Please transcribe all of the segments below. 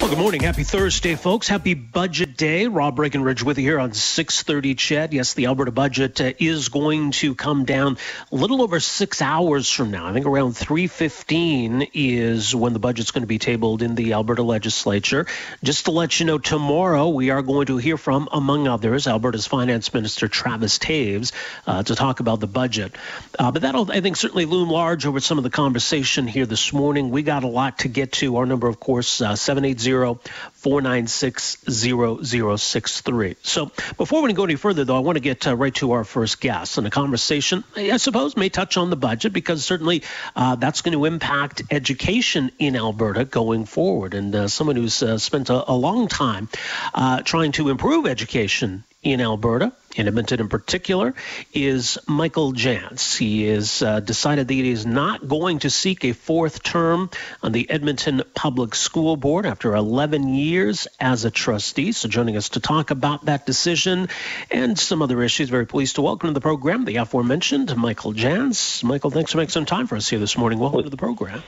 Well, good morning. Happy Thursday, folks. Happy Budget Day. Rob Breckenridge with you here on 630 CHED. Yes, the Alberta budget uh, is going to come down a little over six hours from now. I think around 3.15 is when the budget's going to be tabled in the Alberta legislature. Just to let you know, tomorrow we are going to hear from, among others, Alberta's Finance Minister Travis Toews uh, to talk about the budget. Uh, but that'll, I think, certainly loom large over some of the conversation here this morning. We got a lot to get to. Our number, of course, uh, 780 496 0063. So before we go any further, though, I want to get uh, right to our first guest. And a conversation, I suppose, may touch on the budget because certainly uh, that's going to impact education in Alberta going forward. And uh, someone who's uh, spent a, a, long time uh, trying to improve education in Alberta, in Edmonton in particular, is Michael Janz. He has uh, decided that he is not going to seek a fourth term on the Edmonton Public School Board after 11 years as a trustee. So, joining us to talk about that decision and some other issues, very pleased to welcome to the program the aforementioned Michael Janz. Michael, thanks for making some time for us here this morning. Welcome to the program.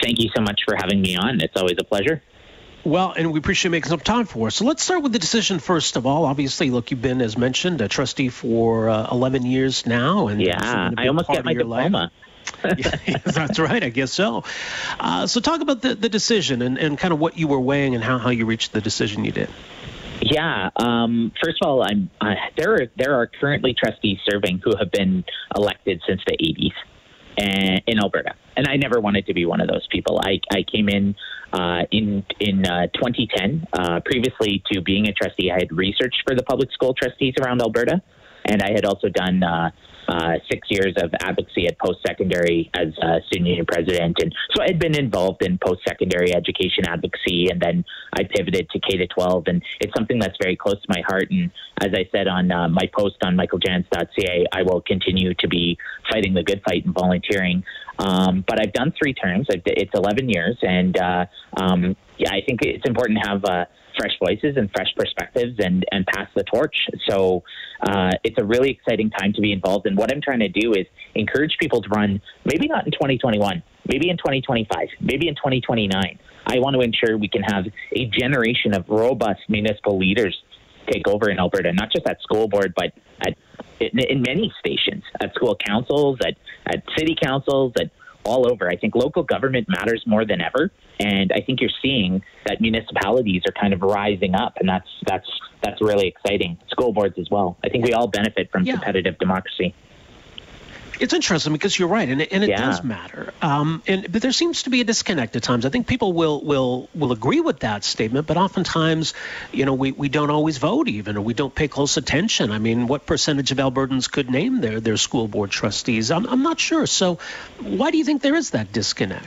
Thank you so much for having me on. It's always a pleasure. Well, and we appreciate making some time for us. So let's start with the decision first of all. Obviously, look, you've been, as mentioned, a trustee for uh, 11 years now, and yeah, I almost got my diploma. yeah, that's right. I guess so. Uh, so talk about the, the decision and, and kind of what you were weighing and how, how you reached the decision you did. Yeah. Um, first of all, I'm uh, there. Are, there are currently trustees serving who have been elected since the 80s in Alberta, and I never wanted to be one of those people. I, I came in uh, in in uh, 2010. Uh, previously to being a trustee, I had researched for the public school trustees around Alberta, and I had also done uh, uh, six years of advocacy at post secondary as a student union president. And so I had been involved in post secondary education advocacy, and then I pivoted to K to 12. And it's something that's very close to my heart. And as I said on uh, my post on michaeljanz.ca, I will continue to be fighting the good fight and volunteering. Um, but I've done three terms. It's 11 years, and uh, um, yeah, I think it's important to have uh, fresh voices and fresh perspectives and, and pass the torch. So uh, it's a really exciting time to be involved. And what I'm trying to do is encourage people to run, maybe not in 2021, maybe in 2025, maybe in 2029. I want to ensure we can have a generation of robust municipal leaders take over in Alberta, not just at school board, but at in, in many stations, at school councils, at, at city councils, at all over. I think local government matters more than ever, and I think you're seeing that municipalities are kind of rising up, and that's that's that's really exciting. School boards as well. I think we all benefit from yeah. competitive democracy. It's interesting because you're right, and it, and it yeah. does matter. Um, and but there seems to be a disconnect at times. I think people will will will agree with that statement, but oftentimes, you know, we, we don't always vote even, or we don't pay close attention. I mean, what percentage of Albertans could name their their school board trustees? I'm I'm not sure. So, why do you think there is that disconnect?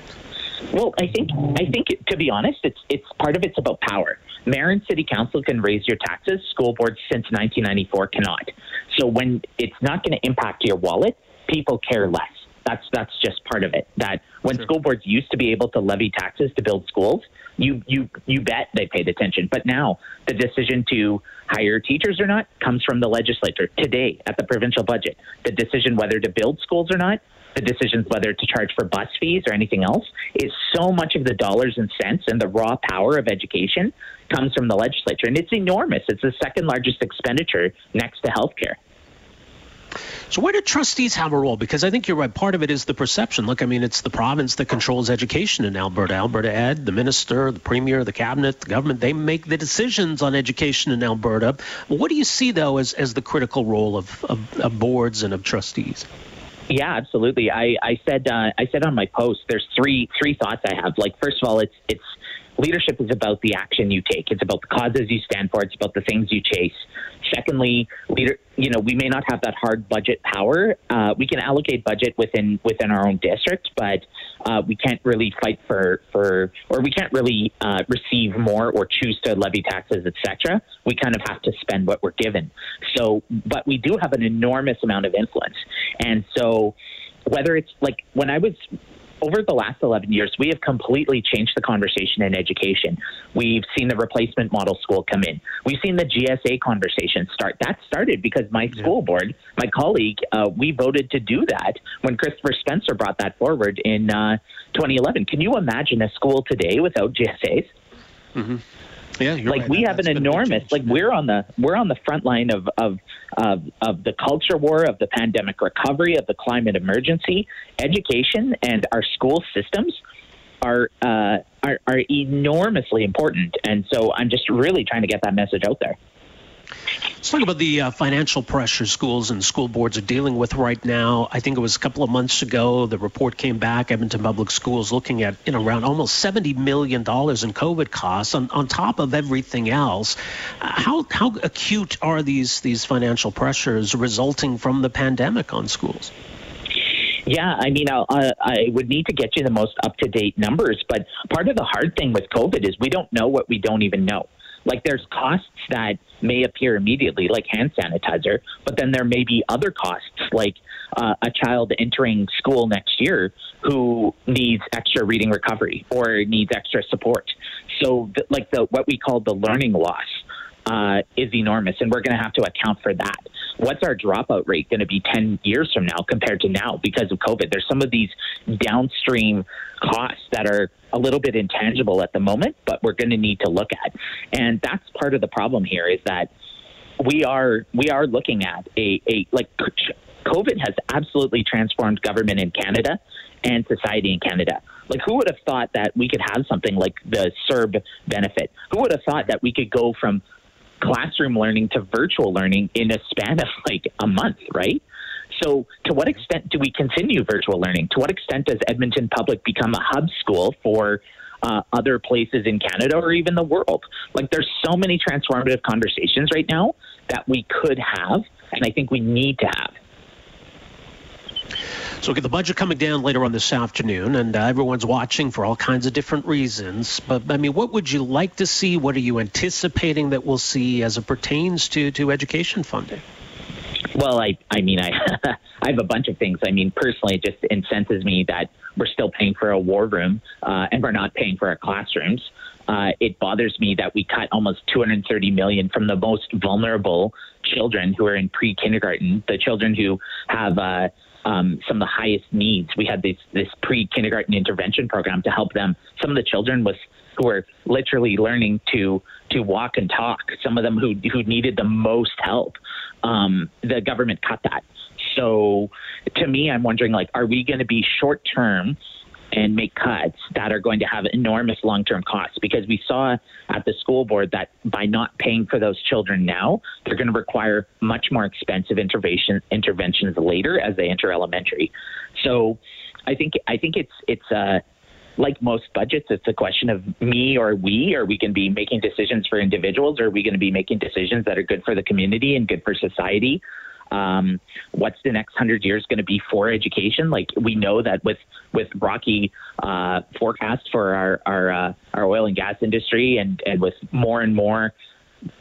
Well, I think I think to be honest, it's it's part of it's about power. Mayor and city council can raise your taxes. School boards since 1994 cannot. So when it's not going to impact your wallet, people care less. That's that's just part of it. That when sure. school boards used to be able to levy taxes to build schools, you you you bet they paid attention. But now the decision to hire teachers or not comes from the legislature today at the provincial budget. The decision whether to build schools or not, the decisions whether to charge for bus fees or anything else, is so much of the dollars and cents and the raw power of education comes from the legislature, and it's enormous. It's the second largest expenditure next to healthcare. So where do trustees have a role? Because I think you're right. Part of it is the perception. Look, I mean, it's the province that controls education in Alberta. Alberta Ed, the minister, the premier, the cabinet, the government, they make the decisions on education in Alberta. What do you see, though, as, as the critical role of, of, of boards and of trustees? Yeah, absolutely. I, I said uh, I said on my post. There's three three thoughts I have. Like first of all, it's it's leadership is about the action you take. It's about the causes you stand for. It's about the things you chase. Secondly, leader, you know, we may not have that hard budget power. Uh, we can allocate budget within within our own district, but uh, we can't really fight for for or we can't really uh, receive more or choose to levy taxes, etc. We kind of have to spend what we're given. So, but we do have an enormous amount of influence, and so whether it's like when I was over the last 11 years, we have completely changed the conversation in education. We've seen the replacement model school come in. We've seen the GSA conversation start. That started because my school board, my colleague, uh, we voted to do that when Christopher Spencer brought that forward in uh, 2011. Can you imagine a school today without GSAs? Mm-hmm. Yeah, like right. we have an enormous like we're on the we're on the front line of, of of of the culture war of the pandemic recovery of the climate emergency education and our school systems are uh, are, are enormously important and so I'm just really trying to get that message out there. Let's talk about the uh, financial pressure schools and school boards are dealing with right now. I think it was a couple of months ago the report came back. Edmonton Public Schools looking at you know around almost seventy million dollars in COVID costs on, on top of everything else. Uh, how how acute are these these financial pressures resulting from the pandemic on schools? Yeah, I mean, I'll, uh, I would need to get you the most up to date numbers, but part of the hard thing with COVID is we don't know what we don't even know. Like there's costs that may appear immediately, like hand sanitizer, but then there may be other costs, like uh, a child entering school next year who needs extra reading recovery or needs extra support. So, th- like the what we call the learning loss uh, is enormous, and we're going to have to account for that. What's our dropout rate going to be 10 years from now compared to now because of COVID? There's some of these downstream costs that are a little bit intangible at the moment, but we're going to need to look at. And that's part of the problem here is that we are we are looking at a, a like COVID has absolutely transformed government in Canada and society in Canada. Like, who would have thought that we could have something like the CERB benefit? Who would have thought that we could go from classroom learning to virtual learning in a span of like a month, right? So, to what extent do we continue virtual learning? To what extent does Edmonton Public become a hub school for uh, other places in Canada or even the world? Like, there's so many transformative conversations right now that we could have, and I think we need to have. So, get the budget coming down later on this afternoon, and uh, everyone's watching for all kinds of different reasons. But I mean, what would you like to see? What are you anticipating that we'll see as it pertains to to education funding? Well, I I mean, I I have a bunch of things. I mean, personally, it just incenses me that we're still paying for a war room uh, and we're not paying for our classrooms. Uh, it bothers me that we cut almost 230 million from the most vulnerable children who are in pre-kindergarten, the children who have uh, um, some of the highest needs. We had this this pre kindergarten intervention program to help them. Some of the children was who were literally learning to to walk and talk. Some of them who who needed the most help. Um, the government cut that. So to me, I'm wondering like, are we going to be short term and make cuts that are going to have enormous long term costs. Because we saw at the school board that by not paying for those children now, they're going to require much more expensive intervention interventions later as they enter elementary. So I think I think it's it's uh like most budgets, it's a question of me or we. Are we going to be making decisions for individuals? Or are we going to be making decisions that are good for the community and good for society? Um, what's the next hundred years going to be for education? Like we know that with with rocky uh, forecasts for our our, uh, our oil and gas industry, and and with more and more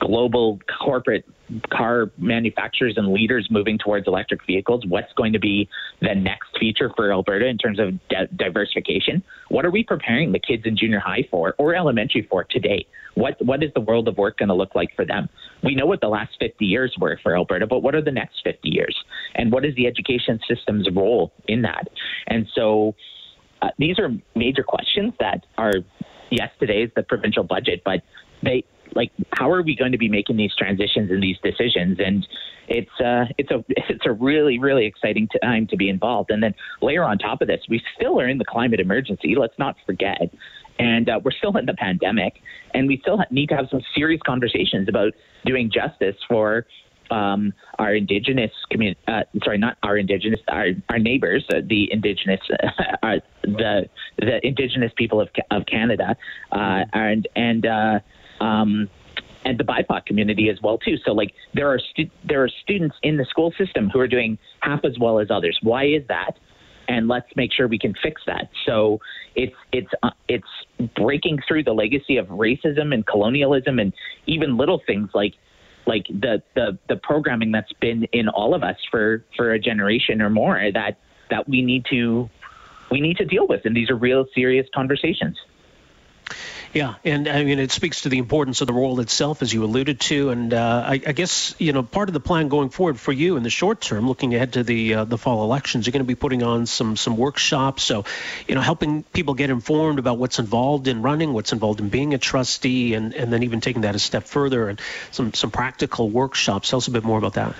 global corporate car manufacturers and leaders moving towards electric vehicles, what's going to be the next feature for Alberta in terms of di- diversification? What are we preparing the kids in junior high for or elementary for today? What what is the world of work going to look like for them? We know what the last 50 years were for Alberta, but what are the next 50 years? And what is the education system's role in that? And so uh, these are major questions that are yes, today is the provincial budget, but they like how are we going to be making these transitions and these decisions? And it's uh it's a it's a really really exciting time to be involved. And then layer on top of this we still are in the climate emergency let's not forget. And uh, we're still in the pandemic and we still need to have some serious conversations about doing justice for um, our indigenous community, uh, sorry, not our indigenous, our, our neighbors, uh, the indigenous, uh, the the indigenous people of, of Canada, uh, and and uh, um, and the BIPOC community as well too. So like there are stu- there are students in the school system who are doing half as well as others. Why is that? And let's make sure we can fix that. So it's it's uh, it's breaking through the legacy of racism and colonialism and even little things like like the the the programming that's been in all of us for for a generation or more that that we need to we need to deal with. And these are real serious conversations. Yeah, and I mean, it speaks to the importance of the role itself, as you alluded to. And uh, I, I, guess you know part of the plan going forward for you in the short term, looking ahead to the uh, the fall elections, you're going to be putting on some some workshops. So, you know, helping people get informed about what's involved in running, what's involved in being a trustee, and and then even taking that a step further and some some practical workshops. Tell us a bit more about that.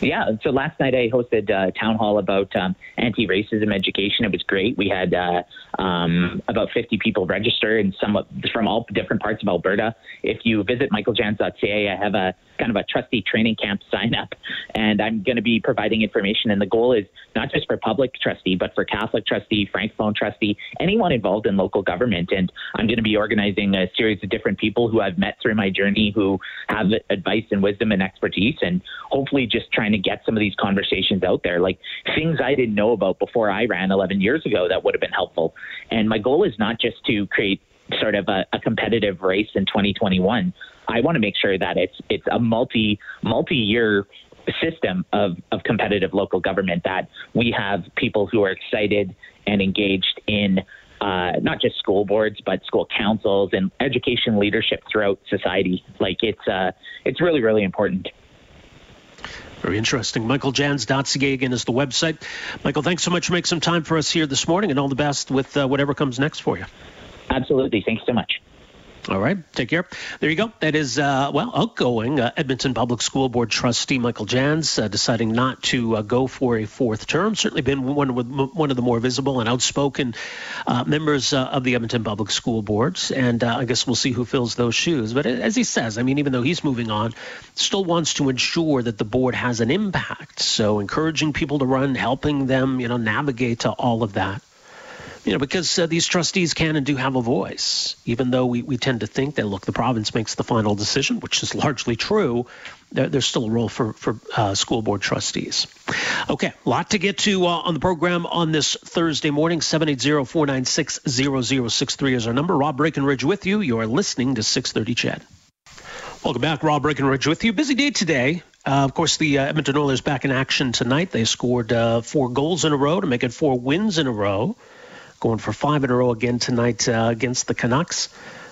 Yeah, so last night I hosted a town hall about um, anti-racism education. It was great. We had uh, um, about 50 people register, and some from all different parts of Alberta. If you visit michaeljanz.ca, I have a kind of a trustee training camp sign up, and I'm going to be providing information. And the goal is not just for public trustee, but for Catholic trustee, francophone trustee, anyone involved in local government. And I'm going to be organizing a series of different people who I've met through my journey who have advice and wisdom and expertise, and hopefully just trying to get some of these conversations out there, like things I didn't know about before I ran 11 years ago that would have been helpful. And my goal is not just to create sort of a, a competitive race in 2021. I want to make sure that it's it's a multi multi year system of, of competitive local government that we have people who are excited and engaged in uh, not just school boards but school councils and education leadership throughout society. Like it's uh, it's really really important. Very interesting. MichaelJanz.ca again is the website. Michael, thanks so much for making some time for us here this morning, and all the best with uh, whatever comes next for you. Absolutely. Thanks so much. All right, take care. There you go. That is, uh, well, outgoing uh, Edmonton Public School Board trustee Michael Janz uh, deciding not to uh, go for a fourth term. Certainly been one of, one of the more visible and outspoken uh, members uh, of the Edmonton Public School Boards. And I guess we'll see who fills those shoes. But as he says, I mean, even though he's moving on, still wants to ensure that the board has an impact. So encouraging people to run, helping them, you know, navigate to all of that you know, because uh, these trustees can and do have a voice, even though we, we tend to think that, look, the province makes the final decision, which is largely true. There, there's still a role for, for uh, school board trustees. Okay, a lot to get to uh, on the program on this Thursday morning. 780-496-0063 is our number. Rob Breckenridge with you. You are listening to 630 CHED. Welcome back. Rob Breckenridge with you. Busy day today. Uh, of course, the uh, Edmonton Oilers back in action tonight. They scored uh, four goals in a row to make it four wins in a row going for five in a row again tonight uh, against the Canucks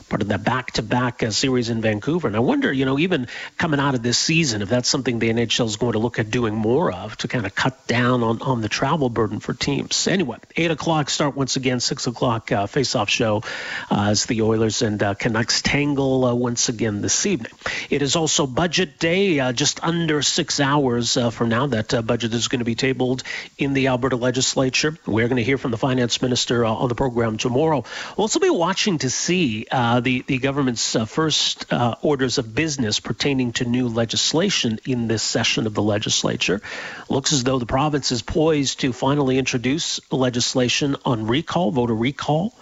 part of that back-to-back uh, series in Vancouver. And I wonder, you know, even coming out of this season, if that's something the NHL is going to look at doing more of to kind of cut down on, on the travel burden for teams. Anyway, 8 o'clock start once again, 6 o'clock uh, face-off show uh, as the Oilers and uh, Canucks tangle uh, once again this evening. It is also budget day, uh, just under six hours uh, from now. That budget is going to be tabled in the Alberta legislature. We're going to hear from the finance minister on the program tomorrow. We'll also be watching to see uh, the, the government's uh, first uh, orders of business pertaining to new legislation in this session of the legislature. Looks as though the province is poised to finally introduce legislation on recall, voter recall,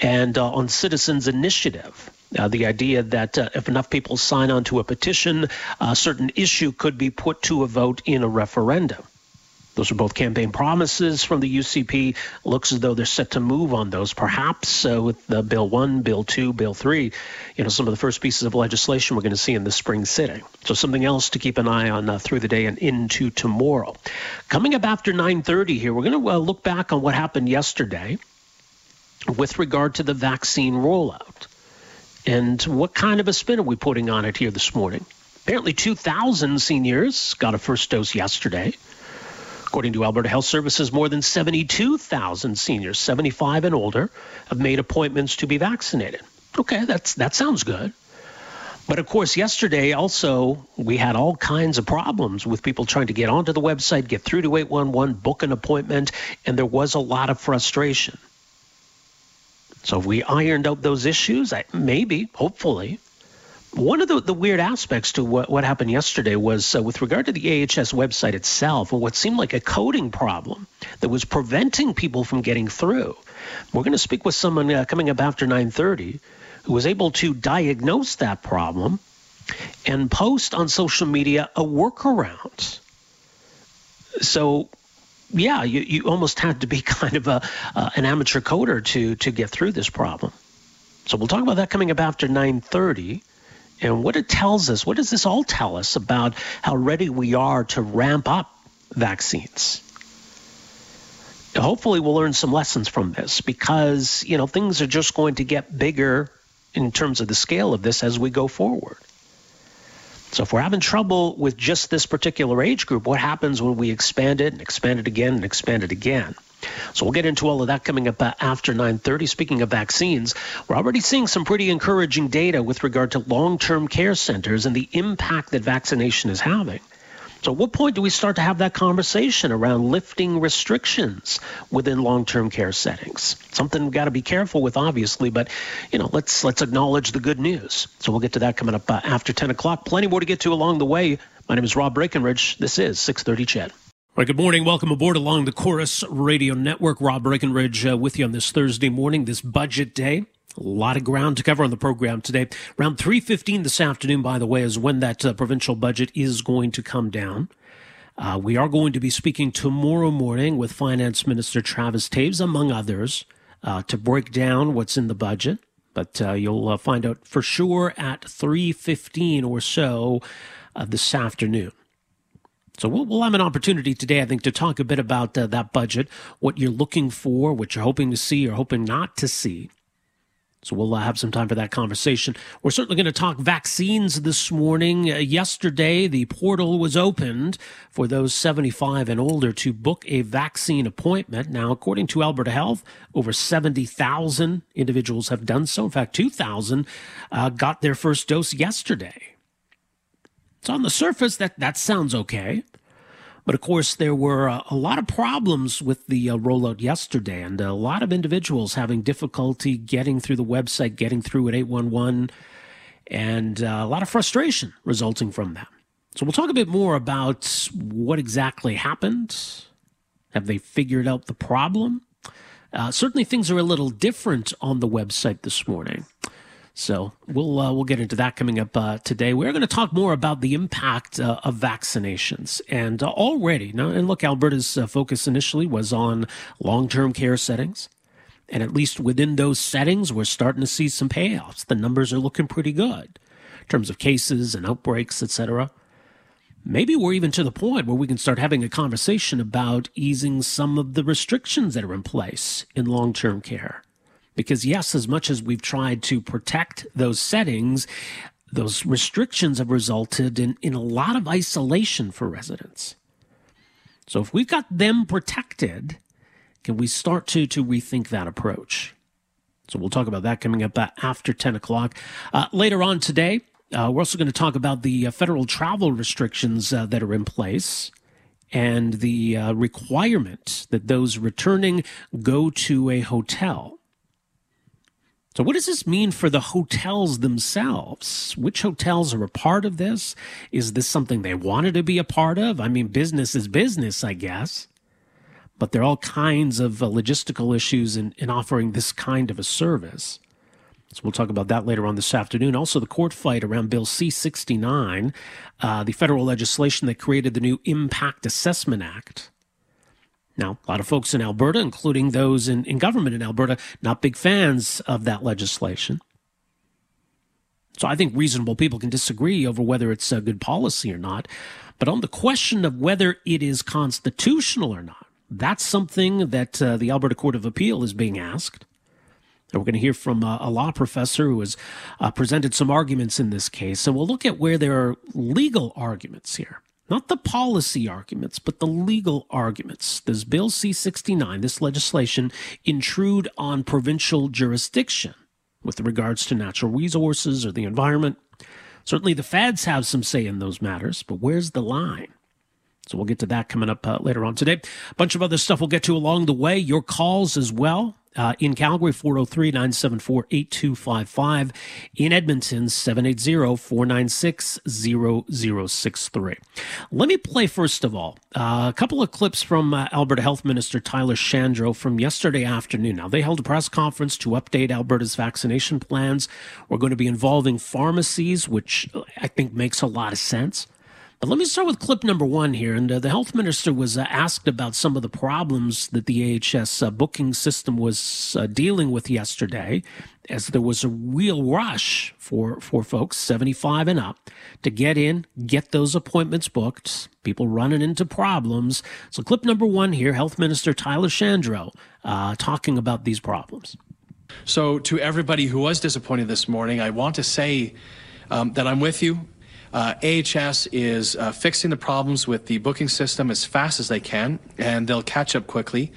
and uh, on citizens' initiative. Uh, the idea that uh, if enough people sign on to a petition, a certain issue could be put to a vote in a referendum. Those are both campaign promises from the UCP. Looks as though they're set to move on those, perhaps uh, with the Bill 1, Bill 2, Bill 3, you know, some of the first pieces of legislation we're going to see in the spring sitting. So something else to keep an eye on uh, through the day and into tomorrow. Coming up after 9.30 here, we're going to uh, look back on what happened yesterday with regard to the vaccine rollout. And what kind of a spin are we putting on it here this morning? Apparently 2,000 seniors got a first dose yesterday. According to Alberta Health Services, more than 72,000 seniors, 75 and older, have made appointments to be vaccinated. Okay, that's that sounds good. But of course, yesterday also we had all kinds of problems with people trying to get onto the website, get through to 811, book an appointment, and there was a lot of frustration. So if we ironed out those issues, maybe, hopefully, one of the, the weird aspects to what, what happened yesterday was uh, with regard to the AHS website itself, what seemed like a coding problem that was preventing people from getting through. We're going to speak with someone uh, coming up after 9:30 who was able to diagnose that problem and post on social media a workaround. So yeah, you, you almost had to be kind of a uh, an amateur coder to to get through this problem. So we'll talk about that coming up after 9:30 and what it tells us. What does this all tell us about how ready we are to ramp up vaccines? hopefully we'll learn some lessons from this because, you know, things are just going to get bigger in terms of the scale of this as we go forward. So if we're having trouble with just this particular age group, what happens when we expand it and expand it again and expand it again? So we'll get into all of that coming up uh, after 9:30. Speaking of vaccines, we're already seeing some pretty encouraging data with regard to long-term care centers and the impact that vaccination is having. So, at what point do we start to have that conversation around lifting restrictions within long-term care settings? Something we've got to be careful with, obviously, but you know, let's let's acknowledge the good news. So, we'll get to that coming up uh, after 10 o'clock. Plenty more to get to along the way. My name is Rob Breckenridge. This is 6:30 Good morning. Welcome aboard along the Corus Radio Network. Rob Breckenridge uh, with you on this Thursday morning, this budget day. A lot of ground to cover on the program today. Around 3.15 this afternoon, by the way, is when that uh, provincial budget is going to come down. Uh, we are going to be speaking tomorrow morning with Finance Minister Travis Toews, among others, uh, to break down what's in the budget. But uh, you'll uh, find out for sure at 3.15 or so this afternoon. So we'll, we'll, have an opportunity today, I think, to talk a bit about uh, that budget, what you're looking for, what you're hoping to see or hoping not to see. So we'll uh, have some time for that conversation. We're certainly going to talk vaccines this morning. Uh, yesterday, the portal was opened for those 75 and older to book a vaccine appointment. Now, according to Alberta Health, over 70,000 individuals have done so. In fact, 2,000 uh, got their first dose yesterday. So on the surface, that, that sounds okay. But of course, there were uh, a lot of problems with the uh, rollout yesterday, and a lot of individuals having difficulty getting through the website, getting through at 811, and uh, a lot of frustration resulting from that. So we'll talk a bit more about what exactly happened. Have they figured out the problem? Uh, certainly, things are a little different on the website this morning. So we'll uh, we'll get into that coming up uh, today. We're going to talk more about the impact uh, of vaccinations, and uh, already now, and look, Alberta's uh, focus initially was on long-term care settings, and at least within those settings, we're starting to see some payoffs. The numbers are looking pretty good in terms of cases and outbreaks, etc. Maybe we're even to the point where we can start having a conversation about easing some of the restrictions that are in place in long-term care because, yes, as much as we've tried to protect those settings, those restrictions have resulted in, in a lot of isolation for residents. So, if we've got them protected, can we start to, to rethink that approach? So, we'll talk about that coming up uh, after 10 o'clock. Uh, later on today, uh, we're also going to talk about the uh, federal travel restrictions uh, that are in place and the uh, requirement that those returning go to a hotel. So, what does this mean for the hotels themselves? Which hotels are a part of this? Is this something they wanted to be a part of? I mean, business is business, I guess. But there are all kinds of uh, logistical issues in, in offering this kind of a service. So we'll talk about that later on this afternoon. Also, the court fight around Bill C 69, uh, the federal legislation that created the new Impact Assessment Act. Now, a lot of folks in Alberta, including those in, in government in Alberta, not big fans of that legislation. So I think reasonable people can disagree over whether it's a good policy or not. But on the question of whether it is constitutional or not, that's something that uh, the Alberta Court of Appeal is being asked. And we're going to hear from uh, a law professor who has uh, presented some arguments in this case. And we'll look at where there are legal arguments here. Not the policy arguments, but the legal arguments. Does Bill C 69, this legislation, intrude on provincial jurisdiction with regards to natural resources or the environment? Certainly the feds have some say in those matters, but where's the line? So we'll get to that coming up uh, later on today. A bunch of other stuff we'll get to along the way. Your calls as well. Uh, in Calgary, 403 974 8255. In Edmonton, 780 496 0063. Let me play, first of all, uh, a couple of clips from uh, Alberta Health Minister Tyler Shandro from yesterday afternoon. Now, they held a press conference to update Alberta's vaccination plans. We're going to be involving pharmacies, which I think makes a lot of sense But let me start with clip number one here. And uh, the health minister was uh, asked about some of the problems that the AHS uh, booking system was uh, dealing with yesterday, as there was a real rush for, for folks 75 and up to get in, get those appointments booked, people running into problems. So, clip number one here Health Minister Tyler Shandro uh, talking about these problems. So, to everybody who was disappointed this morning, I want to say um, that I'm with you. Uh, AHS is uh, fixing the problems with the booking system as fast as they can, and they'll catch up quickly.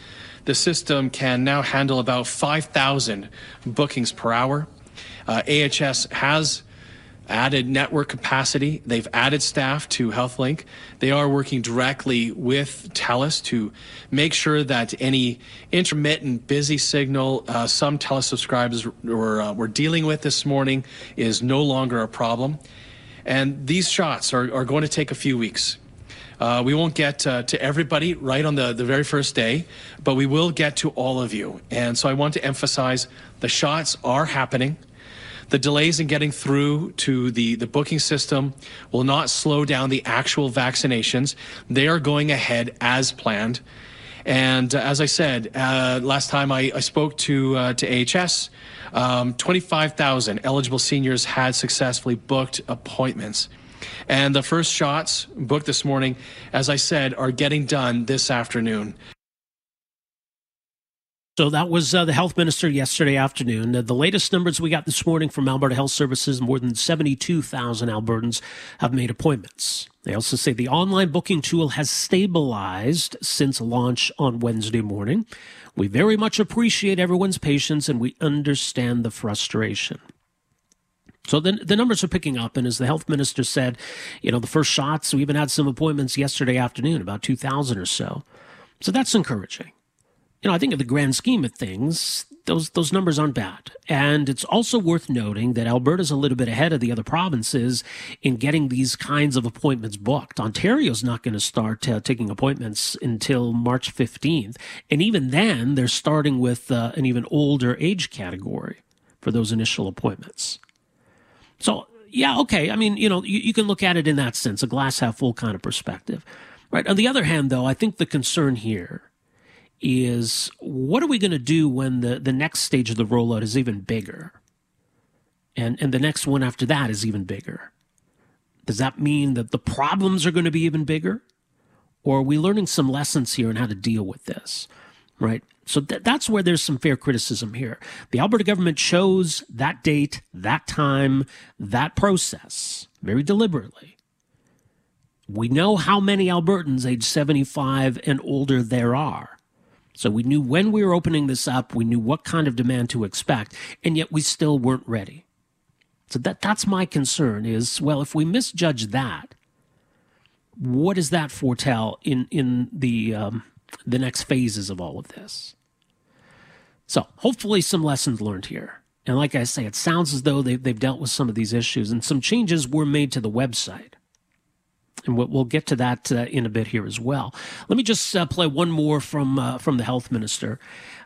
The system can now handle about 5,000 bookings per hour. Uh, AHS has added network capacity. They've added staff to HealthLink. They are working directly with TELUS to make sure that any intermittent busy signal uh, some TELUS subscribers were, uh, were dealing with this morning is no longer a problem. And these shots are, are going to take a few weeks. Uh, we won't get uh, to everybody right on the, the very first day, but we will get to all of you. And so I want to emphasize the shots are happening. The delays in getting through to the, the booking system will not slow down the actual vaccinations. They are going ahead as planned. And uh, as I said, uh, last time I, I spoke to, uh, to AHS, um, 25,000 eligible seniors had successfully booked appointments. And the first shots booked this morning, as I said, are getting done this afternoon. So that was uh, the health minister yesterday afternoon. Uh, the latest numbers we got this morning from Alberta Health Services more than 72,000 Albertans have made appointments. They also say the online booking tool has stabilized since launch on Wednesday morning. We very much appreciate everyone's patience and we understand the frustration. So the, the numbers are picking up. And as the health minister said, you know, the first shots, we even had some appointments yesterday afternoon, about 2,000 or so. So that's encouraging you know, I think in the grand scheme of things, those those numbers aren't bad. And it's also worth noting that Alberta's a little bit ahead of the other provinces in getting these kinds of appointments booked. Ontario's not going to start uh, taking appointments until March 15th, and even then, they're starting with uh, an even older age category for those initial appointments. So, yeah, okay. I mean, you know, you, you can look at it in that sense, a glass half full kind of perspective. Right. On the other hand, though, I think the concern here is what are we going to do when the, the next stage of the rollout is even bigger? And, and the next one after that is even bigger. Does that mean that the problems are going to be even bigger? Or are we learning some lessons here on how to deal with this? Right? So th- that's where there's some fair criticism here. The Alberta government chose that date, that time, that process very deliberately. We know how many Albertans age 75 and older there are. So we knew when we were opening this up, we knew what kind of demand to expect, and yet we still weren't ready. So that that's my concern is well, if we misjudge that, what does that foretell in in the um, the next phases of all of this? So hopefully some lessons learned here. And like I say, it sounds as though they've, they've dealt with some of these issues and some changes were made to the website. And we'll get to that uh, in a bit here as well. Let me just uh, play one more from uh, from the health minister,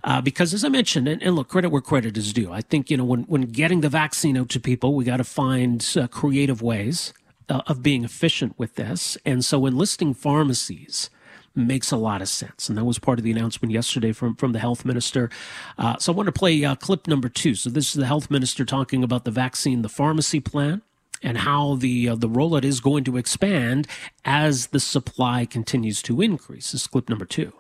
uh, because as I mentioned, and, and, look, credit where credit is due. I think you know when when getting the vaccine out to people, we got to find uh, creative ways uh, of being efficient with this. And so enlisting pharmacies makes a lot of sense. And that was part of the announcement yesterday from, from the health minister. Uh, so I want to play uh, clip number two. So this is the health minister talking about the vaccine, the pharmacy plan and how the uh, the rollout is going to expand as the supply continues to increase. This is clip number two.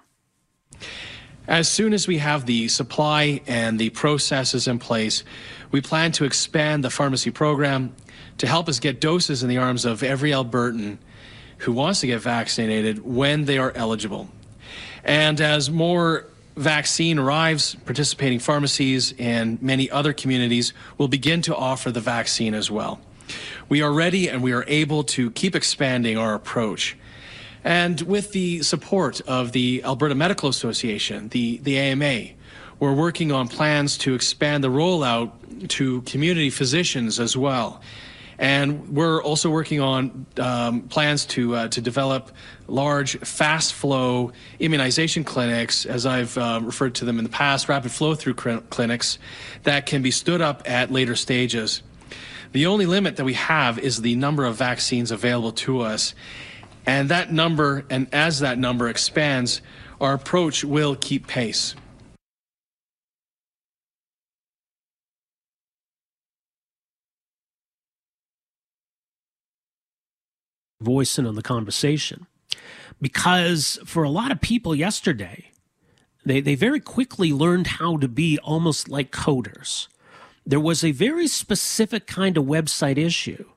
As soon as we have the supply and the processes in place, we plan to expand the pharmacy program to help us get doses in the arms of every Albertan who wants to get vaccinated when they are eligible. And as more vaccine arrives, participating pharmacies and many other communities will begin to offer the vaccine as well. We are ready and we are able to keep expanding our approach. And with the support of the Alberta Medical Association, the, the AMA, we're working on plans to expand the rollout to community physicians as well. And we're also working on um, plans to uh, to develop large, fast flow immunization clinics, as I've uh, referred to them in the past, rapid flow through clinics that can be stood up at later stages. The only limit that we have is the number of vaccines available to us. And that number, and as that number expands, our approach will keep pace. voice in on the conversation. Because for a lot of people yesterday, they, they very quickly learned how to be almost like coders. There was a very specific kind of website issue,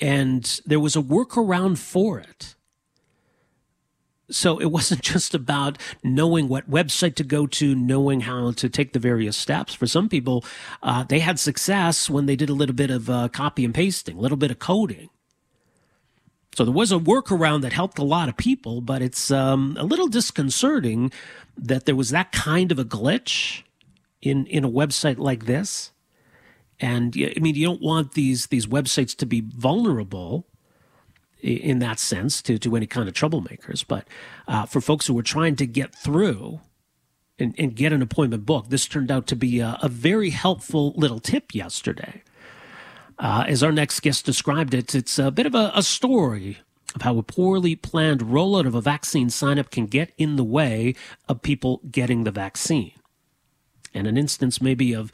and there was a workaround for it. So it wasn't just about knowing what website to go to, knowing how to take the various steps. For some people, uh, they had success when they did a little bit of uh, copy and pasting, a little bit of coding. So there was a workaround that helped a lot of people, but it's um, a little disconcerting that there was that kind of a glitch in in a website like this. And I mean, you don't want these these websites to be vulnerable in that sense to to any kind of troublemakers. But uh, for folks who were trying to get through and, and get an appointment booked, this turned out to be a, a very helpful little tip yesterday. Uh, as our next guest described it, it's a bit of a, a story of how a poorly planned rollout of a vaccine signup can get in the way of people getting the vaccine. And an instance maybe of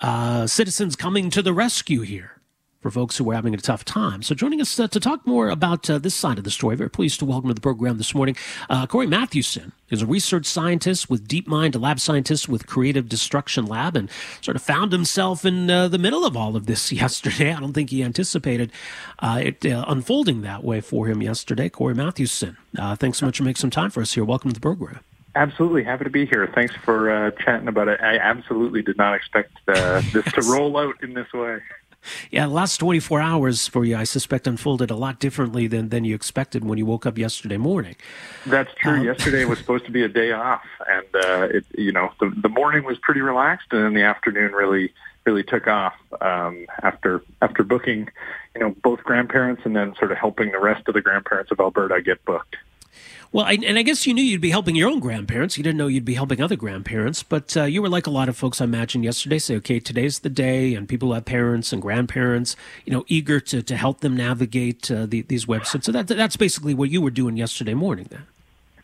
uh, citizens coming to the rescue here for folks who are having a tough time. So, joining us uh, to talk more about uh, this side of the story, very pleased to welcome to the program this morning uh, Kory Mathewson, is a research scientist with DeepMind, a lab scientist with Creative Destruction Lab, and sort of found himself in uh, the middle of all of this yesterday. I don't think he anticipated uh, it uh, unfolding that way for him yesterday. Kory Mathewson, thanks so much for making some time for us here. Welcome to the program. Absolutely happy to be here. Thanks for uh, chatting about it. I absolutely did not expect uh, this to roll out in this way. Yeah, the last 24 hours for you, I suspect, unfolded a lot differently than, than you expected when you woke up yesterday morning. That's true. Um, yesterday was supposed to be a day off, and uh, it, you know, the, the morning was pretty relaxed, and then the afternoon really really took off um, after after booking, you know, both grandparents, and then sort of helping the rest of the grandparents of Alberta get booked. Well, I, and I guess you knew you'd be helping your own grandparents. You didn't know you'd be helping other grandparents, but uh, you were like a lot of folks I imagine yesterday. Say, okay, today's the day, and people have parents and grandparents, you know, eager to, to help them navigate uh, the, these websites. So that that's basically what you were doing yesterday morning, then.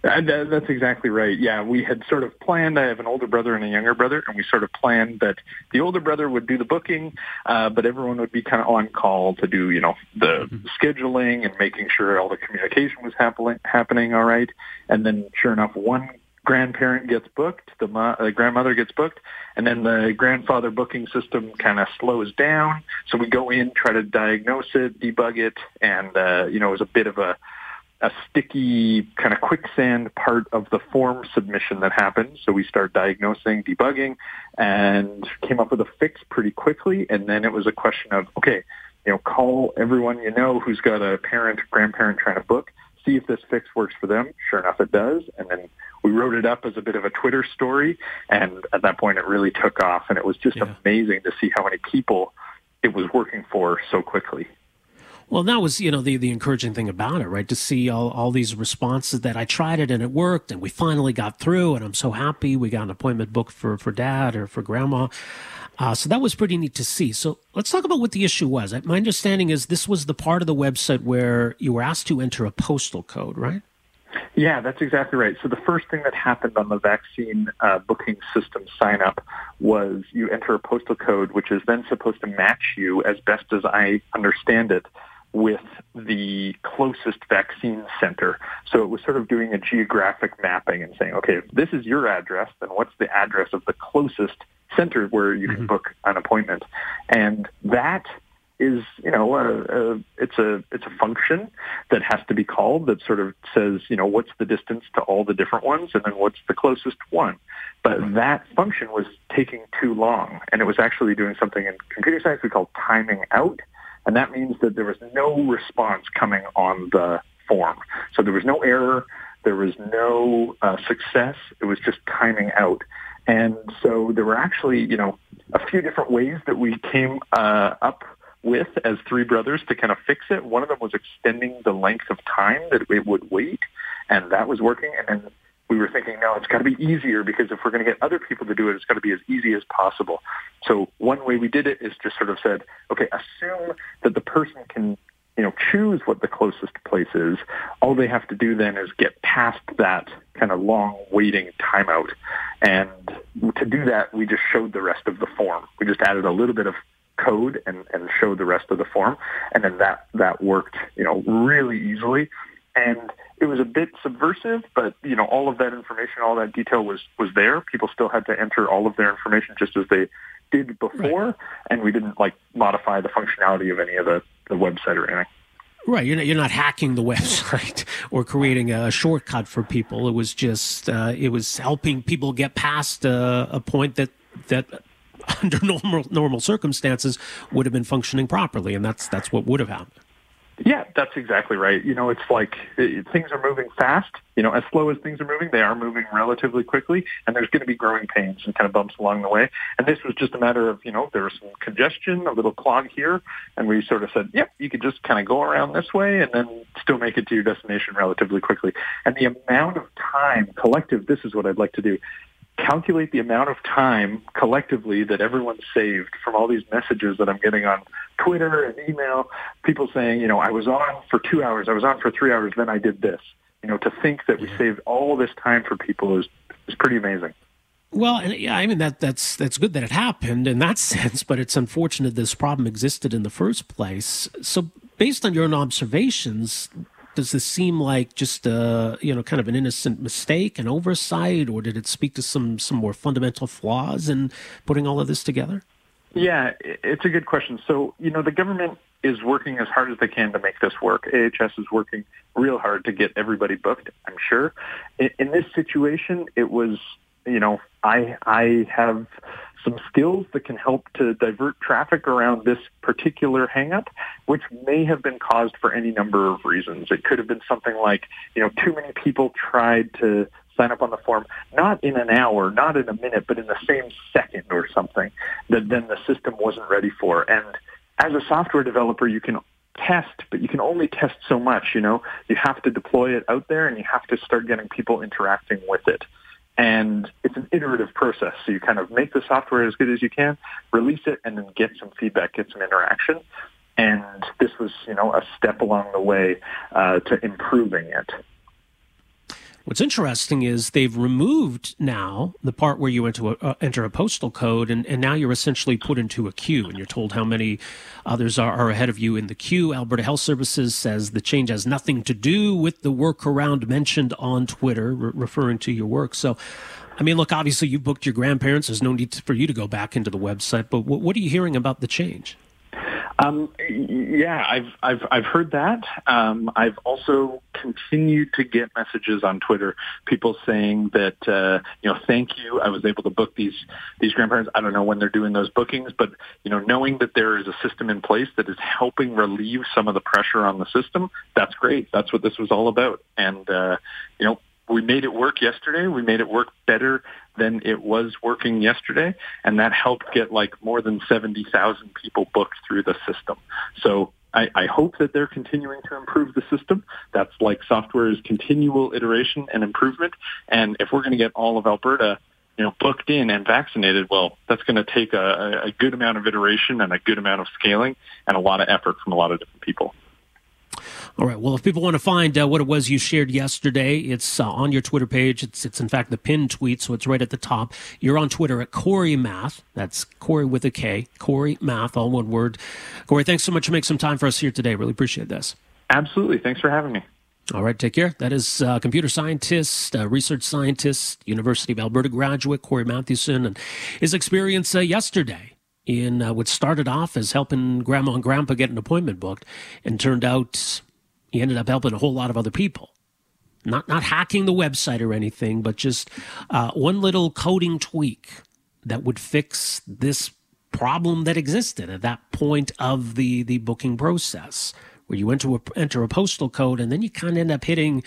Uh, that's exactly right. Yeah, we had sort of planned. I have an older brother and a younger brother, and we sort of planned that the older brother would do the booking, uh, but everyone would be kind of on call to do, you know, the mm-hmm. scheduling and making sure all the communication was happening. Happening all right, and then sure enough, one grandparent gets booked, the, mo- the grandmother gets booked, and then the grandfather booking system kind of slows down. So we go in, try to diagnose it, debug it, and uh, you know, it was a bit of a a sticky kind of quicksand part of the form submission that happened. So we start diagnosing, debugging, and came up with a fix pretty quickly. And then it was a question of, okay, you know, call everyone you know who's got a parent, grandparent trying to book, see if this fix works for them. Sure enough, it does. And then we wrote it up as a bit of a Twitter story. And at that point, it really took off. And it was just yeah. amazing to see how many people it was working for so quickly. Well, that was, you know, the, the encouraging thing about it, right? To see all, all these responses that I tried it and it worked and we finally got through and I'm so happy we got an appointment booked for, for dad or for grandma. Uh, so that was pretty neat to see. So let's talk about what the issue was. My understanding is this was the part of the website where you were asked to enter a postal code, right? Yeah, that's exactly right. So the first thing that happened on the vaccine uh, booking system sign up was you enter a postal code, which is then supposed to match you, as best as I understand it, with the closest vaccine center. So it was sort of doing a geographic mapping and saying, okay, if this is your address, then what's the address of the closest center where you can mm-hmm. book an appointment? And that is, you know, a, a, it's a it's a function that has to be called that sort of says, you know, what's the distance to all the different ones, and then what's the closest one. But that function was taking too long, and it was actually doing something in computer science we call timing out and that means that there was no response coming on the form. So there was no error, there was no uh, success. It was just timing out. And so there were actually, you know, a few different ways that we came uh, up with as three brothers to kind of fix it. One of them was extending the length of time that it would wait, and that was working. And then we were thinking, no, it's got to be easier because if we're going to get other people to do it, it's got to be as easy as possible. So one way we did it is just sort of said, okay, assume that the person can you know, choose what the closest place is. All they have to do then is get past that kind of long waiting timeout. And to do that, we just showed the rest of the form. We just added a little bit of code and, and showed the rest of the form. And then that, that worked, you know, really easily. And it was a bit subversive, but you know, all of that information, all that detail was, was there. People still had to enter all of their information just as they did before, right. and we didn't like modify the functionality of any of the, the website or anything. Right, you're not, you're not hacking the website or creating a shortcut for people. It was just uh, it was helping people get past uh, a point that that under normal normal circumstances would have been functioning properly, and that's that's what would have happened. Yeah, that's exactly right. You know, it's like it, things are moving fast. You know, as slow as things are moving, they are moving relatively quickly, and there's going to be growing pains and kind of bumps along the way. And this was just a matter of, you know, there was some congestion, a little clog here, and we sort of said, yep, you could just kind of go around this way and then still make it to your destination relatively quickly. And the amount of time collective, this is what I'd like to do calculate the amount of time collectively that everyone saved from all these messages that I'm getting on Twitter and email, people saying, you know, I was on for two hours, I was on for three hours, then I did this. You know, to think that we saved all this time for people is is pretty amazing. Well, and yeah, I mean that that's that's good that it happened in that sense, but it's unfortunate this problem existed in the first place. So, based on your own observations, does this seem like just a you know kind of an innocent mistake, an oversight, or did it speak to some some more fundamental flaws in putting all of this together? Yeah, it's a good question. So you know the government is working as hard as they can to make this work. AHS is working real hard to get everybody booked. I'm sure. In, in this situation, it was you know I I have some skills that can help to divert traffic around this particular hangup, which may have been caused for any number of reasons. It could have been something like, you know, too many people tried to sign up on the form, not in an hour, not in a minute, but in the same second or something that then the system wasn't ready for. And as a software developer, you can test, but you can only test so much, you know. You have to deploy it out there and you have to start getting people interacting with it. And it's an iterative process. So you kind of make the software as good as you can, release it, and then get some feedback, get some interaction. And this was, you know, a step along the way uh, to improving it. What's interesting is they've removed now the part where you enter a, uh, enter a postal code, and, and now you're essentially put into a queue, and you're told how many others are, are ahead of you in the queue. Alberta Health Services says the change has nothing to do with the workaround mentioned on Twitter, re- referring to your work. So, I mean, look, obviously you've booked your grandparents. There's no need for you to go back into the website, but what are you hearing about the change? Um, yeah, I've I've I've heard that. Um, I've also continued to get messages on Twitter, people saying that uh, you know, thank you. I was able to book these these grandparents. I don't know when they're doing those bookings, but you know, knowing that there is a system in place that is helping relieve some of the pressure on the system, that's great. That's what this was all about. And uh, you know, we made it work yesterday. We made it work better than it was working yesterday, and that helped get like more than 70,000 people booked through the system. So I, I hope that they're continuing to improve the system. That's like software's continual iteration and improvement. And if we're going to get all of Alberta you know, booked in and vaccinated, well, that's going to take a, a good amount of iteration and a good amount of scaling and a lot of effort from a lot of different people. All right. Well, if people want to find uh, what it was you shared yesterday, it's uh, on your Twitter page. It's it's in fact the pinned tweet, so it's right at the top. You're on Twitter at Kory Math. That's Kory with a K. Kory Math, all one word. Kory, thanks so much for making some time for us here today. Really appreciate this. Absolutely. Thanks for having me. All right, take care. That is uh, computer scientist, uh, research scientist, University of Alberta graduate Kory Mathewson, and his experience uh, yesterday in uh, what started off as helping grandma and grandpa get an appointment booked and turned out he ended up helping a whole lot of other people. Not, not hacking the website or anything, but just uh, one little coding tweak that would fix this problem that existed at that point of the, the booking process, where you enter a, enter a postal code and then you kind of end up hitting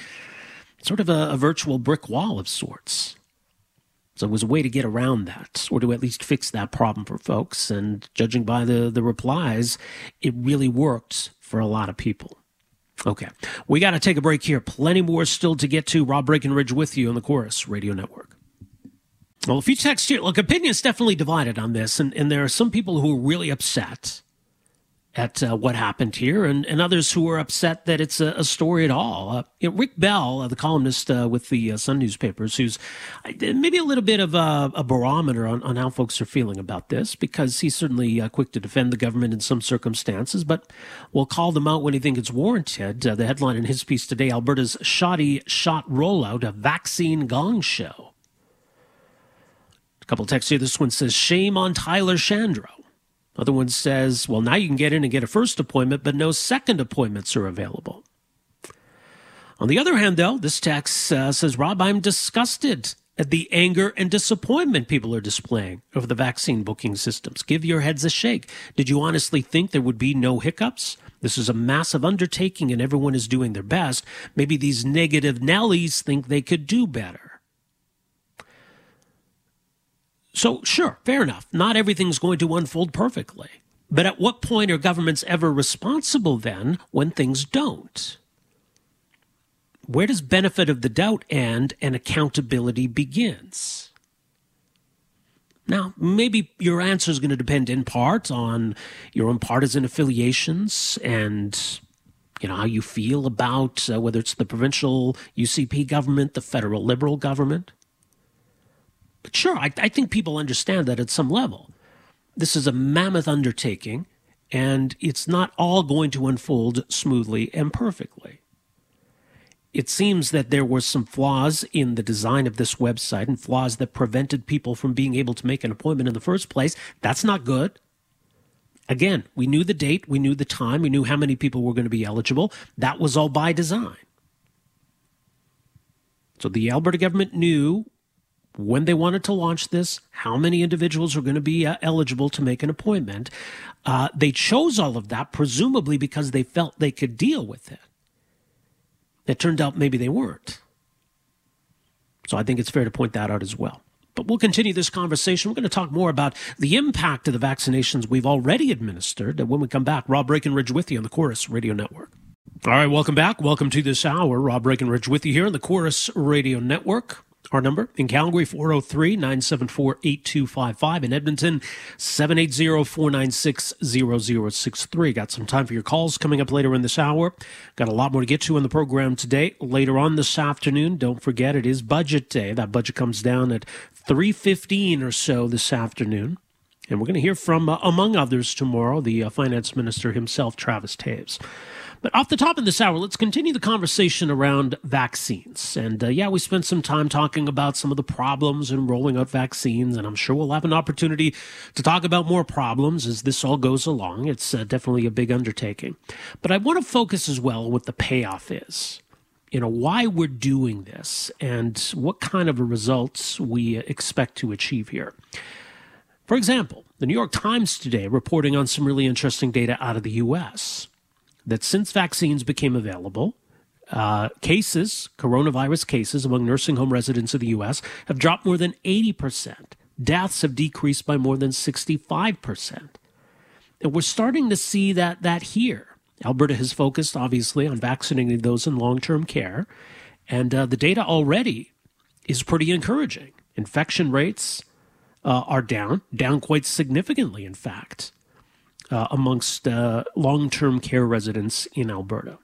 sort of a, a virtual brick wall of sorts. So it was a way to get around that, or to at least fix that problem for folks. And judging by the, the replies, it really worked for a lot of people. Okay. We got to take a break here. Plenty more still to get to. Rob Breckenridge with you on the Corus Radio Network. Well, if you text here, look, opinions definitely divided on this, and, and there are some people who are really upset at uh, what happened here, and, and others who are upset that it's a, a story at all. Uh, you know, Rick Bell, uh, the columnist uh, with the uh, Sun newspapers, who's uh, maybe a little bit of a, a barometer on, on, how folks are feeling about this, because he's certainly quick to defend the government in some circumstances, but will call them out when he thinks it's warranted. the headline in his piece today Alberta's shoddy shot rollout, a vaccine gong show. A couple texts here. This one says, Shame on Tyler Shandro. Other one says, well, now you can get in and get a first appointment, but no second appointments are available. On the other hand, though, this text uh, says, Rob, I'm disgusted at the anger and disappointment people are displaying over the vaccine booking systems. Give your heads a shake. Did you honestly think there would be no hiccups? This is a massive undertaking and everyone is doing their best. Maybe these negative Nellies think they could do better. So, sure, fair enough. Not everything's going to unfold perfectly. But at what point are governments ever responsible then when things don't? Where does benefit of the doubt end and accountability begins? Now, maybe your answer is going to depend in part on your own partisan affiliations and you know how you feel about uh, whether it's the provincial UCP government, the federal Liberal government. Sure, I, I think people understand that at some level. This is a mammoth undertaking, and it's not all going to unfold smoothly and perfectly. It seems that there were some flaws in the design of this website and flaws that prevented people from being able to make an appointment in the first place. That's not good. Again, we knew the date, we knew the time, we knew how many people were going to be eligible. That was all by design. So the Alberta government knew when they wanted to launch this, how many individuals are going to be uh, eligible to make an appointment. Uh, they chose all of that, presumably because they felt they could deal with it. It turned out maybe they weren't. So I think it's fair to point that out as well. But we'll continue this conversation. We're going to talk more about the impact of the vaccinations we've already administered. And when we come back, Rob Breckenridge with you on the Corus Radio Network. All right, welcome back. Welcome to this hour. Rob Breckenridge with you here on the Corus Radio Network. Our number in Calgary, 403 974 8255. In Edmonton, 780 496 0063. Got some time for your calls coming up later in this hour. Got a lot more to get to in the program today. Later on this afternoon, don't forget it is budget day. That budget comes down at 315 or so this afternoon. And we're going to hear from, uh, among others, tomorrow, the uh, finance minister himself, Travis Toews. But off the top of this hour, let's continue the conversation around vaccines. And uh, yeah, we spent some time talking about some of the problems in rolling out vaccines, and I'm sure we'll have an opportunity to talk about more problems as this all goes along. It's uh, definitely a big undertaking. But I want to focus as well what the payoff is. You know, why we're doing this and what kind of results we expect to achieve here. For example, the New York Times today reporting on some really interesting data out of the U.S that since vaccines became available, uh, cases, coronavirus cases among nursing home residents of the U.S., have dropped more than 80%. Deaths have decreased by more than 65%. And we're starting to see that, that here. Alberta has focused, obviously, on vaccinating those in long term care. And uh, the data already is pretty encouraging. Infection rates uh, are down, down quite significantly, in fact uh, amongst uh, long term care residents in Alberta.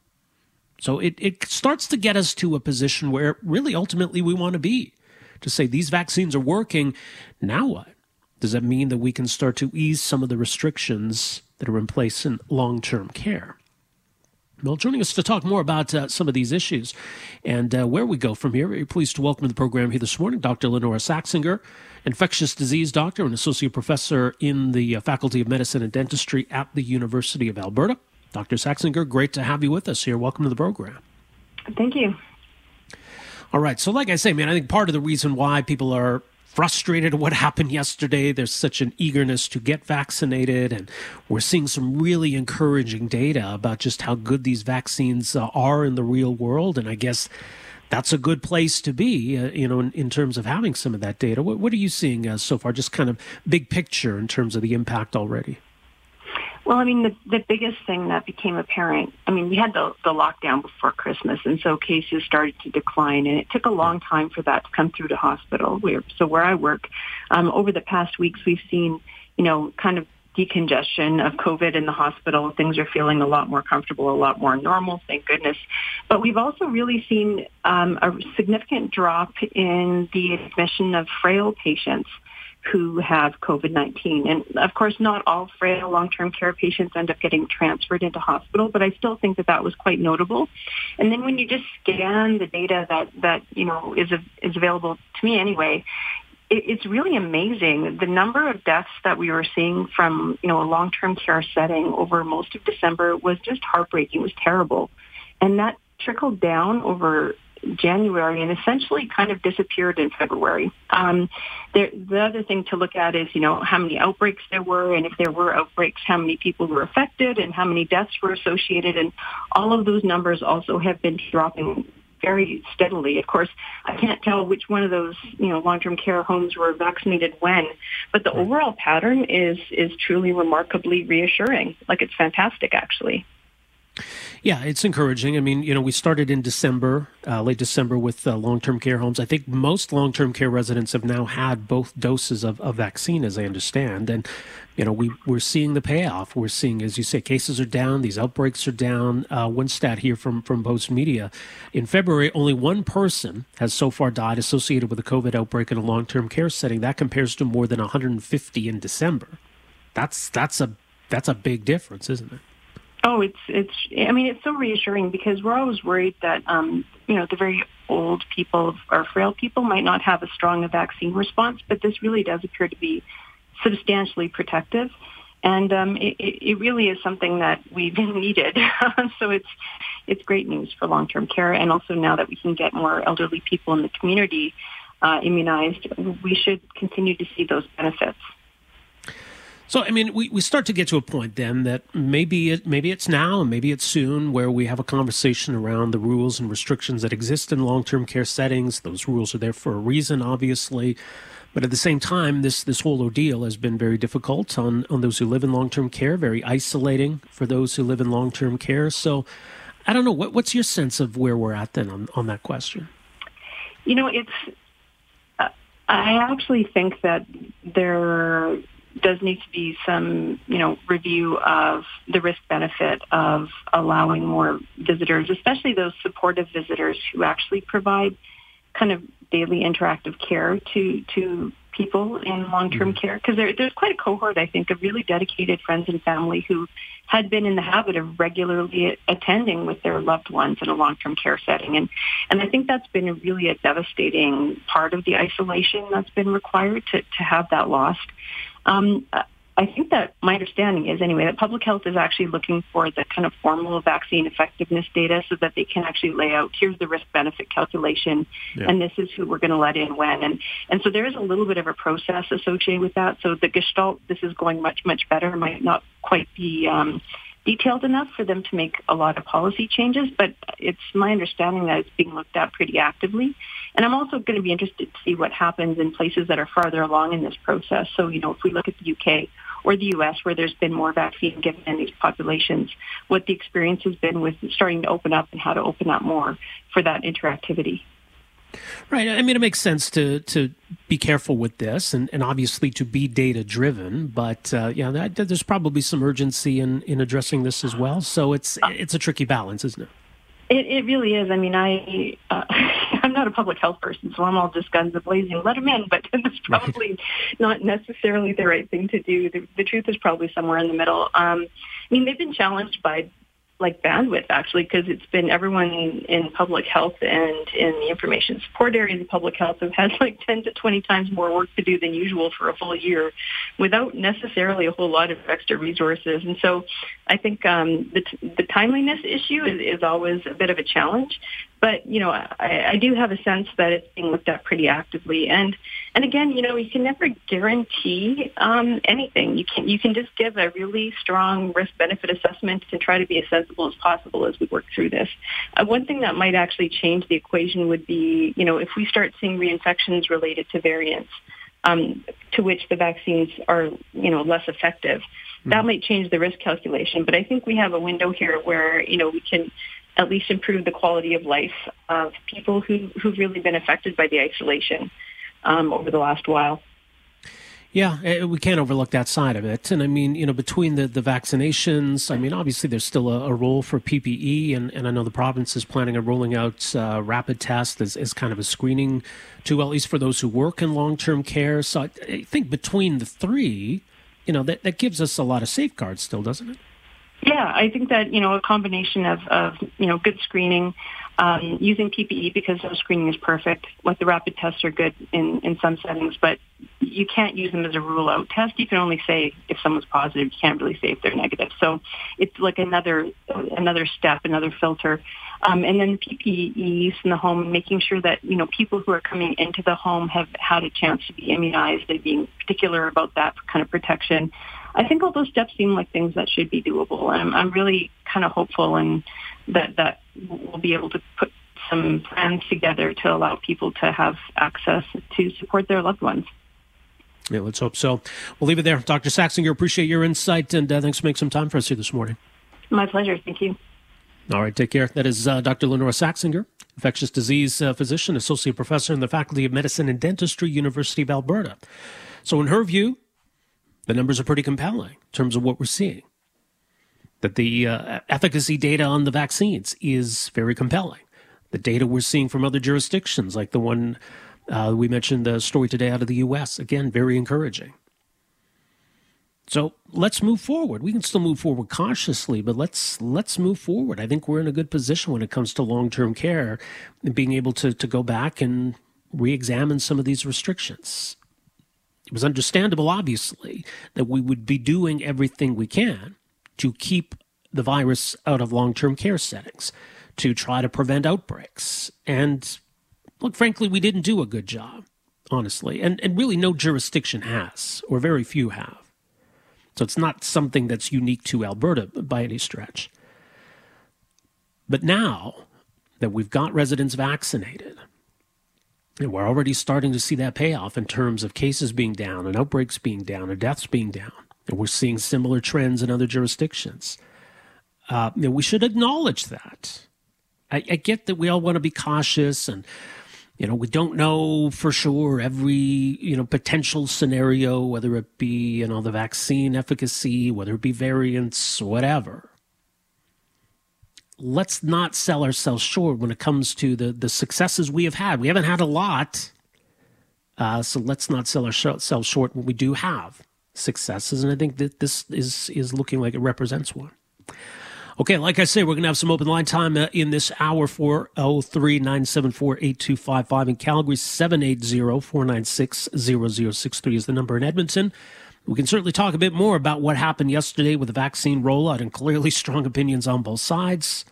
So it, it starts to get us to a position where really ultimately we want to be to say these vaccines are working. Now what? Does that mean that we can start to ease some of the restrictions that are in place in long term care? Well, joining us to talk more about uh, some of these issues and uh, where we go from here, very pleased to welcome to the program here this morning Dr. Lynora Saxinger, infectious disease doctor and associate professor in the uh, Faculty of Medicine and Dentistry at the University of Alberta. Dr. Saxinger, great to have you with us here. Welcome to the program. Thank you. All right. So, like I say, man, I think part of the reason why people are frustrated at what happened yesterday. There's such an eagerness to get vaccinated, and we're seeing some really encouraging data about just how good these vaccines uh, are in the real world. And I guess that's a good place to be, uh, you know, in, in, terms of having some of that data. What, what are you seeing uh, so far? Just kind of big picture in terms of the impact already. Well, I mean, the, the biggest thing that became apparent, I mean, we had the, the lockdown before Christmas, and so cases started to decline, and it took a long time for that to come through to hospital. So where I work, um, over the past weeks, we've seen, you know, kind of decongestion of COVID in the hospital. Things are feeling a lot more comfortable, a lot more normal, thank goodness. But we've also really seen um, a significant drop in the admission of frail patients who have COVID-19. And of course, not all frail long-term care patients end up getting transferred into hospital, but I still think that that was quite notable. And then when you just scan the data that, that you know, is, is available to me anyway, it, it's really amazing. The number of deaths that we were seeing from, you know, a long-term care setting over most of December was just heartbreaking. It was terrible. And that trickled down over January and essentially kind of disappeared in February. Um, there, the other thing to look at is, you know, how many outbreaks there were, and if there were outbreaks, how many people were affected, and how many deaths were associated, and all of those numbers also have been dropping very steadily. Of course, I can't tell which one of those, you know, long-term care homes were vaccinated when, but the overall pattern is is truly remarkably reassuring. Like it's fantastic, actually. Yeah, it's encouraging. I mean, you know, we started in December, uh, late December, with uh, long term care homes. I think most long term care residents have now had both doses of, of vaccine, as I understand. And, you know, we, we're seeing the payoff. We're seeing, as you say, cases are down, these outbreaks are down. Uh, one stat here from, from Post Media in February, only one person has so far died associated with a COVID outbreak in a long term care setting. That compares to more than 150 in December. That's, that's, a, that's a big difference, isn't it? Oh, it's it's. I mean, it's so reassuring because we're always worried that um, you know the very old people or frail people might not have a strong vaccine response, but this really does appear to be substantially protective, and um, it, it really is something that we've needed. so it's it's great news for long-term care, and also now that we can get more elderly people in the community uh, immunized, we should continue to see those benefits. So, I mean, we, we start to get to a point then that maybe it, maybe it's now and maybe it's soon where we have a conversation around the rules and restrictions that exist in long term care settings. Those rules are there for a reason, obviously. But at the same time, this, this whole ordeal has been very difficult on, on those who live in long term care, very isolating for those who live in long term care. So, I don't know. What, what's your sense of where we're at then on, on that question? You know, it's. Uh, I actually think that there does need to be some, you know, review of the risk benefit of allowing more visitors, especially those supportive visitors who actually provide kind of daily interactive care to to people in long-term mm-hmm. care. Because there, there's quite a cohort I think of really dedicated friends and family who had been in the habit of regularly attending with their loved ones in a long-term care setting. And and I think that's been really a devastating part of the isolation that's been required to to have that lost um, I think that my understanding is anyway that public health is actually looking for the kind of formal vaccine effectiveness data so that they can actually lay out here's the risk benefit calculation yeah. and this is who we're going to let in when and and so there is a little bit of a process associated with that so the gestalt this is going much much better might not quite be um, detailed enough for them to make a lot of policy changes, but it's my understanding that it's being looked at pretty actively. And I'm also going to be interested to see what happens in places that are farther along in this process. So, you know, if we look at the UK or the US where there's been more vaccine given in these populations, what the experience has been with starting to open up and how to open up more for that interactivity. Right. I mean, it makes sense to to be careful with this, and, and obviously to be data driven. But uh, yeah, that, there's probably some urgency in, in addressing this as well. So it's it's a tricky balance, isn't it? It, it really is. I mean, I uh, I'm not a public health person, so I'm all just guns blazing. Let them in, but it's probably not necessarily the right thing to do. The, the truth is probably somewhere in the middle. Um, I mean, they've been challenged by like bandwidth actually because it's been everyone in public health and in the information support areas of public health have had like 10 to 20 times more work to do than usual for a full year without necessarily a whole lot of extra resources. And so I think um, the, t- the timeliness issue is, is always a bit of a challenge. But you know, I, I do have a sense that it's being looked at pretty actively. And and again, you know, you can never guarantee um, anything. You can you can just give a really strong risk benefit assessment and try to be as sensible as possible as we work through this. Uh, one thing that might actually change the equation would be, you know, if we start seeing reinfections related to variants. Um, to which the vaccines are, you know, less effective that mm-hmm. might change the risk calculation. But I think we have a window here where, you know, we can at least improve the quality of life of people who, who've really been affected by the isolation um, over the last while. Yeah, eh, we can't overlook that side of it. And I mean, you know, between the, the vaccinations, I mean, obviously there's still a, a role for PPE, and, and I know the province is planning on rolling out uh, rapid tests as, as kind of a screening to at least for those who work in long term care. So I, I think between the three, you know, that, that gives us a lot of safeguards still, doesn't it? Yeah, I think that, you know, a combination of, of you know, good screening, um, using PPE because no screening is perfect. Like the rapid tests are good in, in some settings, but you can't use them as a rule out test. You can only say if someone's positive. You can't really say if they're negative. So it's like another another step, another filter. Um, and then PPE use in the home, making sure that you know people who are coming into the home have had a chance to be immunized and being particular about that kind of protection. I think all those steps seem like things that should be doable. And I'm, I'm really kind of hopeful and that that we'll be able to put some plans together to allow people to have access to support their loved ones. Yeah, let's hope so. We'll leave it there. Dr. Saxinger, appreciate your insight and uh, thanks for making some time for us here this morning. My pleasure. Thank you. All right, take care. That is uh, Dr. Lynora Saxinger, infectious disease uh, physician, associate professor in the Faculty of Medicine and Dentistry, University of Alberta. So, in her view, the numbers are pretty compelling in terms of what we're seeing. That the uh, efficacy data on the vaccines is very compelling. The data we're seeing from other jurisdictions, like the one uh, we mentioned the story today out of the U.S., again, very encouraging. So let's move forward. We can still move forward cautiously, but let's let's move forward. I think we're in a good position when it comes to long term care and being able to to go back and re-examine some of these restrictions. It was understandable, obviously, that we would be doing everything we can to keep the virus out of long term care settings, to try to prevent outbreaks. And look, frankly, we didn't do a good job, honestly. And, and really, no jurisdiction has, or very few have. So it's not something that's unique to Alberta by any stretch. But now that we've got residents vaccinated, and we're already starting to see that payoff in terms of cases being down and outbreaks being down and deaths being down. And we're seeing similar trends in other jurisdictions. Uh, we should acknowledge that. I, I get that we all want to be cautious and you know we don't know for sure every you know potential scenario whether it be you know the vaccine efficacy whether it be variants whatever let's not sell ourselves short when it comes to the the successes we have had. We haven't had a lot, uh, so let's not sell ourselves short when we do have successes. And I think that this is is looking like it represents one. Okay, like I say, we're going to have some open line time uh, in this hour 403 974 8255 in Calgary, 780 496 0063 is the number in Edmonton. We can certainly talk a bit more about what happened yesterday with the vaccine rollout and clearly strong opinions on both sides.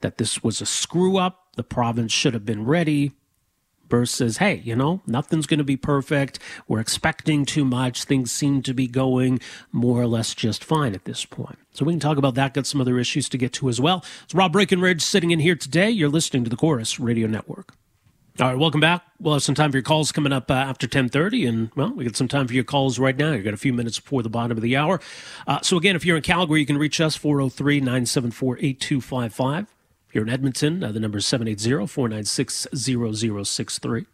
That this was a screw up, the province should have been ready, Burr says, hey, you know, nothing's going to be perfect. We're expecting too much. Things seem to be going more or less just fine at this point. So we can talk about that, got some other issues to get to as well. It's Rob Breckenridge sitting in here today. You're listening to the Corus Radio Network. All right, welcome back. We'll have some time for your calls coming up uh, after 1030. And, well, we got some time for your calls right now. You've got a few minutes before the bottom of the hour. Uh, so, again, if you're in Calgary, you can reach us 403 974 8255. If you're in Edmonton, uh, the number is 780 496 0063.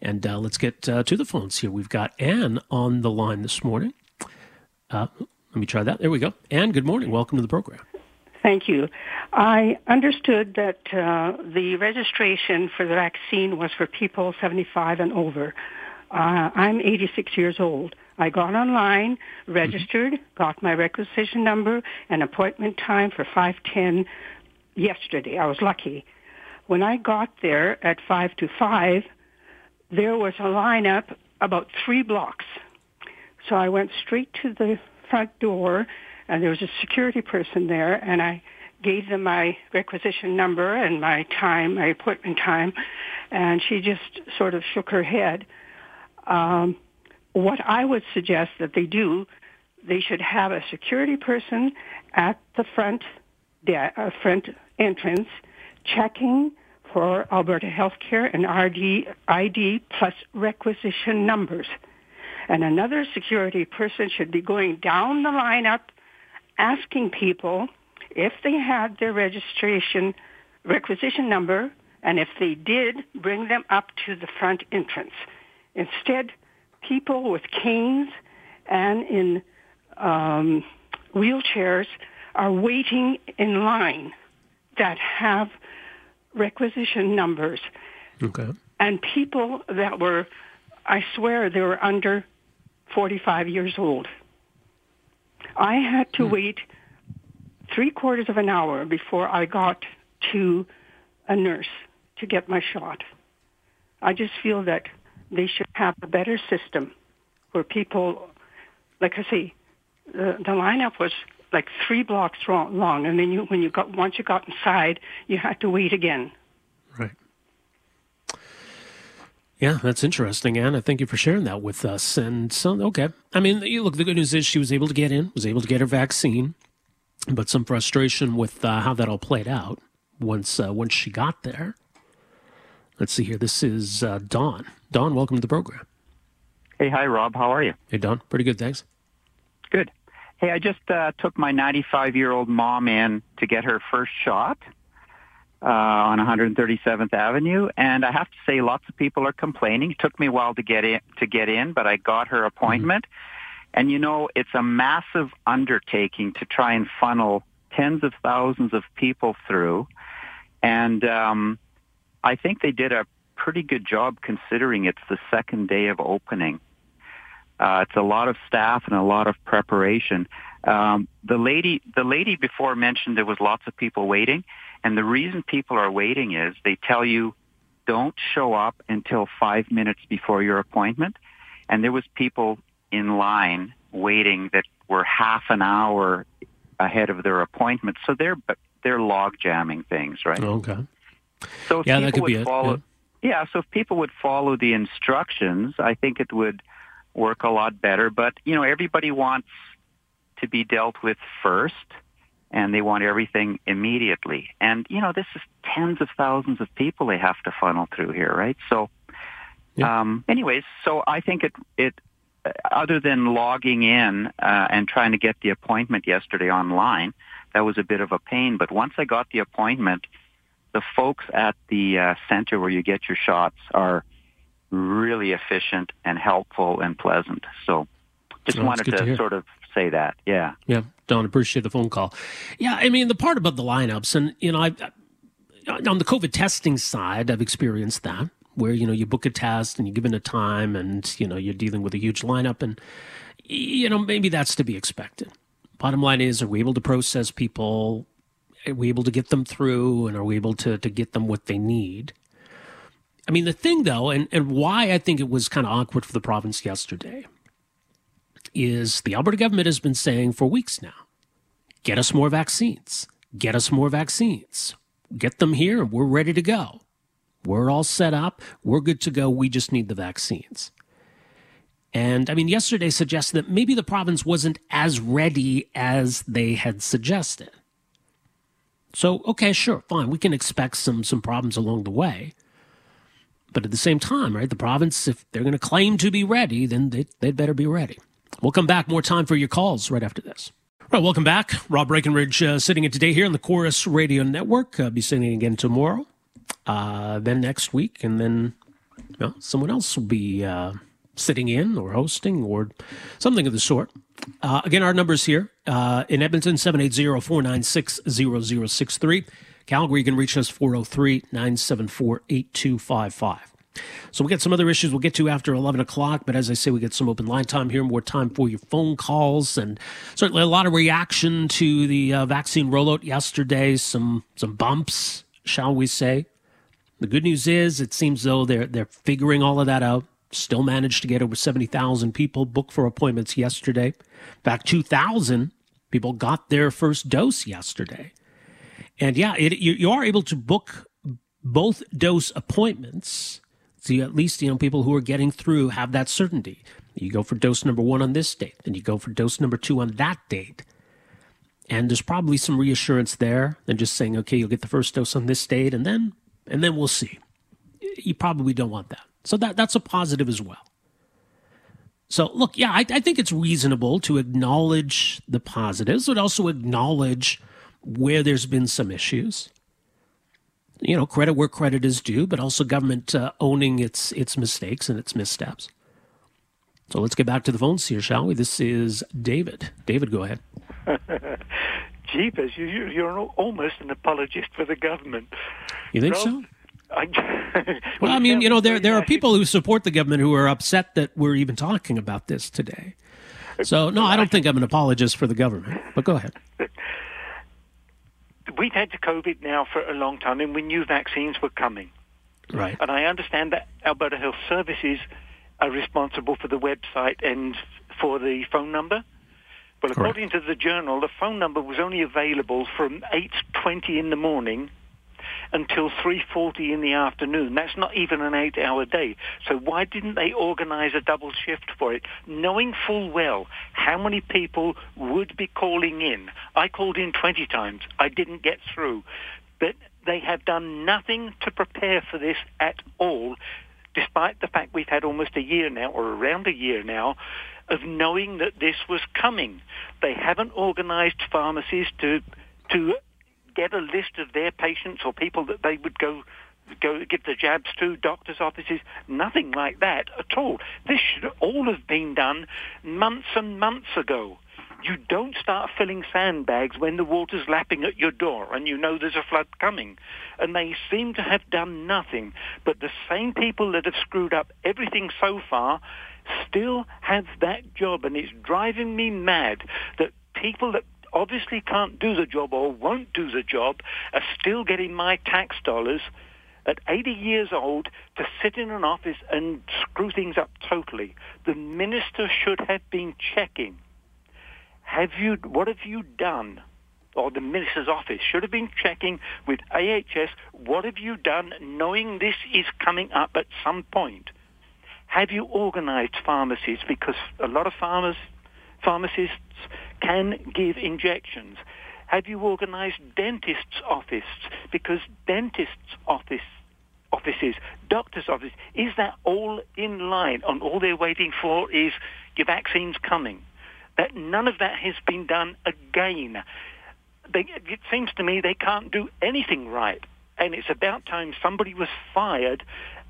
And uh, let's get uh, to the phones here. We've got Anne on the line this morning. Uh, let me try that. There we go. Anne, good morning. Welcome to the program. Thank you. I understood that uh, the registration for the vaccine was for people 75 and over. Uh, I'm 86 years old. I got online, registered, mm-hmm. got my requisition number, and appointment time for 510 yesterday. I was lucky. When I got there at 5 to 5, there was a lineup about three blocks. So I went straight to the front door and there was a security person there, and I gave them my requisition number and my time, my appointment time, and she just sort of shook her head. Um, what I would suggest that they do, they should have a security person at the front, de- uh, front entrance checking for Alberta Healthcare and RD ID plus requisition numbers. And another security person should be going down the lineup asking people if they had their registration requisition number, and if they did, bring them up to the front entrance. Instead, people with canes and in um, wheelchairs are waiting in line that have requisition numbers. Okay. And people that were, I swear, they were under 45 years old. I had to hmm. wait three quarters of an hour before I got to a nurse to get my shot. I just feel that they should have a better system where people, like I say, the, the lineup was like three blocks long, and then you, when you got once you got inside, you had to wait again. Right. Yeah, that's interesting, Anna. Thank you for sharing that with us. And so, okay, I mean, look, the good news is she was able to get in, was able to get her vaccine, but some frustration with uh, how that all played out once uh, once she got there. Let's see here. This is uh, Don. Don, welcome to the program. Hey, hi, Rob. How are you? Hey, Don. Pretty good, thanks. Hey, I just uh, took my 95 year old mom in to get her first shot uh, on 137th Avenue, and I have to say, lots of people are complaining. It took me a while to get in, to get in, but I got her appointment. Mm-hmm. And you know, it's a massive undertaking to try and funnel tens of thousands of people through, and um, I think they did a pretty good job considering it's the second day of opening. Uh, it's a lot of staff and a lot of preparation. Um, the lady, the lady before mentioned there was lots of people waiting, and the reason people are waiting is they tell you don't show up until five minutes before your appointment, and there was people in line waiting that were half an hour ahead of their appointment, so they're they're log jamming things, right? Okay. So if yeah, people would follow, it, yeah. yeah, so if people would follow the instructions, I think it would work a lot better. But, you know, everybody wants to be dealt with first and they want everything immediately. And, you know, this is tens of thousands of people they have to funnel through here, right? So, yeah. um, anyways, so I think it, it, other than logging in uh, and trying to get the appointment yesterday online, that was a bit of a pain. But once I got the appointment, the folks at the uh, center where you get your shots are really efficient and helpful and pleasant. So just wanted to, to sort of say that. Yeah. Yeah. Don, appreciate the phone call. Yeah. I mean, the part about the lineups and, you know, I, on the COVID testing side, I've experienced that where, you know, you book a test and you give it a time and, you know, you're dealing with a huge lineup and, you know, maybe that's to be expected. Bottom line is, are we able to process people? Are we able to get them through and are we able to, to get them what they need? I mean, the thing though, and, and why I think it was kind of awkward for the province yesterday is the Alberta government has been saying for weeks now get us more vaccines, get us more vaccines, get them here, we're ready to go. We're all set up, we're good to go, we just need the vaccines. And I mean, yesterday suggested that maybe the province wasn't as ready as they had suggested. So, okay, sure, fine. We can expect some some problems along the way. But at the same time, right, the province, if they're going to claim to be ready, then they, they'd better be ready. We'll come back. More time for your calls right after this. Right, welcome back. Rob Breckenridge uh, sitting in today here on the Corus Radio Network. I'll be sitting again tomorrow, uh, then next week, and then well, someone else will be uh, sitting in or hosting or something of the sort. Uh, again, our numbers here uh, in Edmonton 780 496 0063. Calgary, you can reach us 403 974 8255. So we got some other issues we'll get to after 11 o'clock, but as I say, we get some open line time here, more time for your phone calls, and certainly a lot of reaction to the uh, vaccine rollout yesterday, some, some bumps, shall we say. The good news is it seems though they're, they're figuring all of that out. Still managed to get over 70,000 people booked for appointments yesterday. In fact, 2,000 people got their first dose yesterday. And yeah, it, you, you are able to book both dose appointments. So you, at least, you know, people who are getting through have that certainty. You go for dose number one on this date, and you go for dose number two on that date. And there's probably some reassurance there than just saying, okay, you'll get the first dose on this date and then, and then we'll see. You probably don't want that. So that, that's a positive as well. So, look, yeah, I, I think it's reasonable to acknowledge the positives, but also acknowledge where there's been some issues. You know, credit where credit is due, but also government uh, owning its its mistakes and its missteps. So let's get back to the phones here, shall we? This is David. David, go ahead. Jeepers, you, you're almost an apologist for the government. You think Rob, so? I, well, I mean, you know, there there are people who support the government who are upset that we're even talking about this today. So, no, I don't think I'm an apologist for the government. But go ahead. We've had to COVID now for a long time, and we knew vaccines were coming. Right. And I understand that Alberta Health Services are responsible for the website and for the phone number. Well, according Correct. to the journal, the phone number was only available from 8.20 in the morning until 3.40 in the afternoon. That's not even an eight-hour day. So why didn't they organize a double shift for it, knowing full well how many people would be calling in? I called in 20 times. I didn't get through. But they have done nothing to prepare for this at all, despite the fact we've had almost a year now, or around a year now, of knowing that this was coming. They haven't organized pharmacies to to get a list of their patients or people that they would go go give the jabs to, doctors' offices, nothing like that at all. This should all have been done months and months ago. You don't start filling sandbags when the water's lapping at your door and you know there's a flood coming. And they seem to have done nothing. But the same people that have screwed up everything so far still have that job. And it's driving me mad that people that obviously can't do the job or won't do the job are still getting my tax dollars at 80 years old to sit in an office and screw things up totally. The minister should have been checking. Have you, what have you done? Or the minister's office should have been checking with AHS, what have you done knowing this is coming up at some point? Have you organized pharmacies? Because a lot of farmers, pharmacists can give injections. Have you organized dentists' offices? Because dentists' office offices, doctors' offices, is that all in line? And all they're waiting for is your vaccine's coming. That none of that has been done again. They, it seems to me they can't do anything right. And it's about time somebody was fired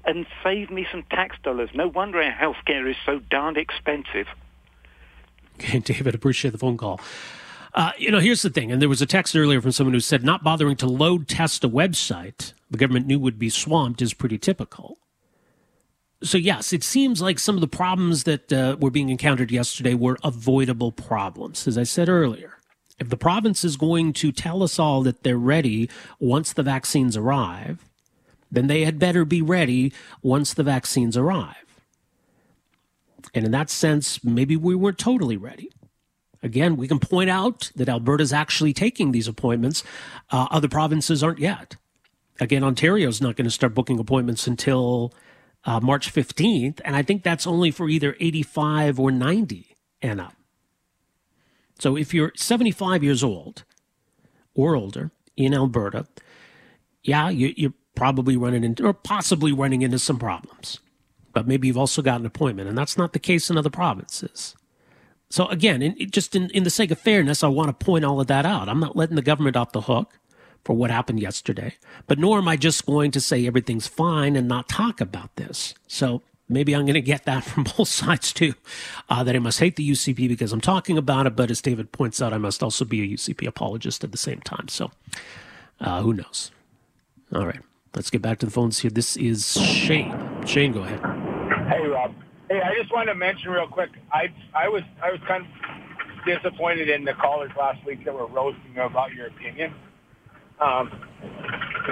and saved me some tax dollars. No wonder our healthcare is so darned expensive. Okay, David, appreciate the phone call. Uh, you know, here's the thing, and there was a text earlier from someone who said not bothering to load test a website the government knew would be swamped is pretty typical. So, yes, it seems like some of the problems that uh, were being encountered yesterday were avoidable problems. As I said earlier, if the province is going to tell us all that they're ready once the vaccines arrive, then they had better be ready once the vaccines arrive. And in that sense, maybe we weren't totally ready. Again, we can point out that Alberta's actually taking these appointments. Uh, other provinces aren't yet. Again, Ontario's not going to start booking appointments until uh, March 15th. And I think that's only for either 85 or 90 and up. So if you're 75 years old or older in Alberta, yeah, you, are probably running into, or possibly running into some problems but maybe you've also got an appointment, and that's not the case in other provinces. So again, in, just in, in the sake of fairness, I want to point all of that out. I'm not letting the government off the hook for what happened yesterday, but nor am I just going to say everything's fine and not talk about this. So maybe I'm going to get that from both sides too, uh, that I must hate the UCP because I'm talking about it, but as David points out, I must also be a UCP apologist at the same time. So uh, who knows? All right, let's get back to the phones here. This is Shane. Shane, go ahead. Hey, I just wanted to mention real quick. I I was I was kind of disappointed in the callers last week that were roasting about your opinion. Um,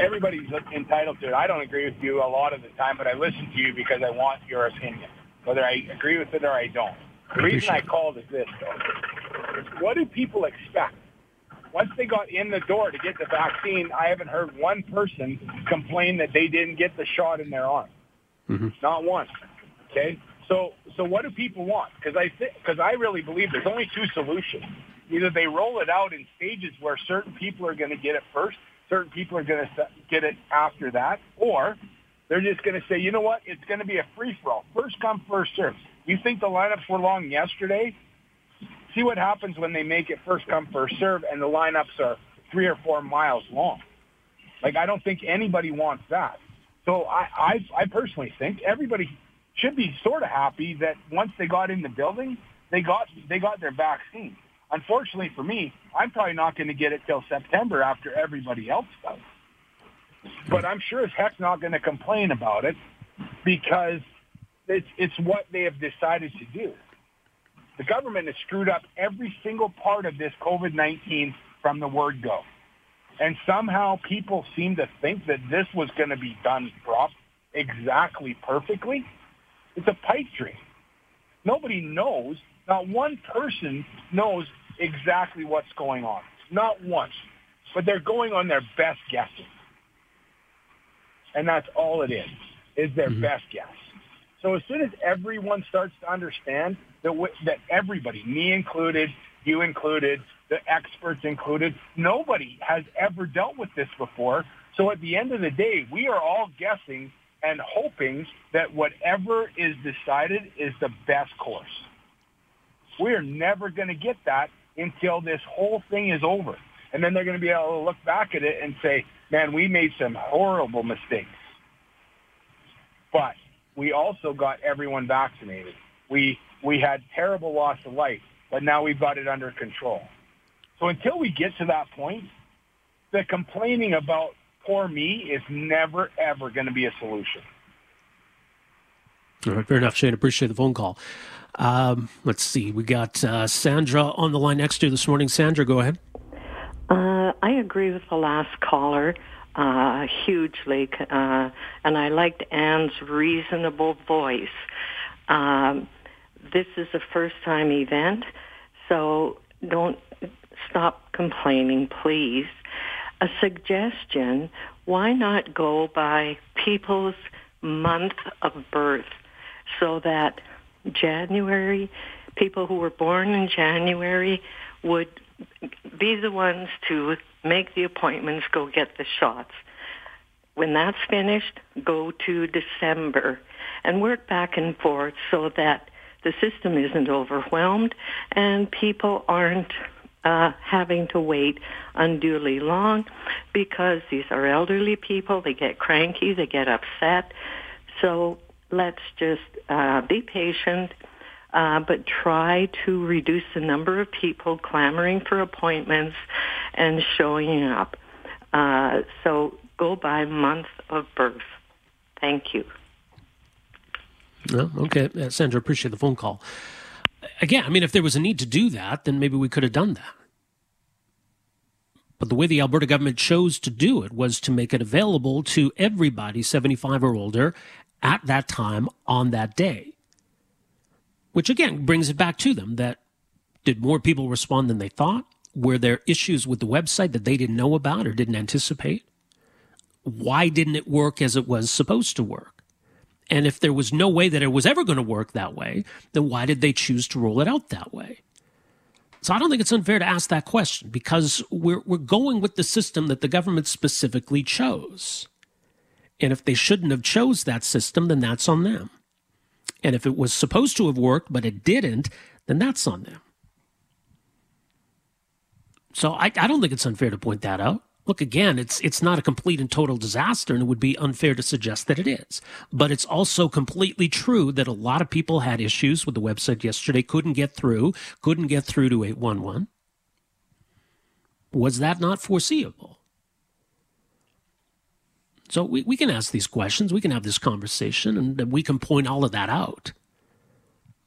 everybody's entitled to it. I don't agree with you a lot of the time, but I listen to you because I want your opinion, whether I agree with it or I don't. The reason I called is this, though. What do people expect? Once they got in the door to get the vaccine, I haven't heard one person complain that they didn't get the shot in their arm. Mm-hmm. Not one. Okay, so so what do people want? Because I think because I really believe there's only two solutions. Either they roll it out in stages where certain people are going to get it first, certain people are going to get it after that, or They're just going to say, you know what? It's going to be a free for all, first come, first serve. You think the lineups were long yesterday? See what happens when they make it first come, first serve, and the lineups are three or four miles long. Like I don't think anybody wants that. So I, I, I personally think everybody should be sort of happy that once they got in the building, they got they got their vaccine. Unfortunately for me, I'm probably not going to get it till September after everybody else does. But I'm sure as heck not going to complain about it because it's it's what they have decided to do. The government has screwed up every single part of this COVID-19 from the word go. And somehow people seem to think that this was going to be done prop exactly perfectly. It's a pipe dream. Nobody knows. Not one person knows exactly what's going on. Not once. But they're going on their best guessing. And that's all it is, is their mm-hmm. best guess. So as soon as everyone starts to understand that, w- that everybody, me included, you included, the experts included, nobody has ever dealt with this before. So at the end of the day, we are all guessing and hoping that whatever is decided is the best course. We're never going to get that until this whole thing is over. And then they're going to be able to look back at it and say, man, we made some horrible mistakes. But we also got everyone vaccinated. We, we had terrible loss of life, but now we've got it under control. So until we get to that point, the complaining about poor me is never, ever going to be a solution. All right, fair enough, Shane. Appreciate the phone call. Um, let's see. We got uh, Sandra on the line next to you this morning. Sandra, go ahead. Uh, I agree with the last caller uh, hugely, uh, and I liked Anne's reasonable voice. Um, this is a first-time event, so don't stop complaining, please. A suggestion, why not go by people's month of birth so that January, people who were born in January would be the ones to make the appointments, go get the shots. When that's finished, go to December and work back and forth so that the system isn't overwhelmed and people aren't uh, having to wait unduly long because these are elderly people. They get cranky, they get upset. So let's just uh, be patient uh, but try to reduce the number of people clamoring for appointments and showing up. Uh, so go by month of birth. Thank you. Well, okay, uh, Sandra, appreciate the phone call. Again, I mean, if there was a need to do that, then maybe we could have done that. But the way the Alberta government chose to do it was to make it available to everybody 75 or older at that time on that day which again brings it back to them that did more people respond than they thought? Were there issues with the website that they didn't know about or didn't anticipate? Why didn't it work as it was supposed to work? And if there was no way that it was ever going to work that way, then why did they choose to roll it out that way? So I don't think it's unfair to ask that question because we're, we're going with the system that the government specifically chose. And if they shouldn't have chose that system, then that's on them. And if it was supposed to have worked, but it didn't, then that's on them. So I, I don't think it's unfair to point that out. Look, again, it's it's not a complete and total disaster, and it would be unfair to suggest that it is. But it's also completely true that a lot of people had issues with the website yesterday, couldn't get through, couldn't get through to 811. Was that not foreseeable? So we, we can ask these questions, we can have this conversation, and we can point all of that out.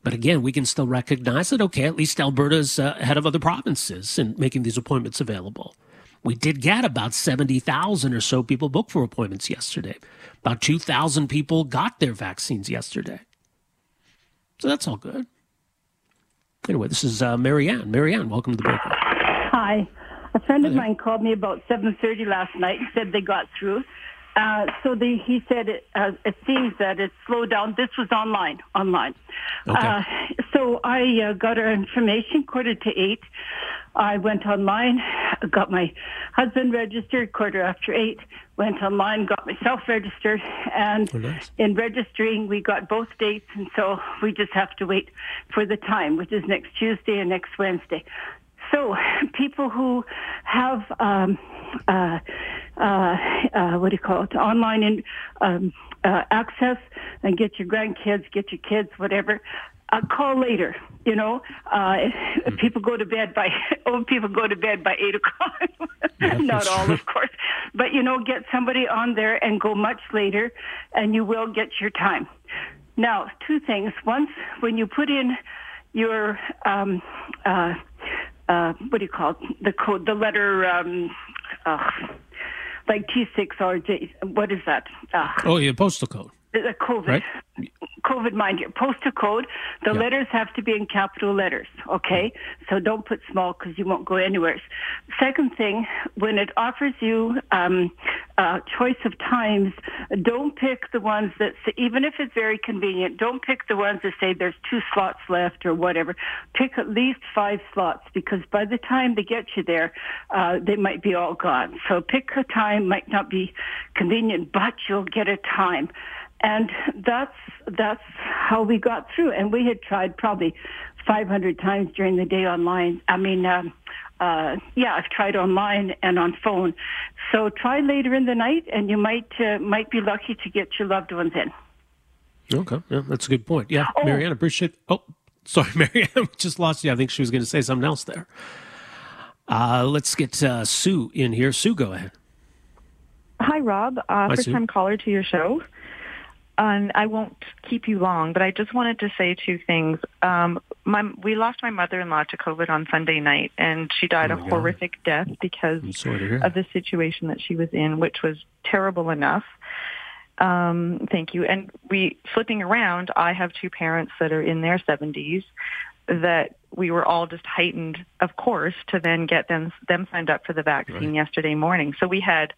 But again, we can still recognize that, okay, at least Alberta's uh, ahead of other provinces in making these appointments available. We did get about 70,000 or so people booked for appointments yesterday. About 2,000 people got their vaccines yesterday. So that's all good. Anyway, this is uh, Marianne. Marianne, welcome to the break. Hi. A friend of mine called me about 7.30 last night and said they got through. Uh, so the, he said it, uh, it seems that it slowed down. This was online, online. Okay. Uh, so I uh, got our information quarter to eight. I went online, got my husband registered quarter after eight, went online, got myself registered, and Oh, nice. in registering, we got both dates, and so we just have to wait for the time, which is next Tuesday and next Wednesday. So people who have um, uh, uh, uh, what do you call it? Online in, um, uh, access and get your grandkids, get your kids, whatever. Uh, call later. You know, uh, people go to bed by old people go to bed by eight o'clock. Not all, of course, but you know, get somebody on there and go much later, and you will get your time. Now, two things. Once, when you put in your um, uh, uh, what do you call it? The code, the letter, um, uh, like T6 or J, what is that? Uh, Oh, yeah, postal code. The COVID. Right. COVID, mind you, postal code. The Yeah. letters have to be in capital letters, okay? So don't put small because you won't go anywhere. Second thing, when it offers you um, uh, choice of times, don't pick the ones that, say, even if it's very convenient, don't pick the ones that say there's two slots left or whatever. Pick at least five slots because by the time they get you there, uh, they might be all gone. So pick a time, might not be convenient, but you'll get a time and that's that's how we got through. And we had tried probably 500 times during the day online. I mean, um, uh, yeah, I've tried online and on phone. So try later in the night, and you might uh, might be lucky to get your loved ones in. Okay, yeah, that's a good point. Yeah, Oh. Marianne, appreciate. Oh, sorry, Marianne, just lost you. I think she was going to say something else there. Uh, let's get uh, Sue in here. Sue, go ahead. Hi, Rob. Uh, Hi, first Sue. time caller to your show. And I won't keep you long, but I just wanted to say two things. Um, my, we lost my mother-in-law to COVID on Sunday night, and she died Oh, a God. horrific death because I'm sorry to hear. of the situation that she was in, which was terrible enough. Um, thank you. And we flipping around, I have two parents that are in their 70s that we were all just heightened, of course, to then get them them signed up for the vaccine yesterday morning. So we had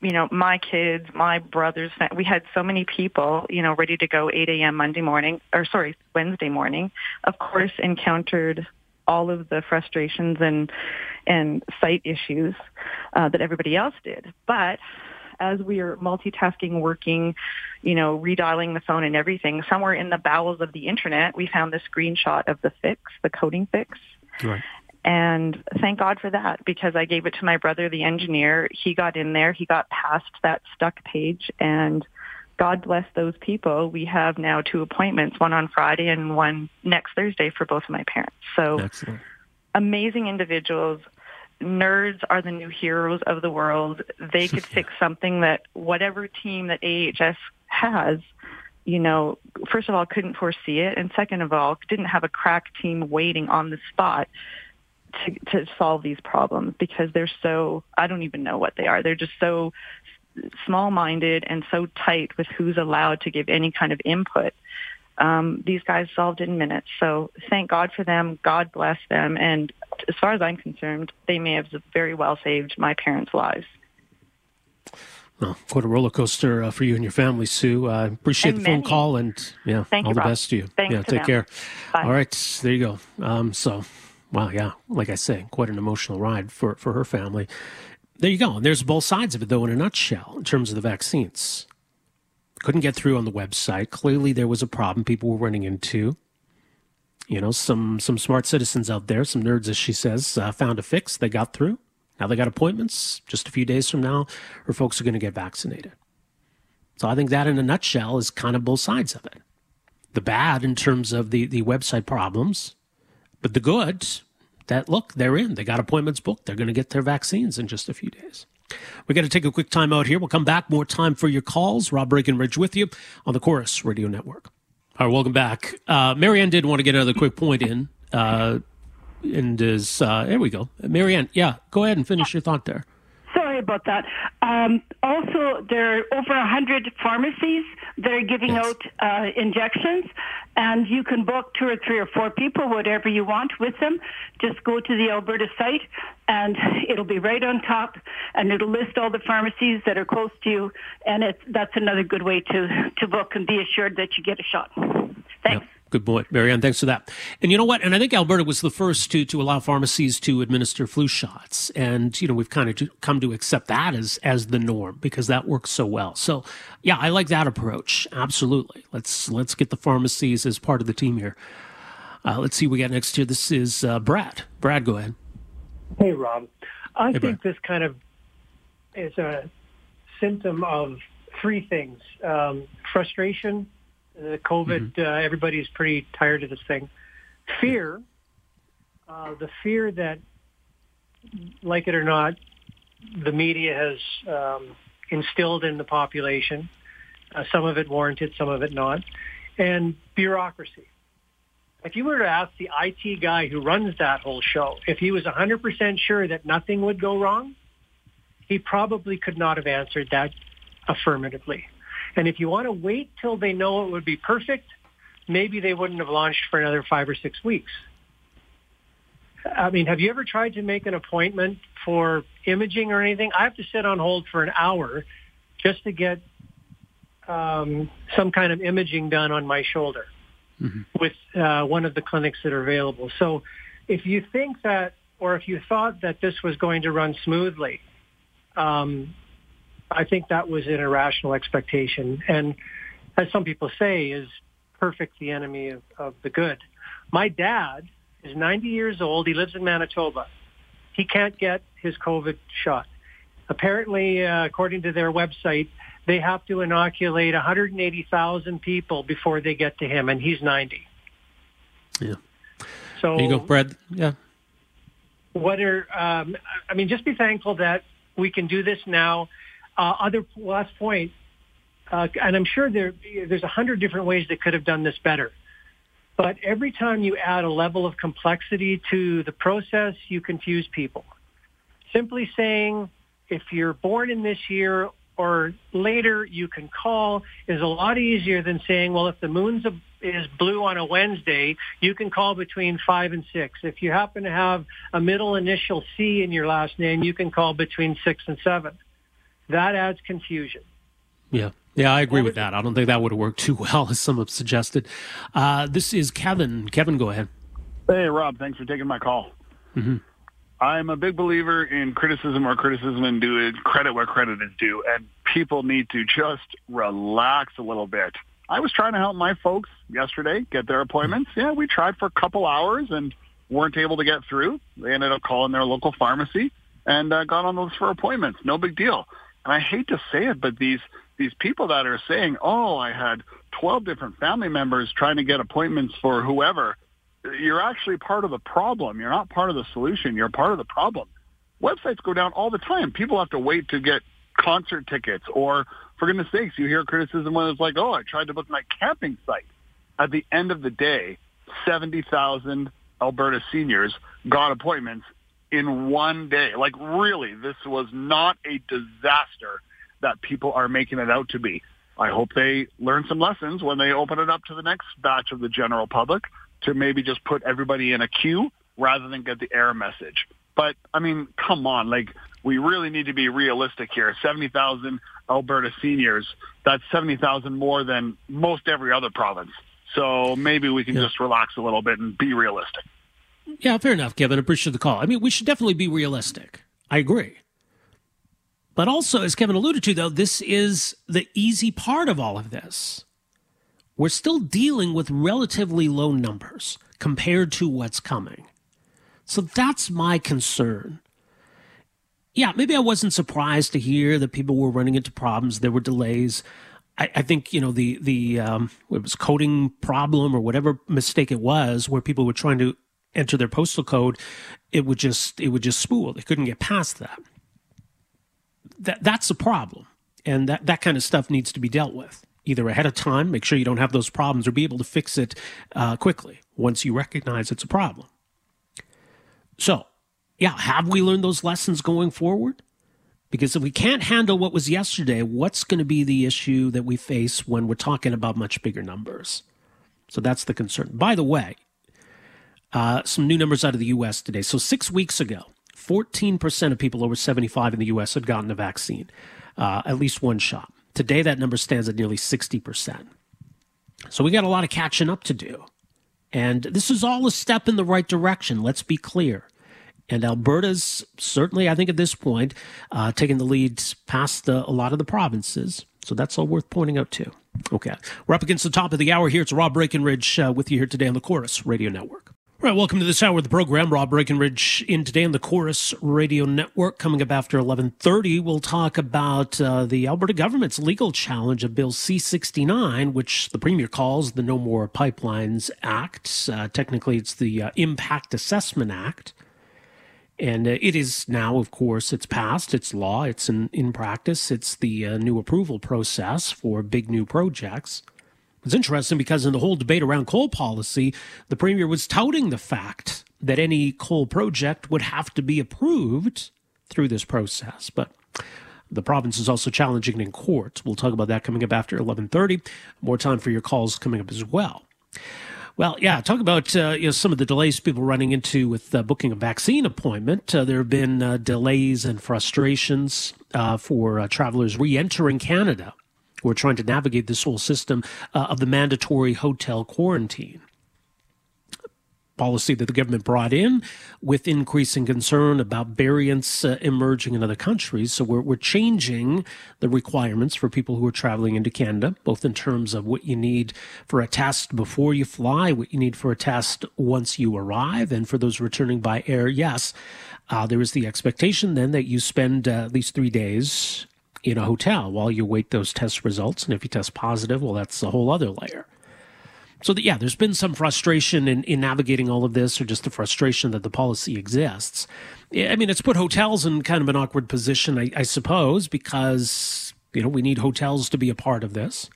you know, my kids, my brothers, we had so many people, you know, ready to go 8 a.m. Monday morning, or sorry, Wednesday morning. Of course, encountered all of the frustrations and and site issues uh, that everybody else did. But as we are multitasking, working, you know, redialing the phone and everything, somewhere in the bowels of the internet, we found the screenshot of the fix, the coding fix. Right. And thank God for that because I gave it to my brother, the engineer. He got in there. He got past that stuck page and God bless those people. We have now two appointments, one on Friday and one next Thursday for both of my parents. So Excellent. amazing individuals. Nerds are the new heroes of the world. They could fix something that whatever team that AHS has, you know, first of all, couldn't foresee it. And second of all, didn't have a crack team waiting on the spot to, to solve these problems because they're so, I don't even know what they are. They're just so small-minded and so tight with who's allowed to give any kind of input. Um, these guys solved it in minutes. So thank God for them. God bless them. And as far as I'm concerned, they may have very well saved my parents' lives. Well, quite a roller coaster uh, for you and your family, Sue. I appreciate And the phone call and yeah, Thank all you, the Rob. best to you. Thanks yeah, to take them. care. Bye. All right, there you go. Um, so, wow, yeah, like I say, quite an emotional ride for for her family. There you go. And there's both sides of it, though, in a nutshell, in terms of the vaccines. Couldn't get through on the website. Clearly, there was a problem people were running into. You know, some some smart citizens out there, some nerds, as she says, uh, found a fix. They got through. Now they got appointments. Just a few days from now, her folks are going to get vaccinated. So I think that, in a nutshell, is kind of both sides of it. The bad in terms of the the website problems, but the good that look they're in. They got appointments booked. They're going to get their vaccines in just a few days. We got to take a quick time out here. We'll come back. More time for your calls. Rob Breckenridge with you on the Corus Radio Network. All right, welcome back. Uh, Marianne did want to get another quick point in. Uh, and is uh, there we go. Marianne, yeah, go ahead and finish your thought there. About that. Um, also, there are over a hundred pharmacies that are giving out uh, injections, and you can book two or three or four people, whatever you want, with them. Just go to the Alberta site, and it'll be right on top, and it'll list all the pharmacies that are close to you, and it's that's another good way to to book and be assured that you get a shot. Thanks. Good point, Marianne. Thanks for that. And you know what? And I think Alberta was the first to to allow pharmacies to administer flu shots, and you know we've kind of come to accept that as as the norm because that works so well. So, yeah, I like that approach. Absolutely. Let's let's get the pharmacies as part of the team here. Uh, let's see what we got next here. This is uh, Brad. Brad, go ahead. Hey, Rob. I Hey, think Brad. this kind of is a symptom of three things: um, frustration, the COVID. Uh, everybody's pretty tired of this thing. Fear, uh, the fear that, like it or not, the media has um, instilled in the population. Uh, some of it warranted, some of it not, and bureaucracy. If you were to ask the IT guy who runs that whole show, if he was 100% sure that nothing would go wrong, he probably could not have answered that affirmatively. And if you want to wait till they know it would be perfect, maybe they wouldn't have launched for another five or six weeks. I mean, have you ever tried to make an appointment for imaging or anything? I have to sit on hold for an hour just to get um, some kind of imaging done on my shoulder with uh, one of the clinics that are available. So if you think that, or if you thought that this was going to run smoothly, um, I think that was an irrational expectation. And as some people say, is perfect the enemy of, of the good. My dad is 90 years old. He lives in Manitoba. He can't get his COVID shot. Apparently, uh, according to their website, they have to inoculate 180,000 people before they get to him, and he's 90. Yeah. So There you go, Brad. Yeah. what are um, I mean, just be thankful that we can do this now. Uh, other last point, uh, and I'm sure there there's a hundred different ways they could have done this better. But every time you add a level of complexity to the process, you confuse people. Simply saying if you're born in this year or later, you can call is a lot easier than saying, well, if the moon's a, is blue on a Wednesday, you can call between five and six. If you happen to have a middle initial C in your last name, you can call between six and seven. That adds confusion. Yeah. Yeah, I agree with that. I don't think that would have worked too well, as some have suggested. Uh, this is Kevin. Kevin, go ahead. Hey, Rob, thanks for taking my call. hmm I'm a big believer in criticism where criticism and do it, credit where credit is due, and people need to just relax a little bit. I was trying to help my folks yesterday get their appointments. Yeah, we tried for a couple hours and weren't able to get through. They ended up calling their local pharmacy and uh, got on those for appointments. No big deal. And I hate to say it, but these these people that are saying, "Oh, I had 12 different family members trying to get appointments for whoever," you're actually part of the problem. You're not part of the solution. You're part of the problem. Websites go down all the time. People have to wait to get concert tickets or, for goodness sakes, you hear criticism when it's like, oh, I tried to book my camping site. At the end of the day, 70,000 Alberta seniors got appointments in one day. Like really, this was not a disaster that people are making it out to be. I hope they learn some lessons when they open it up to the next batch of the general public to maybe just put everybody in a queue rather than get the error message. But I mean, come on, like we really need to be realistic here. 70,000 Alberta seniors, that's 70,000 more than most every other province. So maybe we can just relax a little bit and be realistic. Yeah, fair enough, Kevin. I appreciate the call. I mean, we should definitely be realistic. I agree. But also, as Kevin alluded to, though, this is the easy part of all of this. We're still dealing with relatively low numbers compared to what's coming. So that's my concern. Yeah, maybe I wasn't surprised to hear that people were running into problems. There were delays. I, I think you know the the um, it was coding problem or whatever mistake it was, where people were trying to enter their postal code. It would just it would just spool. They couldn't get past that. That that's a problem, and that that kind of stuff needs to be dealt with either ahead of time, make sure you don't have those problems, or be able to fix it uh, quickly once you recognize it's a problem. So, yeah, have we learned those lessons going forward? Because if we can't handle what was yesterday, what's going to be the issue that we face when we're talking about much bigger numbers? So that's the concern. By the way, uh, some new numbers out of the U.S. today. So six weeks ago, 14% of people over 75 in the U.S. had gotten a vaccine, uh, at least one shot. Today, that number stands at nearly 60%. So we got a lot of catching up to do. And this is all a step in the right direction, let's be clear. And Alberta's certainly, I think, at this point, uh, taking the lead past the, a lot of the provinces. So that's all worth pointing out, too. Okay. We're up against the top of the hour here. It's Rob Breckenridge uh, with you here today on the Corus Radio Network. All right, welcome to this hour of the program. Rob Breckenridge in today on the Corus Radio Network. Coming up after 11.30, we'll talk about uh, the Alberta government's legal challenge of Bill C-69, which the Premier calls the No More Pipelines Act. Uh, technically, it's the uh, Impact Assessment Act. And uh, it is now, of course, it's passed, it's law, it's in, in practice, it's the uh, new approval process for big new projects. It's interesting because in the whole debate around coal policy, the Premier was touting the fact that any coal project would have to be approved through this process. But the province is also challenging it in court. We'll talk about that coming up after 11:30. More time for your calls coming up as well. Well, yeah, talk about uh, you know, some of the delays people running into with uh, booking a vaccine appointment. Uh, there have been uh, delays and frustrations uh, for uh, travelers re entering Canada who are trying to navigate this whole system of the mandatory hotel quarantine policy that the government brought in with increasing concern about variants uh, emerging in other countries. So we're, we're changing the requirements for people who are traveling into Canada, both in terms of what you need for a test before you fly, what you need for a test once you arrive, and for those returning by air, yes, uh, there is the expectation then that you spend uh, at least three days in a hotel while you wait those test results. And if you test positive, well, that's a whole other layer. So that, yeah, there's been some frustration in, in navigating all of this, or just the frustration that the policy exists. I mean, it's put hotels in kind of an awkward position, I, I suppose, because you know we need hotels to be a part of this.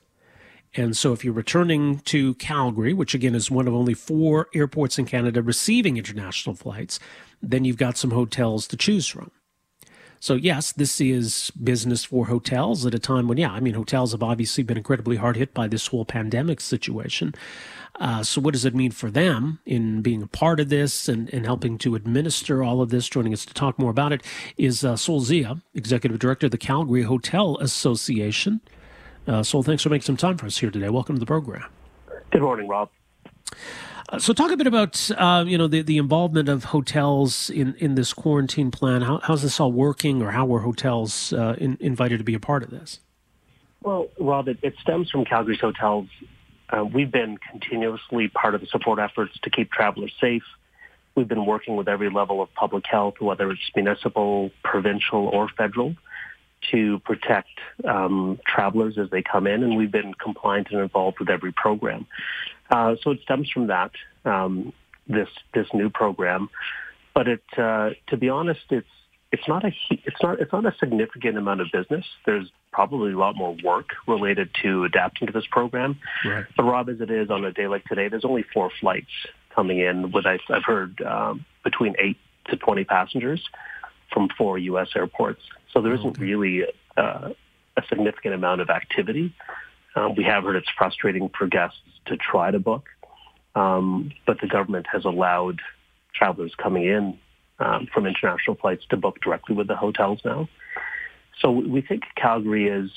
And so, if you're returning to Calgary, which again is one of only four airports in Canada receiving international flights, then you've got some hotels to choose from. So, yes, this is business for hotels at a time when, yeah, I mean, hotels have obviously been incredibly hard hit by this whole pandemic situation. Uh, so, what does it mean for them in being a part of this and, and helping to administer all of this? Joining us to talk more about it is uh, Sol Zia, Executive Director of the Calgary Hotel Association. Uh, Sol, thanks for making some time for us here today. Welcome to the program. Good morning, Rob. Uh, so, talk a bit about uh, you know the, the involvement of hotels in, in this quarantine plan. How, how's this all working, or how were hotels uh, in, invited to be a part of this? Well, Rob, it, it stems from Calgary's hotels. Uh, we've been continuously part of the support efforts to keep travelers safe. We've been working with every level of public health, whether it's municipal, provincial, or federal, to protect um, travelers as they come in, and we've been compliant and involved with every program. Uh, so it stems from that, um, this this new program. But it, uh, to be honest, it's it's not a it's not it's not a significant amount of business. There's probably a lot more work related to adapting to this program. Right. But Rob, as it is on a day like today, there's only four flights coming in with I've, I've heard um, between eight to twenty passengers from four U.S. airports. So there isn't okay. really uh, a significant amount of activity. Um, we have heard it's frustrating for guests to try to book, um, but the government has allowed travelers coming in um, from international flights to book directly with the hotels now. So we think Calgary is,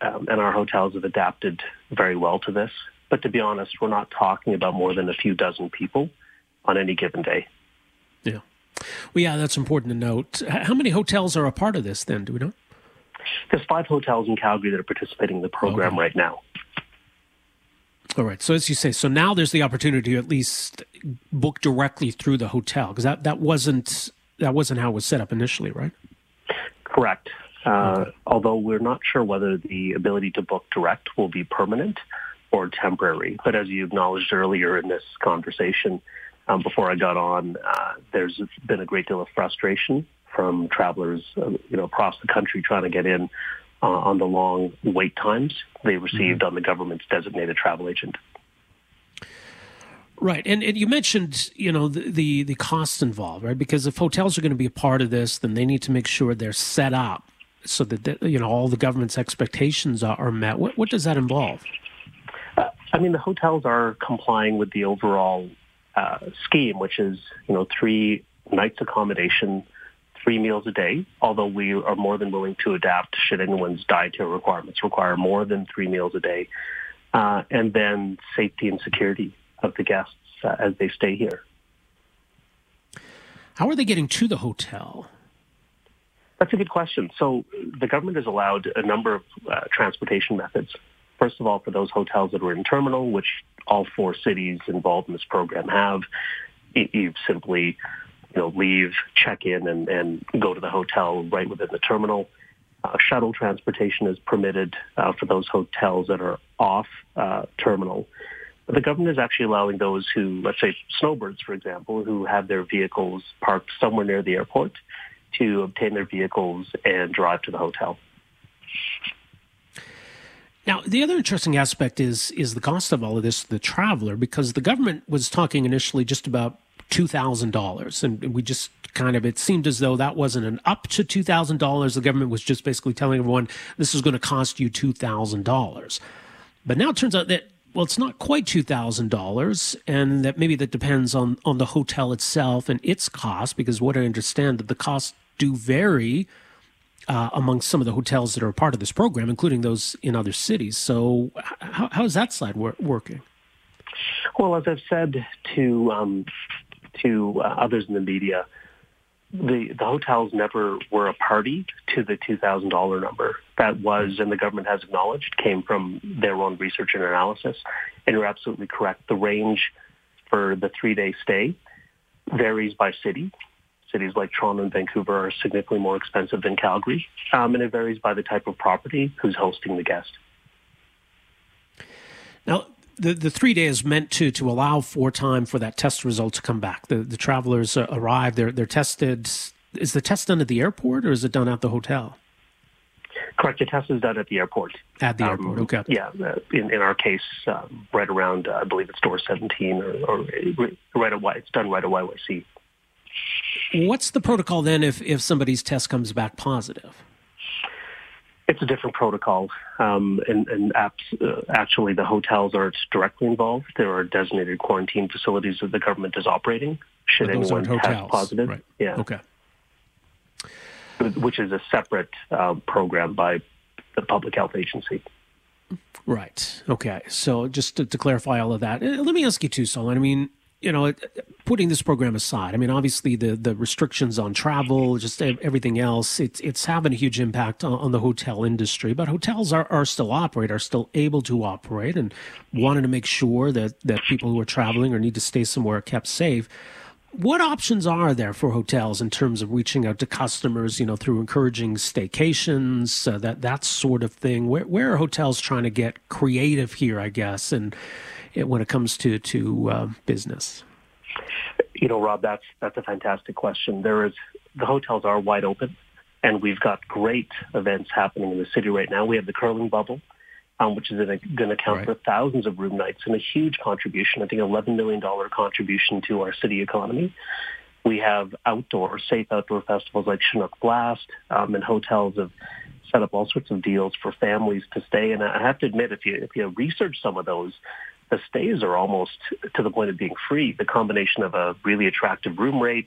um, and our hotels have adapted very well to this. But to be honest, we're not talking about more than a few dozen people on any given day. Yeah. Well, yeah, that's important to note. How many hotels are a part of this then? Do we know? There's five hotels in Calgary that are participating in the program okay. right now. All right. So as you say, so now there's the opportunity to at least book directly through the hotel because that, that wasn't that wasn't how it was set up initially, right? Correct. Uh, okay. Although we're not sure whether the ability to book direct will be permanent or temporary. But as you acknowledged earlier in this conversation, um, before I got on, uh, there's been a great deal of frustration from travelers, uh, you know, across the country trying to get in uh, on the long wait times they received mm-hmm. on the government's designated travel agent. Right, and, and you mentioned you know the, the the costs involved, right? Because if hotels are going to be a part of this, then they need to make sure they're set up so that the, you know all the government's expectations are, are met. What, what does that involve? Uh, I mean, the hotels are complying with the overall uh, scheme, which is you know three nights accommodation three meals a day, although we are more than willing to adapt should anyone's dietary requirements require more than three meals a day. Uh, and then safety and security of the guests uh, as they stay here. How are they getting to the hotel? That's a good question. So the government has allowed a number of uh, transportation methods. First of all, for those hotels that are in terminal, which all four cities involved in this program have, you've simply you know, leave, check in, and, and go to the hotel right within the terminal. Uh, shuttle transportation is permitted uh, for those hotels that are off uh, terminal. But the government is actually allowing those who, let's say snowbirds, for example, who have their vehicles parked somewhere near the airport to obtain their vehicles and drive to the hotel. Now, the other interesting aspect is is the cost of all of this, to the traveler, because the government was talking initially just about two thousand dollars, and we just kind of it seemed as though that wasn't an up to two thousand dollars. The government was just basically telling everyone this is going to cost you two thousand dollars. But now it turns out that well, it's not quite two thousand dollars, and that maybe that depends on on the hotel itself and its cost, because what I understand that the costs do vary uh, among some of the hotels that are part of this program, including those in other cities. So, how, how is that side wor- working? Well, as I've said to um, to uh, others in the media, the the hotels never were a party to the two thousand dollar number. That was, and the government has acknowledged, came from their own research and analysis. And you're absolutely correct. The range for the three day stay varies by city cities like Toronto and Vancouver are significantly more expensive than Calgary, um, and it varies by the type of property who's hosting the guest. Now, the, the three days meant to to allow for time for that test result to come back. The the travelers uh, arrive, they're they're tested. Is the test done at the airport or is it done at the hotel? Correct. The test is done at the airport. At the um, airport, okay. Yeah. Uh, in, in our case, um, right around, uh, I believe it's door 17 or, or right at Y. It's done right at YYC. What's the protocol then if, if somebody's test comes back positive? It's a different protocol, um, and, and apps, uh, actually the hotels aren't directly involved. There are designated quarantine facilities that the government is operating. Should anyone test positive, right. yeah, okay, which is a separate uh, program by the public health agency. Right. Okay. So just to, to clarify all of that, uh, let me ask you too, Solon. I mean, you know, putting this program aside, I mean, obviously the the restrictions on travel, just everything else, it's it's having a huge impact on, on the hotel industry. But hotels are, are still operate, are still able to operate, and wanting to make sure that that people who are traveling or need to stay somewhere are kept safe. What options are there for hotels in terms of reaching out to customers? You know, through encouraging staycations, uh, that that sort of thing. Where where are hotels trying to get creative here? I guess and when it comes to to uh, business? You know, Rob, that's that's a fantastic question. There is the hotels are wide open, and we've got great events happening in the city right now. We have the curling bubble, um, which is going to count right. for thousands of room nights and a huge contribution. I think $11 million contribution to our city economy. We have outdoor, safe outdoor festivals like Chinook Blast, um, and hotels have set up all sorts of deals for families to stay. And I have to admit, if you if you research some of those, the stays are almost to the point of being free. The combination of a really attractive room rate,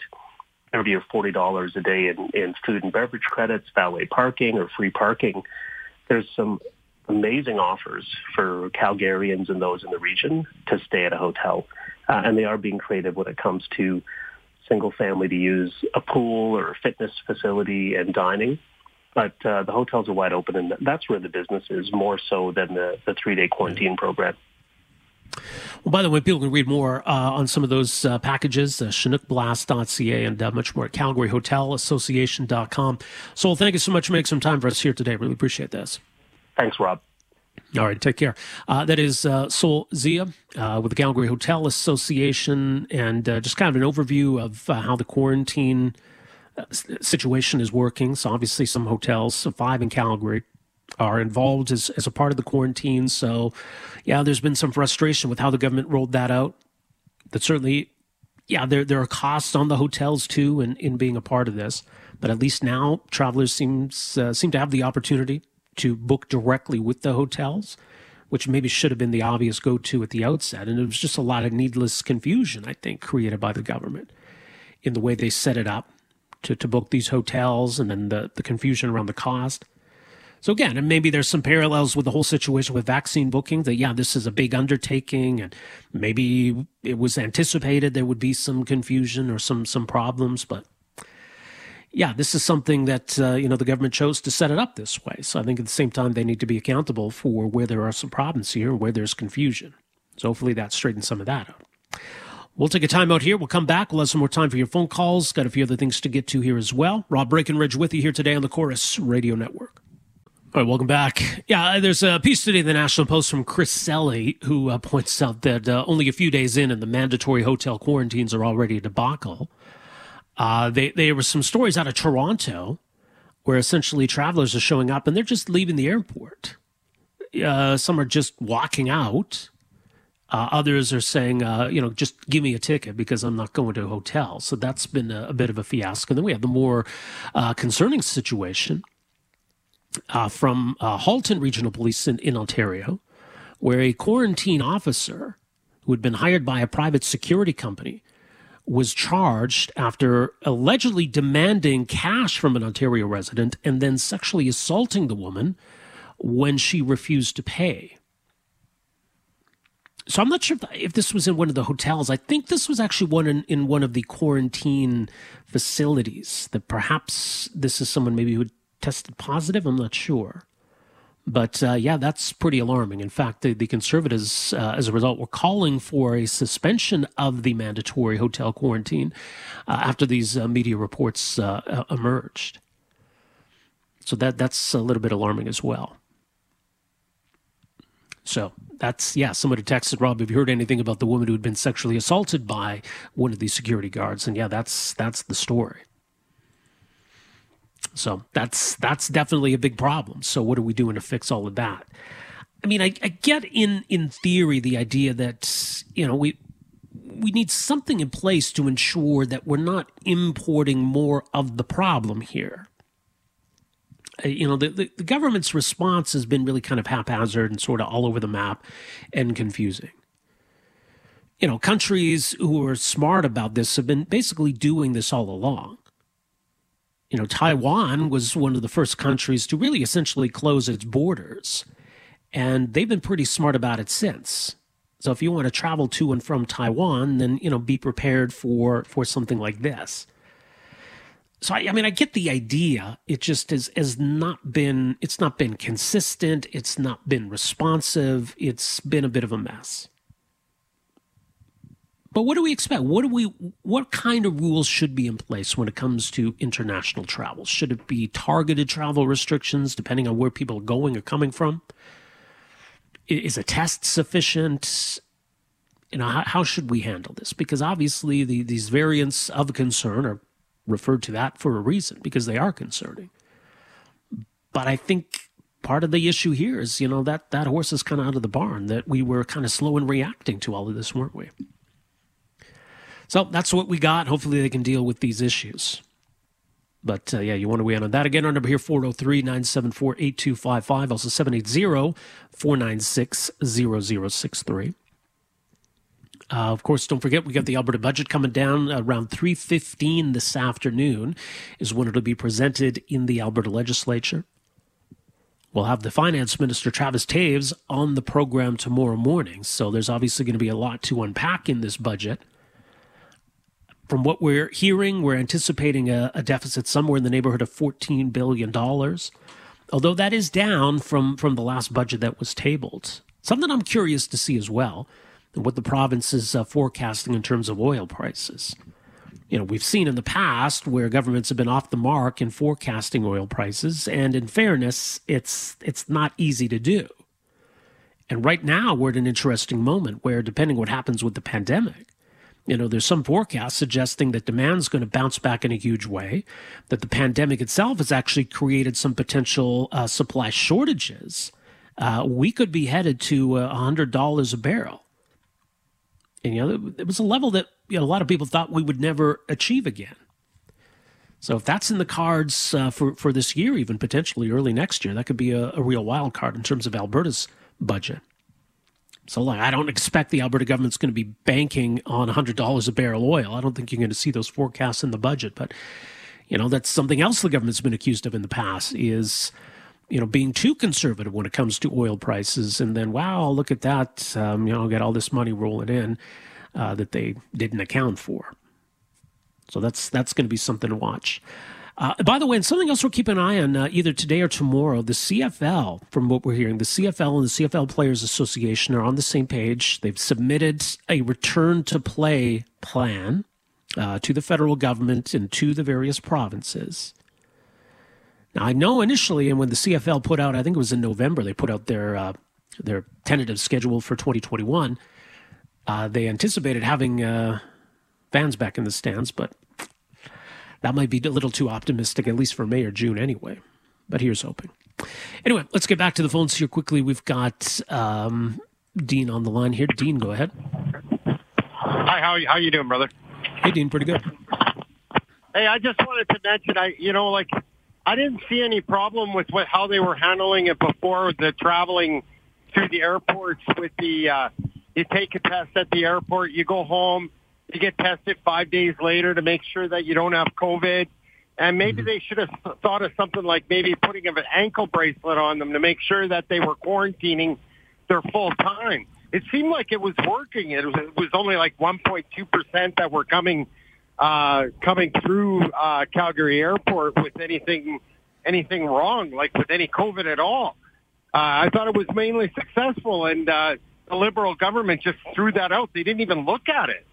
30 or $40 a day in, in food and beverage credits, valet parking or free parking. There's some amazing offers for Calgarians and those in the region to stay at a hotel. Uh, and they are being creative when it comes to single family to use a pool or a fitness facility and dining. But uh, the hotels are wide open, and that's where the business is more so than the, the three-day quarantine program. Well, by the way, people can read more uh, on some of those uh, packages, uh, chinookblast.ca and uh, much more at calgaryhotelassociation.com. So, thank you so much for making some time for us here today. Really appreciate this. Thanks, Rob. All right, take care. Uh, that is uh, Sol Zia uh, with the Calgary Hotel Association, and uh, just kind of an overview of uh, how the quarantine uh, situation is working. So, obviously, some hotels, five in Calgary, are involved as, as a part of the quarantine. So, yeah, there's been some frustration with how the government rolled that out. That certainly, yeah, there there are costs on the hotels too in, in being a part of this. But at least now, travelers seems uh, seem to have the opportunity to book directly with the hotels, which maybe should have been the obvious go to at the outset. And it was just a lot of needless confusion, I think, created by the government in the way they set it up to, to book these hotels and then the, the confusion around the cost. So again, and maybe there's some parallels with the whole situation with vaccine booking that, yeah, this is a big undertaking and maybe it was anticipated there would be some confusion or some, some problems, but yeah, this is something that, uh, you know, the government chose to set it up this way. So I think at the same time, they need to be accountable for where there are some problems here, and where there's confusion. So hopefully that straightens some of that out. We'll take a time out here. We'll come back. We'll have some more time for your phone calls. Got a few other things to get to here as well. Rob Breckenridge with you here today on the Corus Radio Network. All right, welcome back. Yeah, there's a piece today in the National Post from Chris Selley who uh, points out that uh, only a few days in and the mandatory hotel quarantines are already a debacle. Uh, they, there were some stories out of Toronto where essentially travelers are showing up and they're just leaving the airport. Uh, some are just walking out uh, others are saying, uh, you know, just give me a ticket because I'm not going to a hotel. So that's been a, a bit of a fiasco. And then we have the more concerning situation uh, from uh, Halton Regional Police in, in Ontario, where a quarantine officer who had been hired by a private security company was charged after allegedly demanding cash from an Ontario resident and then sexually assaulting the woman when she refused to pay so I'm not sure if, if, this was in one of the hotels. I think this was actually one in, in one of the quarantine facilities. That perhaps this is someone maybe who tested positive. I'm not sure. But uh, yeah, that's pretty alarming. In fact, the, the conservatives, uh, as a result, were calling for a suspension of the mandatory hotel quarantine uh, after these uh, media reports uh, uh, emerged. So that that's a little bit alarming as well. So that's, yeah, somebody texted Rob, have you heard anything about the woman who had been sexually assaulted by one of these security guards? And yeah, that's, that's the story. So that's, that's definitely a big problem. So what are we doing to fix all of that? I mean, I, I get in, in theory the idea that, you know, we, we need something in place to ensure that we're not importing more of the problem here. Uh, you know, the, the, the government's response has been really kind of haphazard and sort of all over the map and confusing. You know, countries who are smart about this have been basically doing this all along. You know, Taiwan was one of the first countries to really essentially close its borders, and they've been pretty smart about it since. So if you want to travel to and from Taiwan, then you know be prepared for for something like this so I, I, mean, I get the idea. It just has has not been. It's not been consistent. It's not been responsive. It's been a bit of a mess. But what do we expect? What do we? What kind of rules should be in place when it comes to international travel? Should it be targeted travel restrictions, depending on where people are going or coming from? Is a test sufficient? You know, how, how should we handle this? Because obviously, the, these variants of concern are referred to that for a reason because they are concerning. But I think part of the issue here is, you know, that that horse is kind of out of the barn, that we were kind of slow in reacting to all of this, weren't we? So that's what we got. Hopefully they can deal with these issues. But uh, yeah, you want to weigh in on that. Again, our number here, 403 974 8255, also 780 496 0063. Uh, of course, don't forget we got the Alberta budget coming down around 3:15 this afternoon is when it'll be presented in the Alberta legislature. We'll have the finance minister Travis Toews on the program tomorrow morning, so there's obviously going to be a lot to unpack in this budget. From what we're hearing, we're anticipating a, a deficit somewhere in the neighborhood of 14 billion dollars, although that is down from from the last budget that was tabled. Something I'm curious to see as well what the province is uh, forecasting in terms of oil prices. You know, we've seen in the past where governments have been off the mark in forecasting oil prices, and in fairness, it's it's not easy to do. And right now, we're at an interesting moment where, depending what happens with the pandemic, you know, there's some forecasts suggesting that demand's going to bounce back in a huge way, that the pandemic itself has actually created some potential uh, supply shortages. Uh, we could be headed to uh, $100 a barrel. And, you know, it was a level that you know, a lot of people thought we would never achieve again. So if that's in the cards uh, for for this year, even potentially early next year, that could be a, a real wild card in terms of Alberta's budget. So like, I don't expect the Alberta government's going to be banking on $100 a barrel oil. I don't think you're going to see those forecasts in the budget. But, you know, that's something else the government's been accused of in the past is you know, being too conservative when it comes to oil prices, and then wow, look at that, um, you know, get all this money rolling in uh, that they didn't account for. So that's that's going to be something to watch. Uh, by the way, and something else we'll keep an eye on uh, either today or tomorrow. The CFL, from what we're hearing, the CFL and the CFL Players Association are on the same page. They've submitted a return to play plan uh, to the federal government and to the various provinces. Now, I know initially, and when the CFL put out, I think it was in November, they put out their uh, their tentative schedule for 2021. Uh, they anticipated having uh, fans back in the stands, but that might be a little too optimistic, at least for May or June anyway. But here's hoping. Anyway, let's get back to the phones here quickly. We've got um, Dean on the line here. Dean, go ahead. Hi, how how you doing, brother? Hey, Dean, pretty good. Hey, I just wanted to mention, I you know, like I didn't see any problem with what how they were handling it before the traveling through the airports with the uh, you take a test at the airport, you go home, you get tested five days later to make sure that you don't have COVID. And maybe they should have thought of something like maybe putting an ankle bracelet on them to make sure that they were quarantining their full time. It seemed like it was working. It was, it was only like 1.2 percent that were coming uh, coming through uh, Calgary Airport with anything anything wrong, like with any COVID at all. Uh, I thought it was mainly successful, and uh, the Liberal government just threw that out. They didn't even look at it.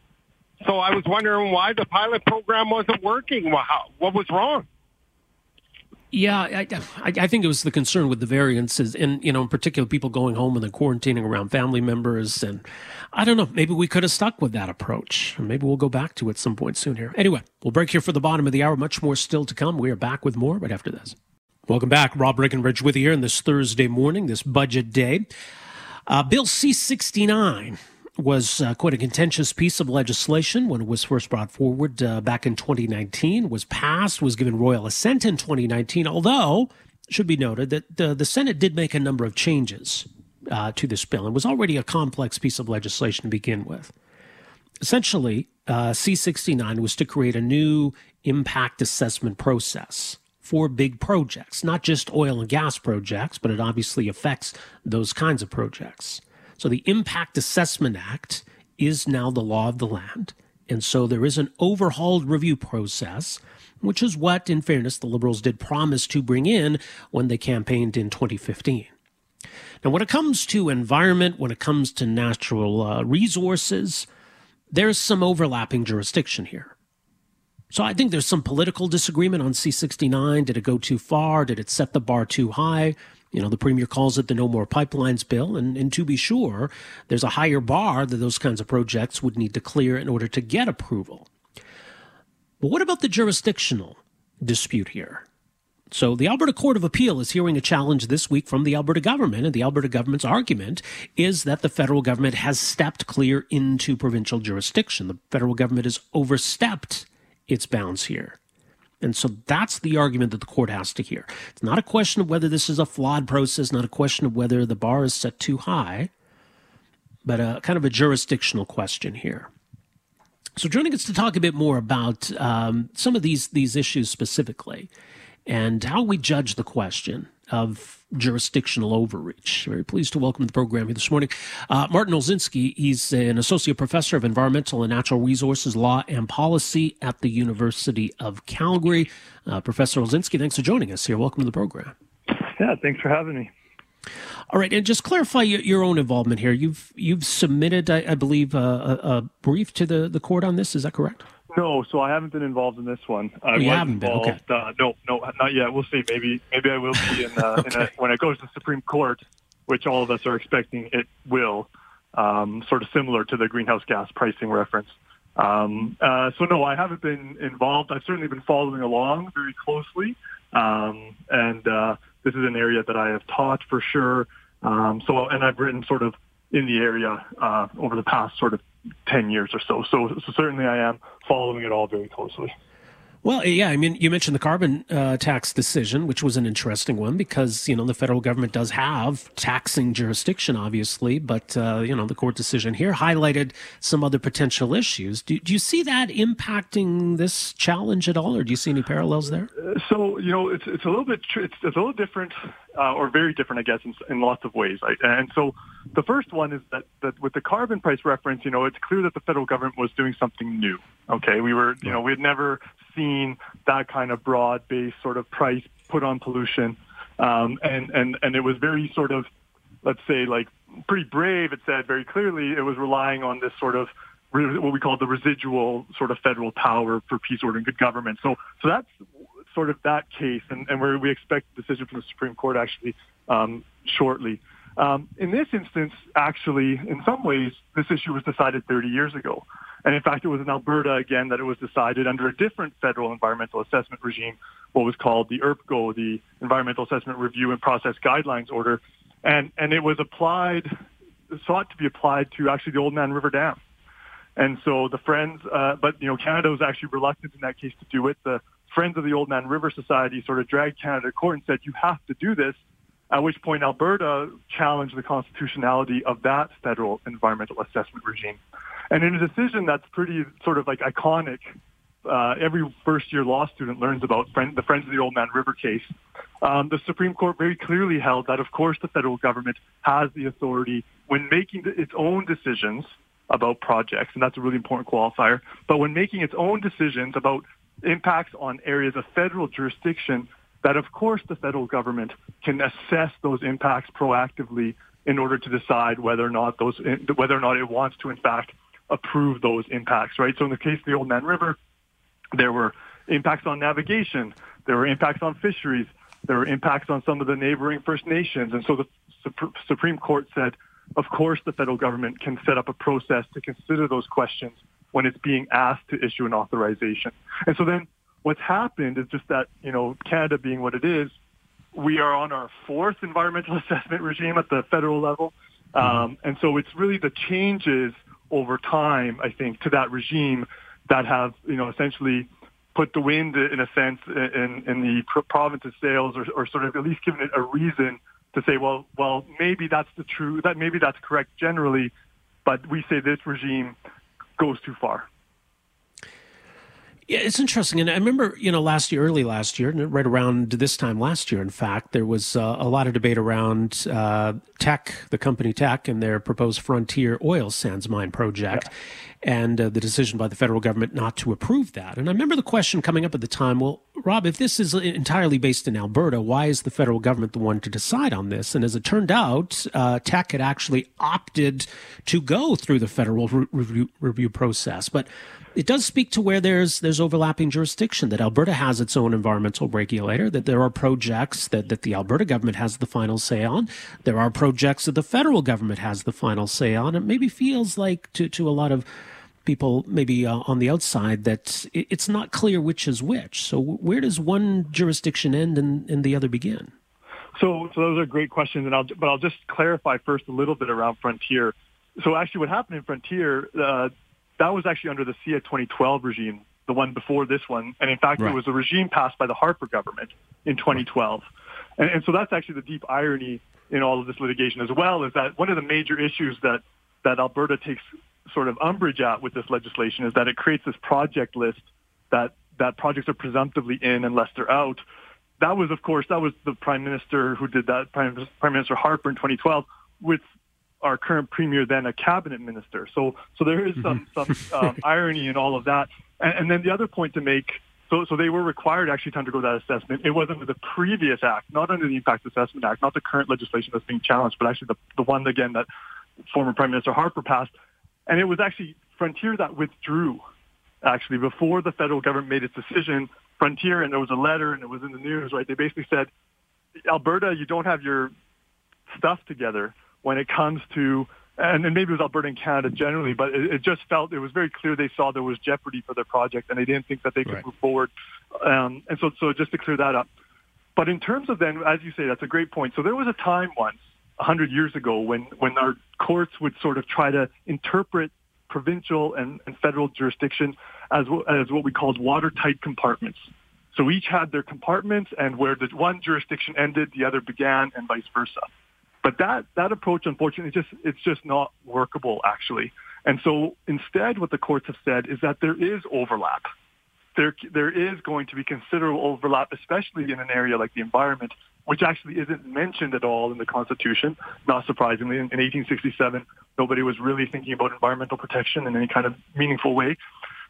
So I was wondering why the pilot program wasn't working. What was wrong? Yeah, I, I, think it was the concern with the variances, and you know, in particular, people going home and then quarantining around family members, and I don't know. Maybe we could have stuck with that approach, maybe we'll go back to it some point soon here. Anyway, we'll break here for the bottom of the hour. Much more still to come. We are back with more right after this. Welcome back, Rob Breckenridge with you here on this Thursday morning, this budget day. Uh, Bill C sixty nine was uh, quite a contentious piece of legislation when it was first brought forward uh, back in 2019, was passed, was given royal assent in 2019, although should be noted that the, the Senate did make a number of changes uh, to this bill. It was already a complex piece of legislation to begin with. Essentially, uh, C69 was to create a new impact assessment process for big projects, not just oil and gas projects, but it obviously affects those kinds of projects. So the Impact Assessment Act is now the law of the land. And so there is an overhauled review process, which is what, in fairness, the Liberals did promise to bring in when they campaigned in 2015. Now, when it comes to environment, when it comes to natural uh, resources, there's some overlapping jurisdiction here. So I think there's some political disagreement on C69. Did it go too far? Did it set the bar too high? You know, the premier calls it the No More Pipelines bill. And, and to be sure, there's a higher bar that those kinds of projects would need to clear in order to get approval. But what about the jurisdictional dispute here? So, the Alberta Court of Appeal is hearing a challenge this week from the Alberta government, and the Alberta government's argument is that the federal government has stepped clear into provincial jurisdiction. The federal government has overstepped its bounds here. And so that's the argument that the court has to hear. It's not a question of whether this is a flawed process, not a question of whether the bar is set too high, but a kind of a jurisdictional question here. So, joining us to talk a bit more about um, some of these these issues specifically, and how we judge the question of jurisdictional overreach. Very pleased to welcome to the program here this morning uh, Martin Olszynski. He's an associate professor of environmental and natural resources law and policy at the University of Calgary. Uh, professor Olszynski, thanks for joining us here. Welcome to the program. Yeah, thanks for having me. All right, and just clarify your, own involvement here. You've you've submitted, I, I believe, a, a, brief to the, the court on this. Is that correct? No, so I haven't been involved in this one. I you haven't involved, been. Okay. Uh, no, no, not yet. We'll see. Maybe, maybe I will be in, uh, okay. in a, when it goes to the Supreme Court, which all of us are expecting it will. Um, sort of similar to the greenhouse gas pricing reference. Um, uh, so no, I haven't been involved. I've certainly been following along very closely, um, and uh, this is an area that I have taught for sure. Um, so, and I've written sort of in the area uh, over the past sort of 10 years or so. so. So certainly I am following it all very closely. Well, yeah, I mean, you mentioned the carbon uh, tax decision, which was an interesting one because, you know, the federal government does have taxing jurisdiction, obviously, but, uh, you know, the court decision here highlighted some other potential issues. Do, do you see that impacting this challenge at all, or do you see any parallels there? So, you know, it's, it's a little bit, it's, it's a little different uh, or very different, I guess, in, in lots of ways. I, and so the first one is that, that with the carbon price reference, you know, it's clear that the federal government was doing something new. Okay, we were, you know, we had never seen that kind of broad-based sort of price put on pollution, um, and and and it was very sort of, let's say, like pretty brave. It said very clearly it was relying on this sort of what we call the residual sort of federal power for peace, order, and good government. So, so that's sort of that case, and, and where we expect a decision from the Supreme Court actually um, shortly. Um, in this instance, actually, in some ways, this issue was decided 30 years ago. And in fact, it was in Alberta, again, that it was decided under a different federal environmental assessment regime, what was called the ERPGO, the Environmental Assessment Review and Process Guidelines Order. And, and it was applied, sought to be applied to actually the Oldman River Dam. And so the Friends, uh, but, you know, Canada was actually reluctant in that case to do it. The Friends of the Oldman River Society sort of dragged Canada to court and said, you have to do this, at which point Alberta challenged the constitutionality of that federal environmental assessment regime. And in a decision that's pretty sort of like iconic, uh, every first year law student learns about friend, the Friends of the Oldman River case. Um, the Supreme Court very clearly held that, of course, the federal government has the authority when making its own decisions about projects, and that's a really important qualifier. But when making its own decisions about impacts on areas of federal jurisdiction, that of course the federal government can assess those impacts proactively in order to decide whether or not those whether or not it wants to in fact approve those impacts, right? So in the case of the Oldman River, there were impacts on navigation, there were impacts on fisheries, there were impacts on some of the neighboring First Nations, and so the Supreme Court said, of course, the federal government can set up a process to consider those questions when it's being asked to issue an authorization. And so then what's happened is just that, you know, Canada being what it is, we are on our fourth environmental assessment regime at the federal level. Um, and so it's really the changes over time, I think, to that regime that have, you know, essentially put the wind, in a sense, in, in the province's sails or, or sort of at least given it a reason to say, well, well, maybe that's the true, that maybe that's correct generally, but we say this regime goes too far. Yeah, it's interesting. And I remember, you know, last year, early last year, right around this time last year, in fact, there was uh, a lot of debate around uh, Teck, the company Teck, and their proposed Frontier oil sands mine project. Yeah and uh, the decision by the federal government not to approve that. And I remember the question coming up at the time well, Rob, if this is entirely based in Alberta, why is the federal government the one to decide on this? And as it turned out, uh, Teck had actually opted to go through the federal re- review, review process. But it does speak to where there's there's overlapping jurisdiction that Alberta has its own environmental regulator that there are projects that, that the Alberta government has the final say on there are projects that the federal government has the final say on it maybe feels like to to a lot of people maybe uh, on the outside that it's not clear which is which. So where does one jurisdiction end and, and the other begin? So, so those are great questions, and I'll, but I'll just clarify first a little bit around Frontier. So actually, what happened in Frontier, uh, that was actually under the CEAA 2012 regime, the one before this one, and in fact, right. it was a regime passed by the Harper government in 2012, right. and, and so that's actually the deep irony in all of this litigation as well, is that one of the major issues that that Alberta takes sort of umbrage at with this legislation is that it creates this project list that that projects are presumptively in unless they're out. That was, of course, that was the prime minister who did that, Prime, prime Minister Harper in 2012, with our current premier then a cabinet minister. So, so there is some some um, irony in all of that. And, and then the other point to make. So, so they were required actually to undergo that assessment. It wasn't under the previous act, not under the Impact Assessment Act, not the current legislation that's being challenged, but actually the, the one again that former Prime Minister Harper passed. And it was actually Frontier that withdrew, actually, before the federal government made its decision. Frontier, and there was a letter, and it was in the news, right? They basically said, Alberta, you don't have your stuff together when it comes to, and, and maybe it was Alberta and Canada generally, but it, it, just felt, it was very clear they saw there was jeopardy for their project, and they didn't think that they could right. move forward. Um, and so, so just to clear that up. But in terms of then, as you say, that's a great point. So there was a time once 100 years ago when, when our courts would sort of try to interpret provincial and, and federal jurisdiction as, as what we called watertight compartments. So each had their compartments and where the one jurisdiction ended, the other began and vice versa. But that, that approach, unfortunately, just, it's just not workable, actually. And so instead, what the courts have said is that there is overlap. There, there is going to be considerable overlap, especially in an area like the environment, which actually isn't mentioned at all in the Constitution. Not surprisingly, in, in 1867, nobody was really thinking about environmental protection in any kind of meaningful way.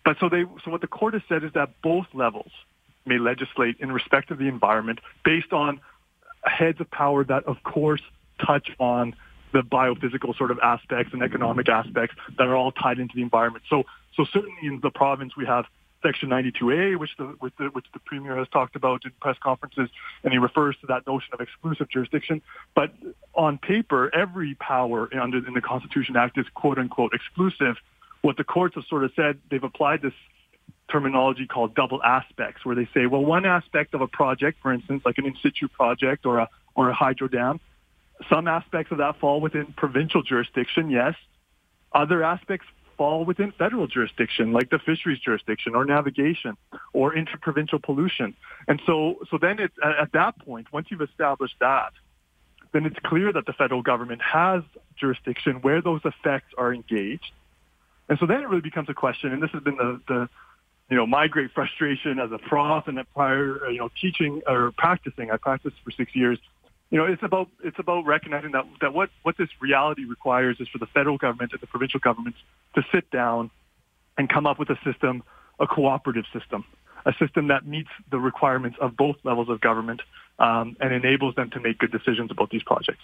But so they, so what the court has said is that both levels may legislate in respect of the environment based on heads of power that, of course, touch on the biophysical sort of aspects and economic aspects that are all tied into the environment. So, so certainly in the province we have Section 92A, which the, which the, which the Premier has talked about in press conferences, and he refers to that notion of exclusive jurisdiction. But on paper, every power under in the Constitution Act is quote unquote exclusive. What the courts have sort of said, they've applied this terminology called double aspects, where they say, well, one aspect of a project, for instance, like an in situ project or a or a hydro dam, some aspects of that fall within provincial jurisdiction, yes. Other aspects fall within federal jurisdiction, like the fisheries jurisdiction or navigation or interprovincial pollution. And so, so then it, at that point, once you've established that, then it's clear that the federal government has jurisdiction where those effects are engaged. And so then it really becomes a question, and this has been the, the you know, my great frustration as a prof and prior, you know, teaching or practicing. I practiced for six years you know, it's about it's about recognizing that that what what this reality requires is for the federal government and the provincial governments to sit down and come up with a system, a cooperative system, a system that meets the requirements of both levels of government um, and enables them to make good decisions about these projects.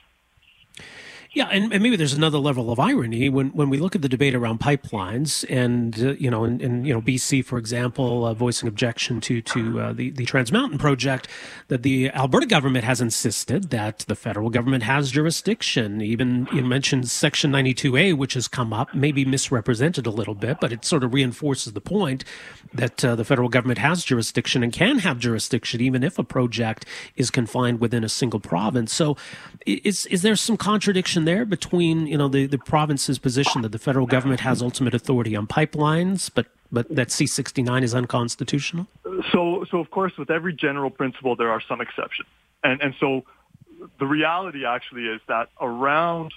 Yeah, and, and, maybe there's another level of irony when, when we look at the debate around pipelines, and uh, you know, in, you know BC, for example, uh, voicing objection to to uh, the the Trans Mountain project, that the Alberta government has insisted that the federal government has jurisdiction. Even you mentioned Section 92A, which has come up, maybe misrepresented a little bit, but it sort of reinforces the point that uh, the federal government has jurisdiction and can have jurisdiction even if a project is confined within a single province. So, is is there some contradiction? There between you know the, the province's position that the federal government has ultimate authority on pipelines, but but that C sixty nine is unconstitutional? So so of course with every general principle there are some exceptions, and and so the reality actually is that around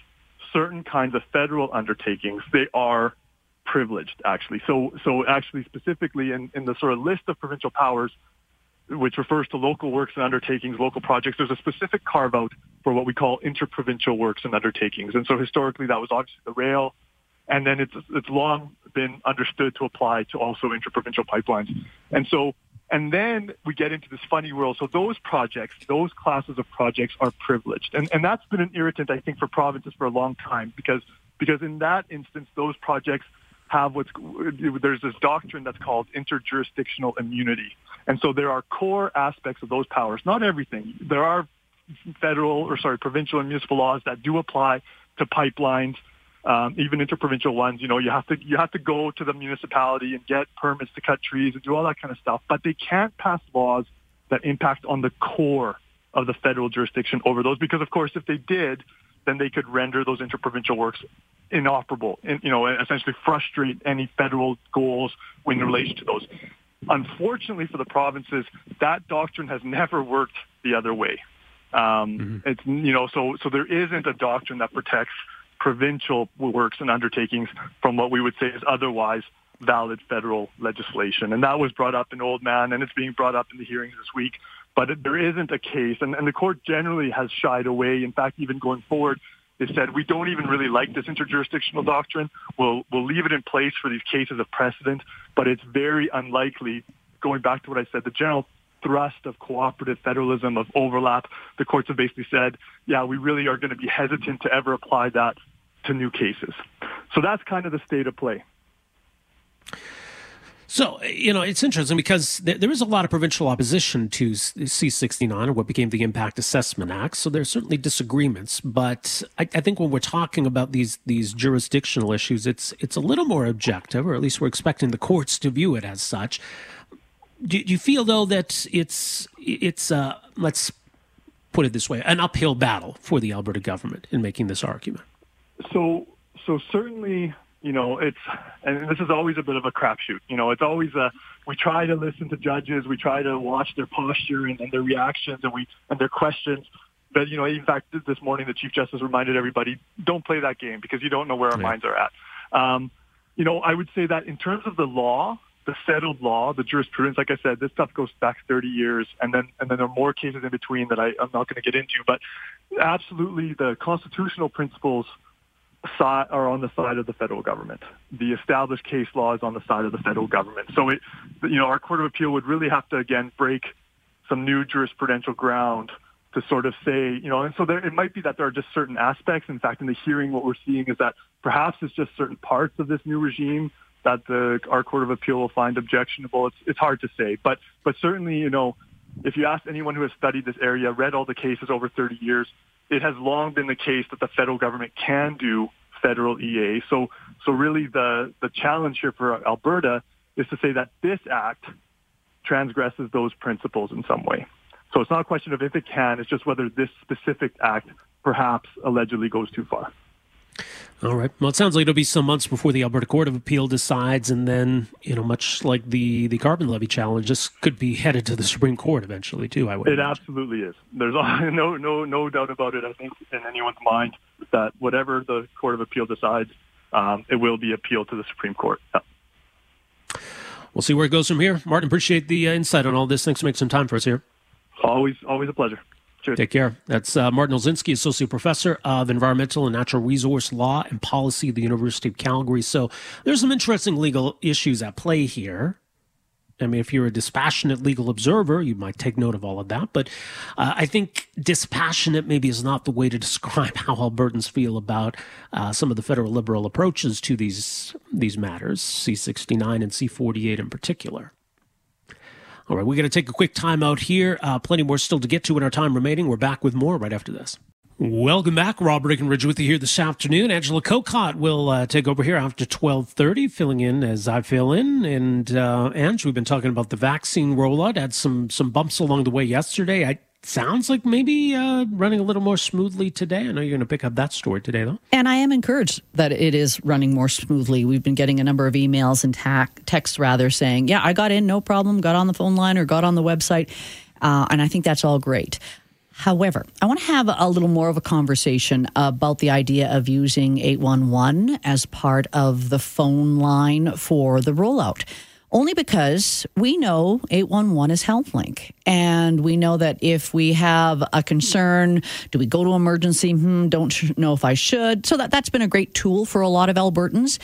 certain kinds of federal undertakings they are privileged actually. So so actually specifically in, in the sort of list of provincial powers which refers to local works and undertakings, local projects. There's a specific carve out for what we call interprovincial works and undertakings. And so historically that was obviously the rail. And then it's, it's long been understood to apply to also interprovincial pipelines. And so, and then we get into this funny world. So those projects, those classes of projects are privileged. And, and that's been an irritant, I think, for provinces for a long time because, because in that instance, those projects have what's there's this doctrine that's called interjurisdictional immunity. And so there are core aspects of those powers, not everything. There are federal or sorry, provincial and municipal laws that do apply to pipelines, um, even interprovincial ones. You know, you have to you have to go to the municipality and get permits to cut trees and do all that kind of stuff. But they can't pass laws that impact on the core of the federal jurisdiction over those because, of course, if they did, then they could render those interprovincial works inoperable and, you know, essentially frustrate any federal goals in relation to those. Unfortunately for the provinces, that doctrine has never worked the other way. Um, mm-hmm. It's, you know, so, so there isn't a doctrine that protects provincial works and undertakings from what we would say is otherwise valid federal legislation. And that was brought up in Oldman, and it's being brought up in the hearings this week but there isn't a case, and, and the court generally has shied away. In fact, even going forward, they said we don't even really like this interjurisdictional doctrine. We'll we'll leave it in place for these cases of precedent, but it's very unlikely. Going back to what I said, the general thrust of cooperative federalism, of overlap, the courts have basically said, yeah, we really are going to be hesitant to ever apply that to new cases. So that's kind of the state of play. So, you know, it's interesting because there is a lot of provincial opposition to C69 or what became the Impact Assessment Act. So there's certainly disagreements, but I, I, think when we're talking about these these jurisdictional issues, it's it's a little more objective, or at least we're expecting the courts to view it as such. Do, do you feel though that it's it's uh, let's put it this way, an uphill battle for the Alberta government in making this argument? So, so certainly you know, it's, and this is always a bit of a crapshoot. You know, it's always a, we try to listen to judges, we try to watch their posture and, and their reactions and we, and their questions. But, you know, in fact, this morning the Chief Justice reminded everybody, don't play that game because you don't know where our yeah. minds are at. Um, you know, I would say that in terms of the law, the settled law, the jurisprudence. Like I said, this stuff goes back 30 years, and then and then there are more cases in between that I, I'm not going to get into. But absolutely, the constitutional principles side are on the side of the federal government. The established case law is on the side of the federal government. So it, you know, our court of appeal would really have to again break some new jurisprudential ground to sort of say, you know, and so there, it might be that there are just certain aspects. In fact, in the hearing, what we're seeing is that perhaps it's just certain parts of this new regime that the our court of appeal will find objectionable. It's it's hard to say, but but certainly, you know, if you ask anyone who has studied this area, read all the cases over 30 years, it has long been the case that the federal government can do federal EA. So so really, the the challenge here for Alberta is to say that this act transgresses those principles in some way. So it's not a question of if it can, it's just whether this specific act perhaps allegedly goes too far. All right. Well, it sounds like it'll be some months before the Alberta Court of Appeal decides, and then you know, much like the the carbon levy challenge, this could be headed to the Supreme Court eventually too. I would. It imagine. absolutely is. There's no no no doubt about it. I think in anyone's mind that whatever the Court of Appeal decides, um, it will be appealed to the Supreme Court. Yeah. We'll see where it goes from here. Martin, appreciate the uh, insight on all this. Thanks for making some time for us here. Always, always a pleasure. Cheers. Take care. That's uh, Martin Olszynski, Associate Professor of Environmental and Natural Resource Law and Policy at the University of Calgary. So there's some interesting legal issues at play here. I mean, if you're a dispassionate legal observer, you might take note of all of that. But uh, I think dispassionate maybe is not the way to describe how Albertans feel about uh, some of the federal liberal approaches to these these matters, C69 and C48 in particular. All right, we're going to take a quick time out here. Uh, plenty more still to get to in our time remaining. We're back with more right after this. Welcome back. Rob Breckenridge with you here this afternoon. Angela Kokott will uh, take over here after 1230, filling in as I fill in. And, uh, Ange, we've been talking about the vaccine rollout. Had some, some bumps along the way yesterday. I sounds like maybe uh, running a little more smoothly today. I know you're going to pick up that story today, though. And I am encouraged that it is running more smoothly. We've been getting a number of emails and ta- texts, rather, saying, "Yeah, I got in, no problem. Got on the phone line or got on the website," uh, and I think that's all great. However, I want to have a little more of a conversation about the idea of using 811 as part of the phone line for the rollout only because we know 811 is HealthLink. And we know that if we have a concern, do we go to emergency? Hmm, don't know if I should. So that, that's been a great tool for a lot of Albertans.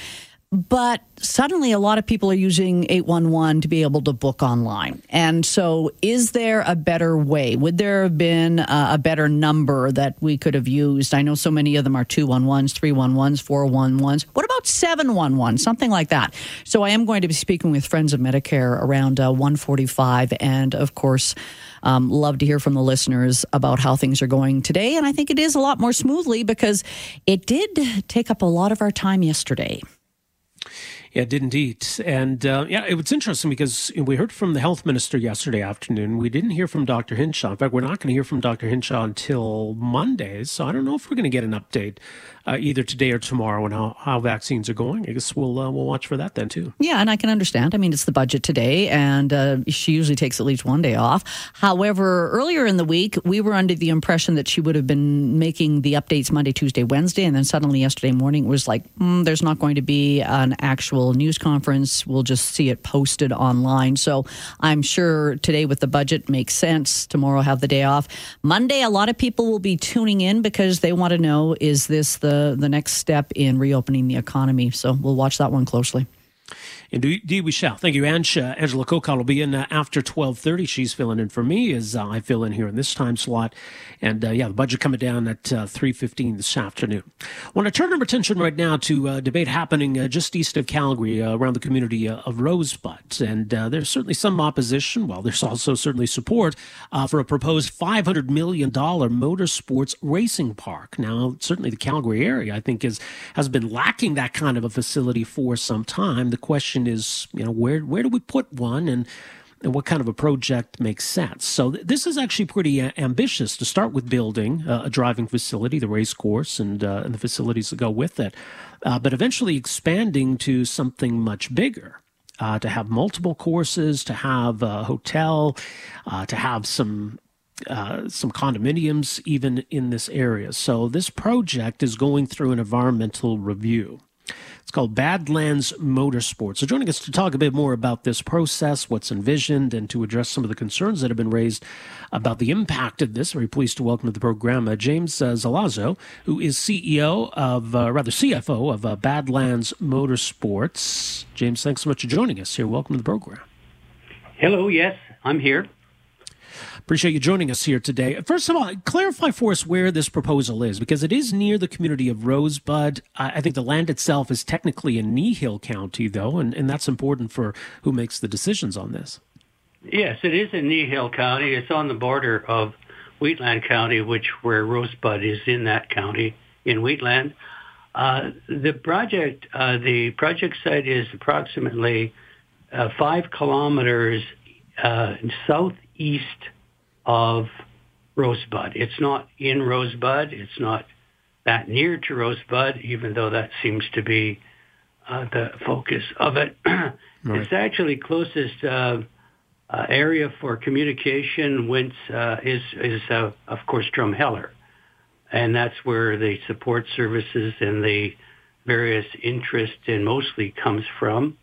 But suddenly, a lot of people are using 811 to be able to book online. And so, is there a better way? Would there have been a, better number that we could have used? I know so many of them are 211s, 311s, 411s. What about 711? Something like that. So, I am going to be speaking with Friends of Medicare around uh, 145. And of course, um, love to hear from the listeners about how things are going today. And I think it is a lot more smoothly because it did take up a lot of our time yesterday. Yeah, it did indeed. And uh, yeah, it was interesting because we heard from the health minister yesterday afternoon. We didn't hear from Dr. Hinshaw. In fact, we're not going to hear from Dr. Hinshaw until Monday. So I don't know if we're going to get an update uh, either today or tomorrow and how, how vaccines are going. I guess we'll uh, we'll watch for that then too. Yeah, and I can understand. I mean, it's the budget today, and uh, she usually takes at least one day off. However, earlier in the week, we were under the impression that she would have been making the updates Monday, Tuesday, Wednesday, and then suddenly yesterday morning was like, mm, there's not going to be an actual news conference. We'll just see it posted online. So I'm sure today with the budget makes sense. Tomorrow have the day off. Monday, a lot of people will be tuning in because they want to know: is this the the next step in reopening the economy. So we'll watch that one closely. Indeed, we shall. Thank you, Ange. Uh, Angela Kokott will be in uh, after 12.30. She's filling in for me as uh, I fill in here in this time slot. And, uh, yeah, the budget coming down at 3.15 uh, this afternoon. I want to turn our attention right now to uh, debate happening just east of Calgary around the community of Rosebud. And there's certainly some opposition. Well, there's also certainly support for a proposed $500 million motorsports racing park. Now, certainly the Calgary area, I think, is has been lacking that kind of a facility for some time. The question question is, you know, where where do we put one and and what kind of a project makes sense. So th- this is actually pretty a- ambitious to start with building uh, a driving facility, the race course, and, uh, and the facilities that go with it, uh, but eventually expanding to something much bigger. Uh, to have multiple courses, to have a hotel, uh, to have some uh, some condominiums even in this area. So this project is going through an environmental review. It's called Badlands Motorsports. So, joining us to talk a bit more about this process, what's envisioned, and to address some of the concerns that have been raised about the impact of this, very pleased to welcome to the program uh, James uh, who is CEO of, uh, rather CFO of uh, Badlands Motorsports. James, thanks so much for joining us here. Welcome to the program. Hello, yes, I'm here. Appreciate you joining us here today. First of all, clarify for us where this proposal is, because it is near the community of Rosebud. I think the land itself is technically in Kneehill County, though, and, and that's important for who makes the decisions on this. Yes, it is in Kneehill County. It's on the border of Wheatland County, which where Rosebud is in that county in Wheatland. Uh, the project, uh, the project site is approximately uh, five kilometers uh, southeast of Rosebud. It's not in Rosebud. It's not that near to Rosebud, even though that seems to be uh, the focus of it. right. It's actually closest uh, uh, area for communication whence, uh, is, is uh, of course, Drumheller. And that's where the support services and the various interest and mostly comes from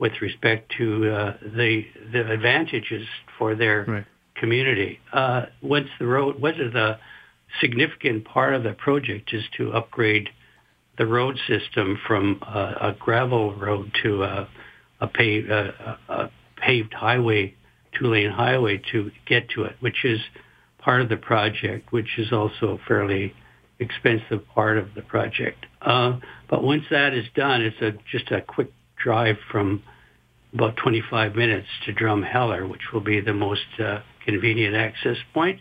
with respect to uh, the the advantages for their right community. Uh, once the road, what is the significant part of the project is to upgrade the road system from uh, a gravel road to a, a, paved, uh, a paved highway, two-lane highway to get to it, which is part of the project, which is also a fairly expensive part of the project. Uh, but once that is done, it's a, just a quick drive from about 25 minutes to Drumheller, which will be the most uh, convenient access point.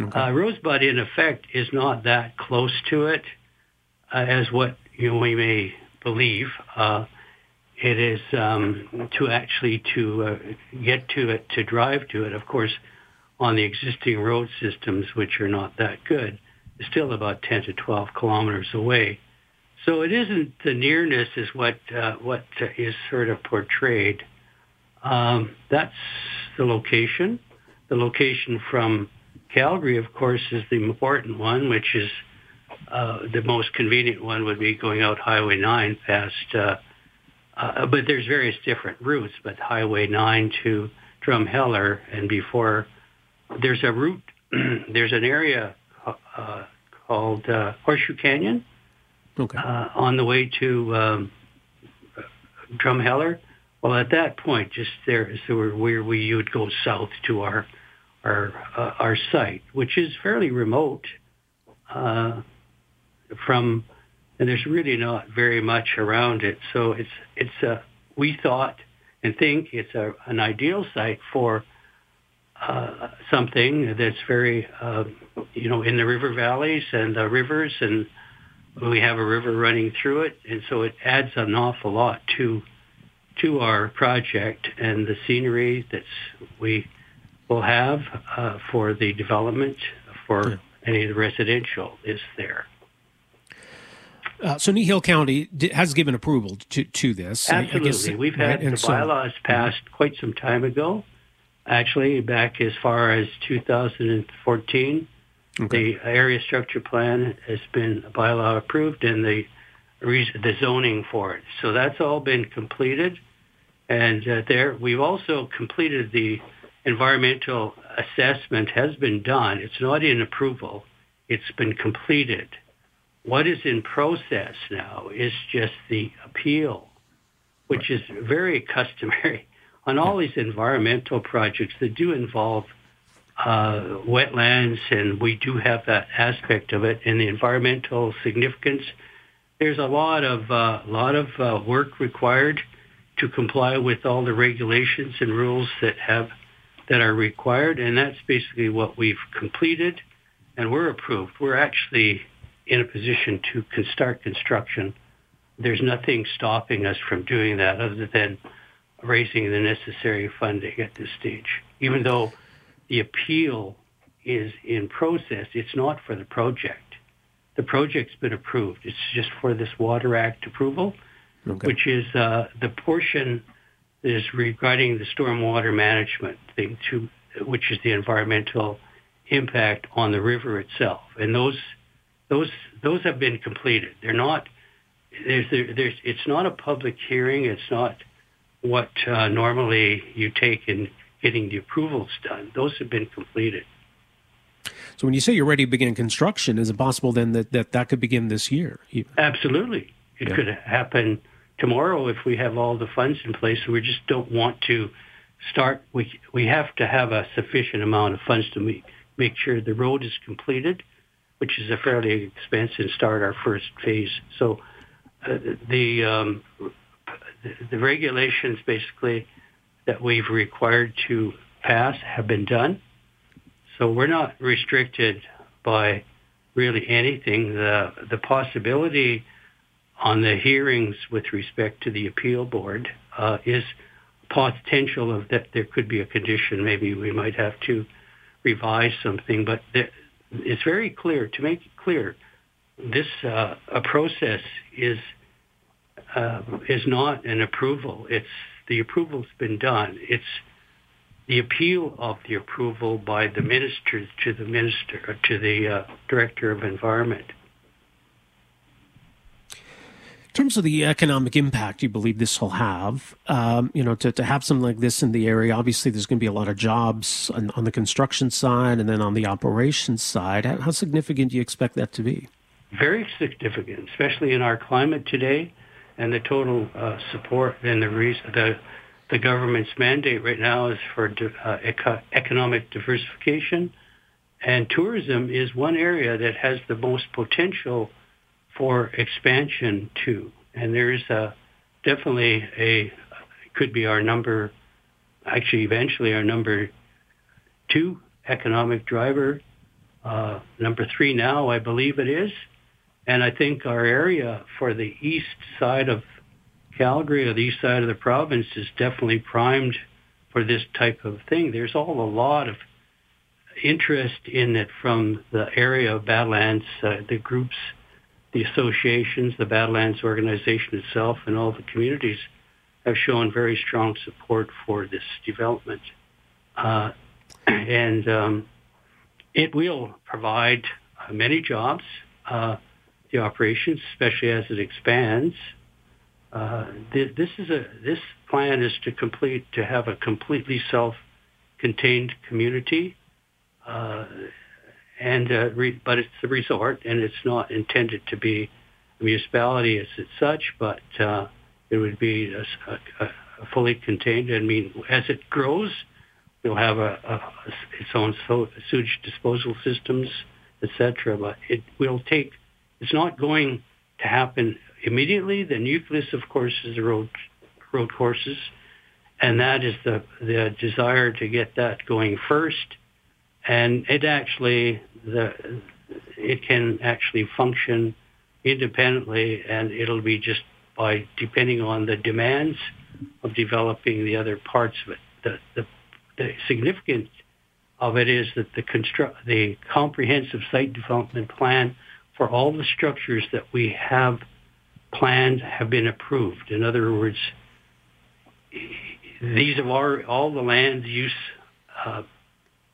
Okay. Uh, Rosebud, in effect, is not that close to it uh, as what you know, we may believe. Uh, it is um, to actually to uh, get to it, to drive to it. Of course, on the existing road systems, which are not that good, is still about 10 to 12 kilometers away. So it isn't the nearness is what uh, what is sort of portrayed. Um, that's the location. The location from Calgary, of course, is the important one, which is uh, the most convenient one would be going out Highway 9 past, uh, uh, but there's various different routes, but Highway 9 to Drumheller and before there's a route, there's an area uh, called uh, Horseshoe Canyon okay. uh, on the way to um, Drumheller. Well, at that point, just there is where we you would go south to our our uh, our site, which is fairly remote uh, from, and there's really not very much around it. So it's it's a we thought and think it's a, an ideal site for uh, something that's very uh, you know in the river valleys and the rivers, and we have a river running through it, and so it adds an awful lot to to our project and the scenery that we will have uh, for the development for yeah. any of the residential is there. Uh, so Kneehill County has given approval to to this. Absolutely, guess, we've had right? the so, bylaws passed quite some time ago. Actually, back as far as 2014, okay. the area structure plan has been bylaw approved, and the the zoning for it. So that's all been completed, and uh, there we've also completed the environmental assessment has been done. It's not in approval. It's been completed. What is in process now is just the appeal, which right. is very customary on all these environmental projects that do involve uh, wetlands, and we do have that aspect of it. And the environmental significance, there's a lot of uh, lot of uh, work required to comply with all the regulations and rules that have that are required, and that's basically what we've completed, and we're approved. We're actually in a position to start construction. There's nothing stopping us from doing that other than raising the necessary funding at this stage. Even though the appeal is in process, it's not for the project. The project's been approved. It's just for this Water Act approval, okay. which is uh, the portion is regarding the stormwater management thing to, which is the environmental impact on the river itself. And those, those, those have been completed. They're not, there's, there's, it's not a public hearing. It's not what uh, normally you take in getting the approvals done. Those have been completed. So when you say you're ready to begin construction, is it possible then that that, that could begin this year? Absolutely. It yeah. could happen tomorrow if we have all the funds in place. We just don't want to start. We, we have to have a sufficient amount of funds to make, make sure the road is completed, which is a fairly expensive start our first phase. So uh, the, um, the regulations basically that we've required to pass have been done. So we're not restricted by really anything. The the possibility on the hearings with respect to the appeal board uh, is potential of that there could be a condition. Maybe we might have to revise something, but there, it's very clear. To make it clear, this uh, a process is uh, is not an approval. It's the approval's been done. It's the appeal of the approval by the minister to the minister to the uh, director of environment. In terms of the economic impact you believe this will have, um, you know, to, to have something like this in the area, obviously there's going to be a lot of jobs on, on the construction side and then on the operations side. How, how significant do you expect that to be? Very significant, especially in our climate today and the total uh, support and the reason the the government's mandate right now is for uh, eco- economic diversification, and tourism is one area that has the most potential for expansion too. And there's a, definitely a could be our number, actually eventually our number two economic driver, uh, number three now I believe it is, and I think our area for the east side of Calgary or the east side of the province is definitely primed for this type of thing. There's all a lot of interest in it from the area of Badlands, uh, the groups, the associations, the Badlands organization itself, and all the communities have shown very strong support for this development. Uh, and um, it will provide uh, many jobs. The operations, especially as it expands. Uh, this is a this plan is to complete to have a completely self-contained community, uh, and uh, re, but it's a resort and it's not intended to be a municipality as such, but uh, it would be a, a, a fully contained. I mean, as it grows, we'll have a, its own sewage disposal systems, etc. But it will take it's not going to happen immediately. The nucleus, of course, is the road road courses, and that is the the desire to get that going first. And it actually the it can actually function independently, and it'll be just by depending on the demands of developing the other parts of it. The the, the significance of it is that the construct the comprehensive site development plan for all the structures that we have planned have been approved. In other words, these have already, all the land use uh,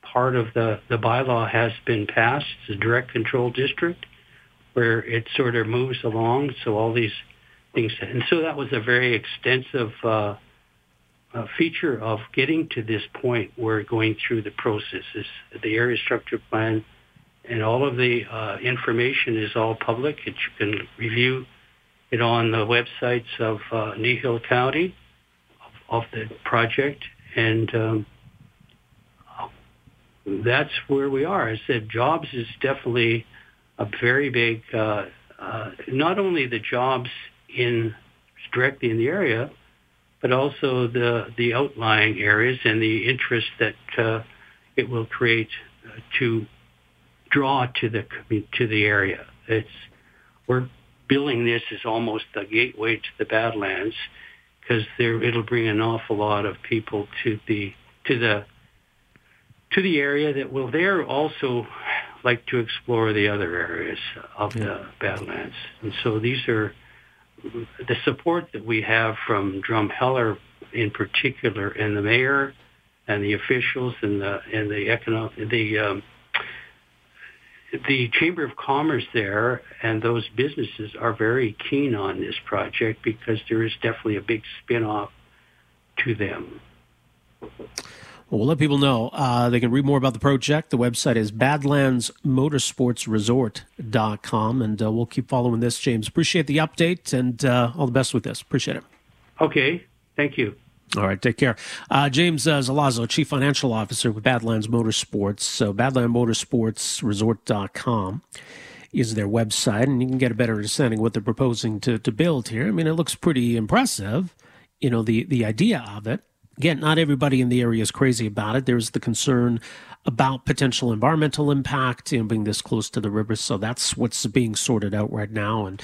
part of the, the bylaw has been passed. It's a direct control district where it sort of moves along. So all these things, and so that was a very extensive uh, uh, feature of getting to this point where going through the process is the area structure plan and all of the uh, information is all public. It, you can review it on the websites of uh, County of, of, the project, and um, that's where we are. I said jobs is definitely a very big, uh, uh, not only the jobs in directly in the area, but also the the outlying areas and the interest that uh, it will create uh, to draw to the to the area. It's we're billing this as almost the gateway to the Badlands because there it'll bring an awful lot of people to the to the to the area that will there also like to explore the other areas of yeah. the Badlands. And so these are the support that we have from Drumheller in particular and the mayor and the officials and the and the economic the um, the Chamber of Commerce there and those businesses are very keen on this project because there is definitely a big spin-off to them. Well, we'll let people know. Uh, they can read more about the project. The website is badlandsmotorsportsresort.com, and uh, we'll keep following this, James. Appreciate the update, and uh, all the best with this. Appreciate it. Okay. Thank you. All right, take care. Uh, James uh, Chief Financial Officer with Badlands Motorsports. So, badlandmotorsportsresort.com is their website, and you can get a better understanding of what they're proposing to, to build here. I mean, it looks pretty impressive, you know, the, the idea of it. Again, not everybody in the area is crazy about it. There's the concern about potential environmental impact, you know, being this close to the river. So, that's what's being sorted out right now. And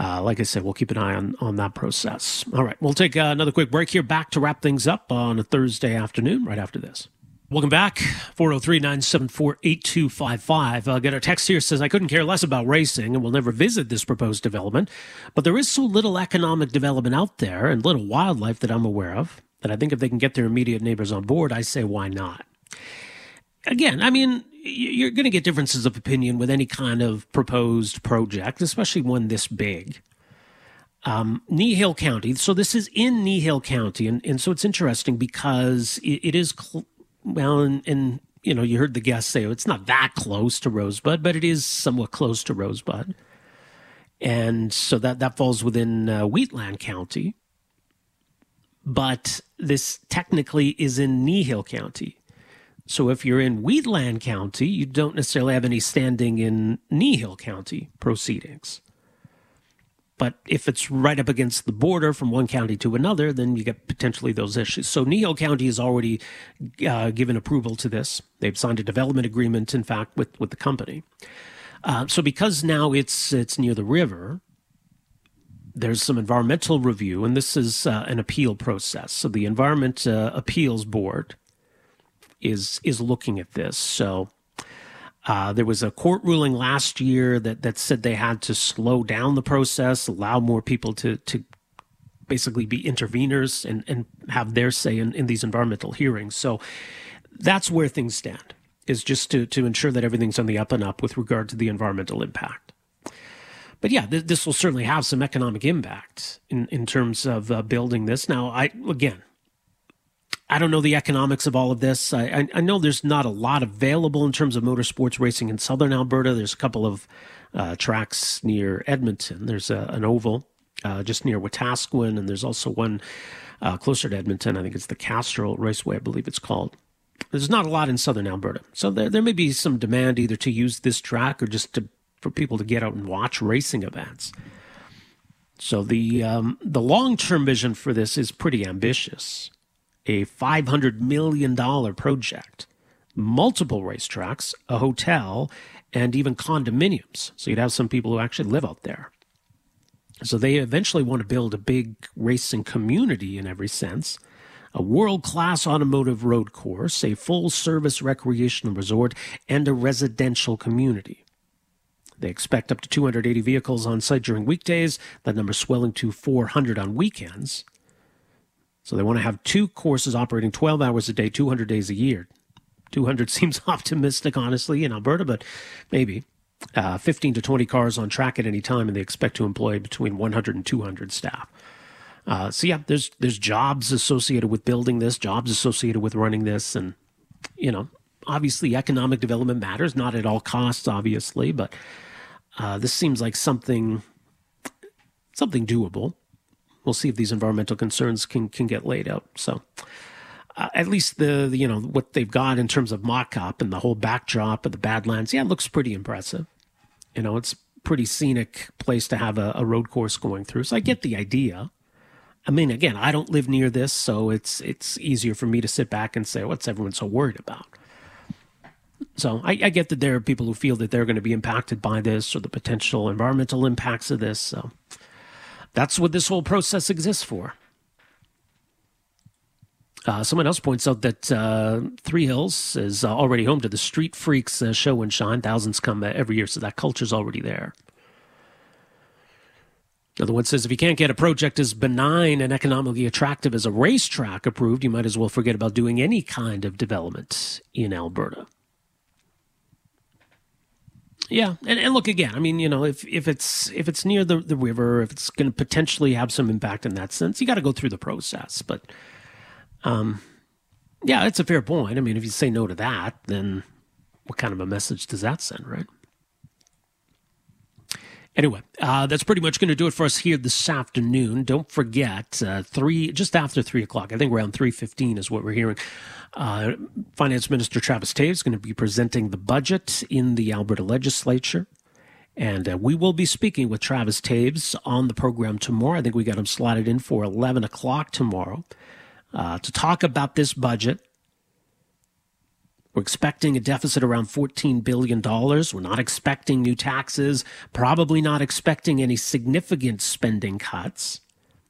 uh, like I said, we'll keep an eye on, on that process. All right, we'll take uh, another quick break here, back to wrap things up on a Thursday afternoon right after this. Welcome back. 403 974 8255. I got a text here says, I couldn't care less about racing and will never visit this proposed development, but there is so little economic development out there and little wildlife that I'm aware of that I think if they can get their immediate neighbors on board, I say, why not? Again, I mean, you're going to get differences of opinion with any kind of proposed project, especially one this big. Um, Kneehill County. So this is in Kneehill County, and, and so it's interesting because it, it is cl- well, and, and you know, you heard the guest say it's not that close to Rosebud, but it is somewhat close to Rosebud, and so that that falls within uh, Wheatland County. But this technically is in Kneehill County. So if you're in Wheatland County, you don't necessarily have any standing in Kneehill County proceedings. But if it's right up against the border from one county to another, then you get potentially those issues. So Kneehill County has already uh, given approval to this. They've signed a development agreement, in fact, with, with the company. Uh, so because now it's it's near the river, there's some environmental review, and this is uh, an appeal process. So the Environment uh, Appeals Board is is looking at this. So uh, there was a court ruling last year that that said they had to slow down the process, allow more people to to basically be interveners and and have their say in, in these environmental hearings. So that's where things stand. Is just to to ensure that everything's on the up and up with regard to the environmental impact. But yeah, th- this will certainly have some economic impact in, in terms of uh, building this. Now, I again, I don't know the economics of all of this. I, I, I, know there's not a lot available in terms of motorsports racing in southern Alberta. There's a couple of uh, tracks near Edmonton. There's a, an oval uh, just near Wetaskiwin, and there's also one uh, closer to Edmonton. I think it's the Castrol Raceway, I believe it's called. There's not a lot in southern Alberta, so there there may be some demand either to use this track or just to, for people to get out and watch racing events. So the um, the long term vision for this is pretty ambitious a $500 million project, multiple racetracks, a hotel, and even condominiums. So you'd have some people who actually live out there. So they eventually want to build a big racing community in every sense, a world class automotive road course, a full service recreational resort, and a residential community. They expect up to 280 vehicles on site during weekdays, that number swelling to 400 on weekends. So they want to have two courses operating 12 hours a day, 200 days a year. 200 seems optimistic, honestly, in Alberta, but maybe. Uh, 15 to 20 cars on track at any time, and they expect to employ between 100 and 200 staff. Uh, so yeah, there's there's jobs associated with building this, jobs associated with running this, and you know, obviously economic development matters, not at all costs, obviously, but uh, this seems like something something doable we'll see if these environmental concerns can can get laid out. So. Uh, at least the, the, you know what they've got in terms of mock-up and the whole backdrop of the Badlands, yeah, it looks pretty impressive. You know, it's pretty scenic place to have a, a road course going through. So I get the idea. I mean, again, I don't live near this, so it's it's easier for me to sit back and say, "What's everyone so worried about?" So I, I, get that there are people who feel that they're going to be impacted by this or the potential environmental impacts of this. So that's what this whole process exists for. Uh, someone else points out that uh, Three Hills is uh, already home to the Street Freaks uh, show and shine. Thousands come uh, every year, so that culture's already there. Another one says if you can't get a project as benign and economically attractive as a racetrack approved, you might as well forget about doing any kind of development in Alberta. Yeah, and, and look again. I mean, you know, if if it's if it's near the the river, if it's going to potentially have some impact in that sense, you got to go through the process. But, um, yeah, it's a fair point. I mean, if you say no to that, then what kind of a message does that send, right? Anyway, uh, that's pretty much going to do it for us here this afternoon. Don't forget, uh, three just after three o'clock. I think around three fifteen is what we're hearing. Uh, Finance Minister Travis Toews is going to be presenting the budget in the Alberta Legislature. And uh, we will be speaking with Travis Toews on the program tomorrow. I think we got him slotted in for 11 o'clock tomorrow uh, to talk about this budget. We're expecting a deficit around $14 billion. We're not expecting new taxes, probably not expecting any significant spending cuts.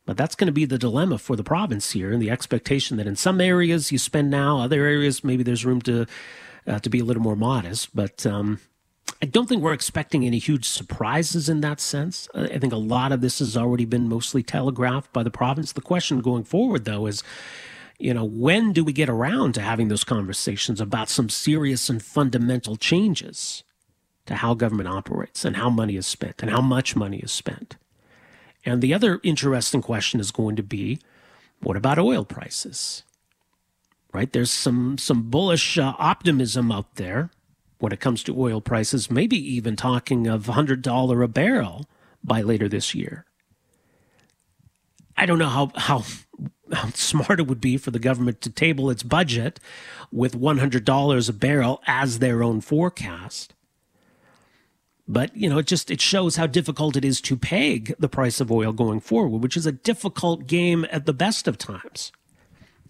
But that's going to be the dilemma for the province here, and the expectation that in some areas you spend now, other areas maybe there's room to uh, to be a little more modest. But um, I don't think we're expecting any huge surprises in that sense. I think a lot of this has already been mostly telegraphed by the province. The question going forward, though, is you know, when do we get around to having those conversations about some serious and fundamental changes to how government operates and how money is spent and how much money is spent? And the other interesting question is going to be what about oil prices? Right? There's some, some bullish uh, optimism out there when it comes to oil prices, maybe even talking of $100 a barrel by later this year. I don't know how, how, how smart it would be for the government to table its budget with $100 a barrel as their own forecast. But, you know, it just it shows how difficult it is to peg the price of oil going forward, which is a difficult game at the best of times.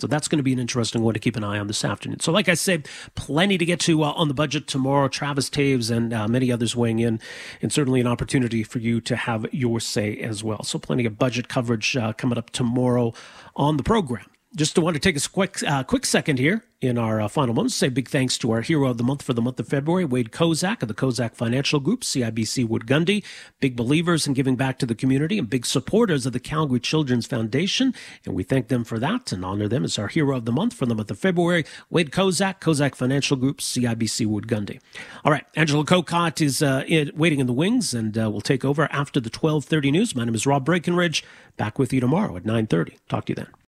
So that's going to be an interesting one to keep an eye on this afternoon. So, like I said, plenty to get to uh, on the budget tomorrow. Travis Toews and uh, many others weighing in, and certainly an opportunity for you to have your say as well. So, plenty of budget coverage uh, coming up tomorrow on the program. Just to want to take a quick uh, quick second here in our uh, final moments, say big thanks to our hero of the month for the month of February, Wade Kozak of the Kozak Financial Group, CIBC Wood Gundy, big believers in giving back to the community and big supporters of the Calgary Children's Foundation. And we thank them for that and honor them as our hero of the month for the month of February, Wade Kozak, Kozak Financial Group, CIBC Wood Gundy. All right, Angela Kokott is uh, in, waiting in the wings and uh, will take over after the 1230 news. My name is Rob Breckenridge. Back with you tomorrow at 930. Talk to you then.